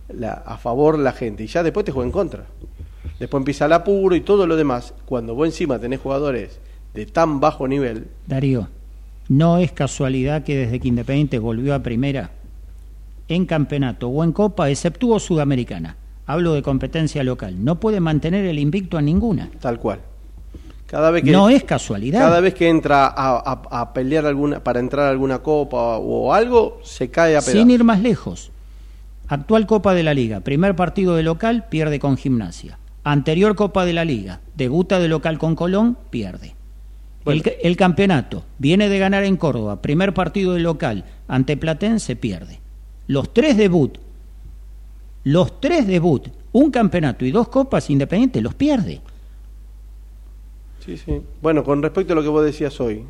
la- a favor la gente y ya después te juega en contra. Después empieza el apuro y todo lo demás. Cuando vos encima tenés jugadores de tan bajo nivel, Darío, no es casualidad que desde que Independiente volvió a primera, en campeonato o en copa, exceptuó Sudamericana, hablo de competencia local, no puede mantener el invicto a ninguna. tal cual. Cada vez que No es casualidad. Cada vez que entra a, a- a pelear alguna para entrar a alguna copa o algo, se cae a pedazos. Sin ir más lejos. Actual Copa de la Liga, primer partido de local, pierde con Gimnasia. Anterior Copa de la Liga, debuta de local con Colón, pierde. El, el campeonato viene de ganar en Córdoba, primer partido de local ante Platense, pierde. Los tres debut, los tres debut, un campeonato y dos copas independientes, los pierde. Sí, sí. Bueno, con respecto a lo que vos decías hoy,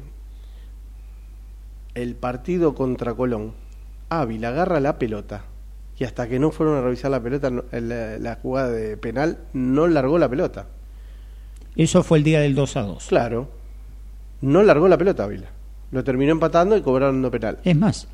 el partido contra Colón, Ávila agarra la pelota y hasta que no fueron a revisar la pelota, la, la jugada de penal, no largó la pelota. Eso fue el día del 2 a 2. Claro, no largó la pelota Ávila. Lo terminó empatando y cobrando penal. Es más,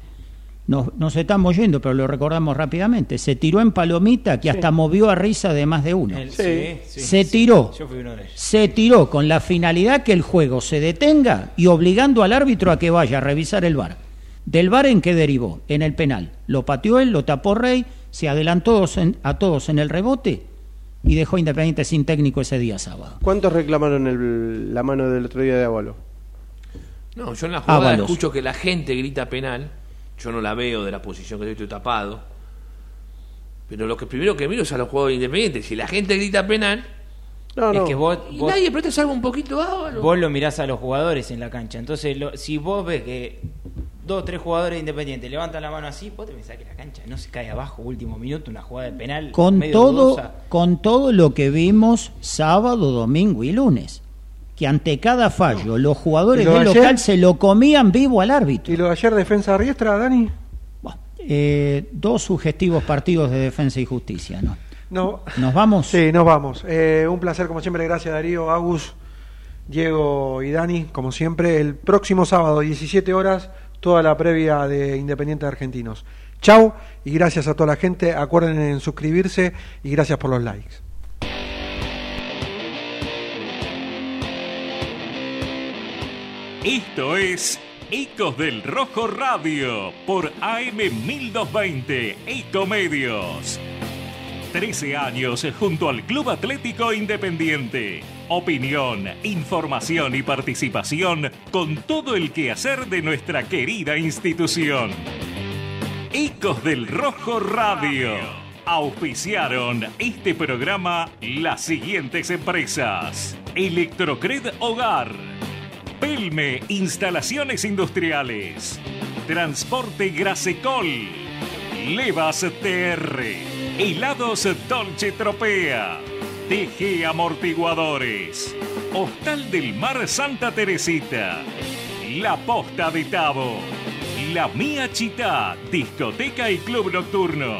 nos, nos estamos yendo, pero lo recordamos rápidamente. Se tiró en palomita que hasta movió a risa de más de uno. El- sí, sí, se sí. tiró. Yo fui uno de ellos. Se tiró con la finalidad que el juego se detenga y obligando al árbitro a que vaya a revisar el VAR. ¿Del VAR en qué derivó? En el penal. Lo pateó él, lo tapó Rey, se adelantó a todos en el rebote y dejó Independiente sin técnico ese día sábado. ¿Cuántos reclamaron el- la mano del otro día de Avalo? No, yo en la jugada escucho que la gente grita penal. Yo no la veo de la posición que estoy tapado. Pero lo que primero que miro es a los jugadores independientes. Si la gente grita penal, No, Es no. que vos, y vos- nadie presta salvo un poquito Ábalo. vos lo mirás a los jugadores en la cancha. Entonces, lo- si vos ves que dos tres jugadores independientes levantan la mano así, vos te pensás que la cancha no se cae abajo, último minuto, una jugada de penal. Con medio todo, dudosa. con todo lo que vimos sábado, domingo y lunes. Que ante cada fallo los jugadores ¿Y lo del ayer? local se lo comían vivo al árbitro. ¿Y lo de ayer defensa de Riestra, Dani? Eh, dos sugestivos partidos de defensa y justicia, ¿no? No. ¿Nos vamos? Sí, nos vamos. Eh, un placer, como siempre. Gracias, Darío, Agus, Diego y Dani, como siempre. El próximo sábado, 17 horas, toda la previa de Independiente de Argentinos. Chau y gracias a toda la gente. Acuerden en suscribirse y gracias por los likes. Esto es Ecos del Rojo Radio por AM 1220 Ecomedios. 13 años junto al Club Atlético Independiente. Opinión, información y participación con todo el quehacer de nuestra querida institución. Ecos del Rojo Radio. Auspiciaron este programa las siguientes empresas. Electrocred Hogar. Pelme Instalaciones Industriales. Transporte Grasecol. Levas TR. Helados Dolce Tropea. TG Amortiguadores. Hostal del Mar Santa Teresita. La Posta de Tabo. La Mía Chita, discoteca y club nocturno.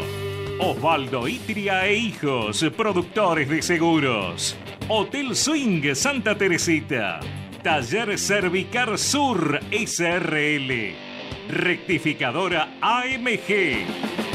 Osvaldo Itria e Hijos, productores de seguros. Hotel Swing Santa Teresita. Taller Cervicar Sur SRL. Rectificadora AMG.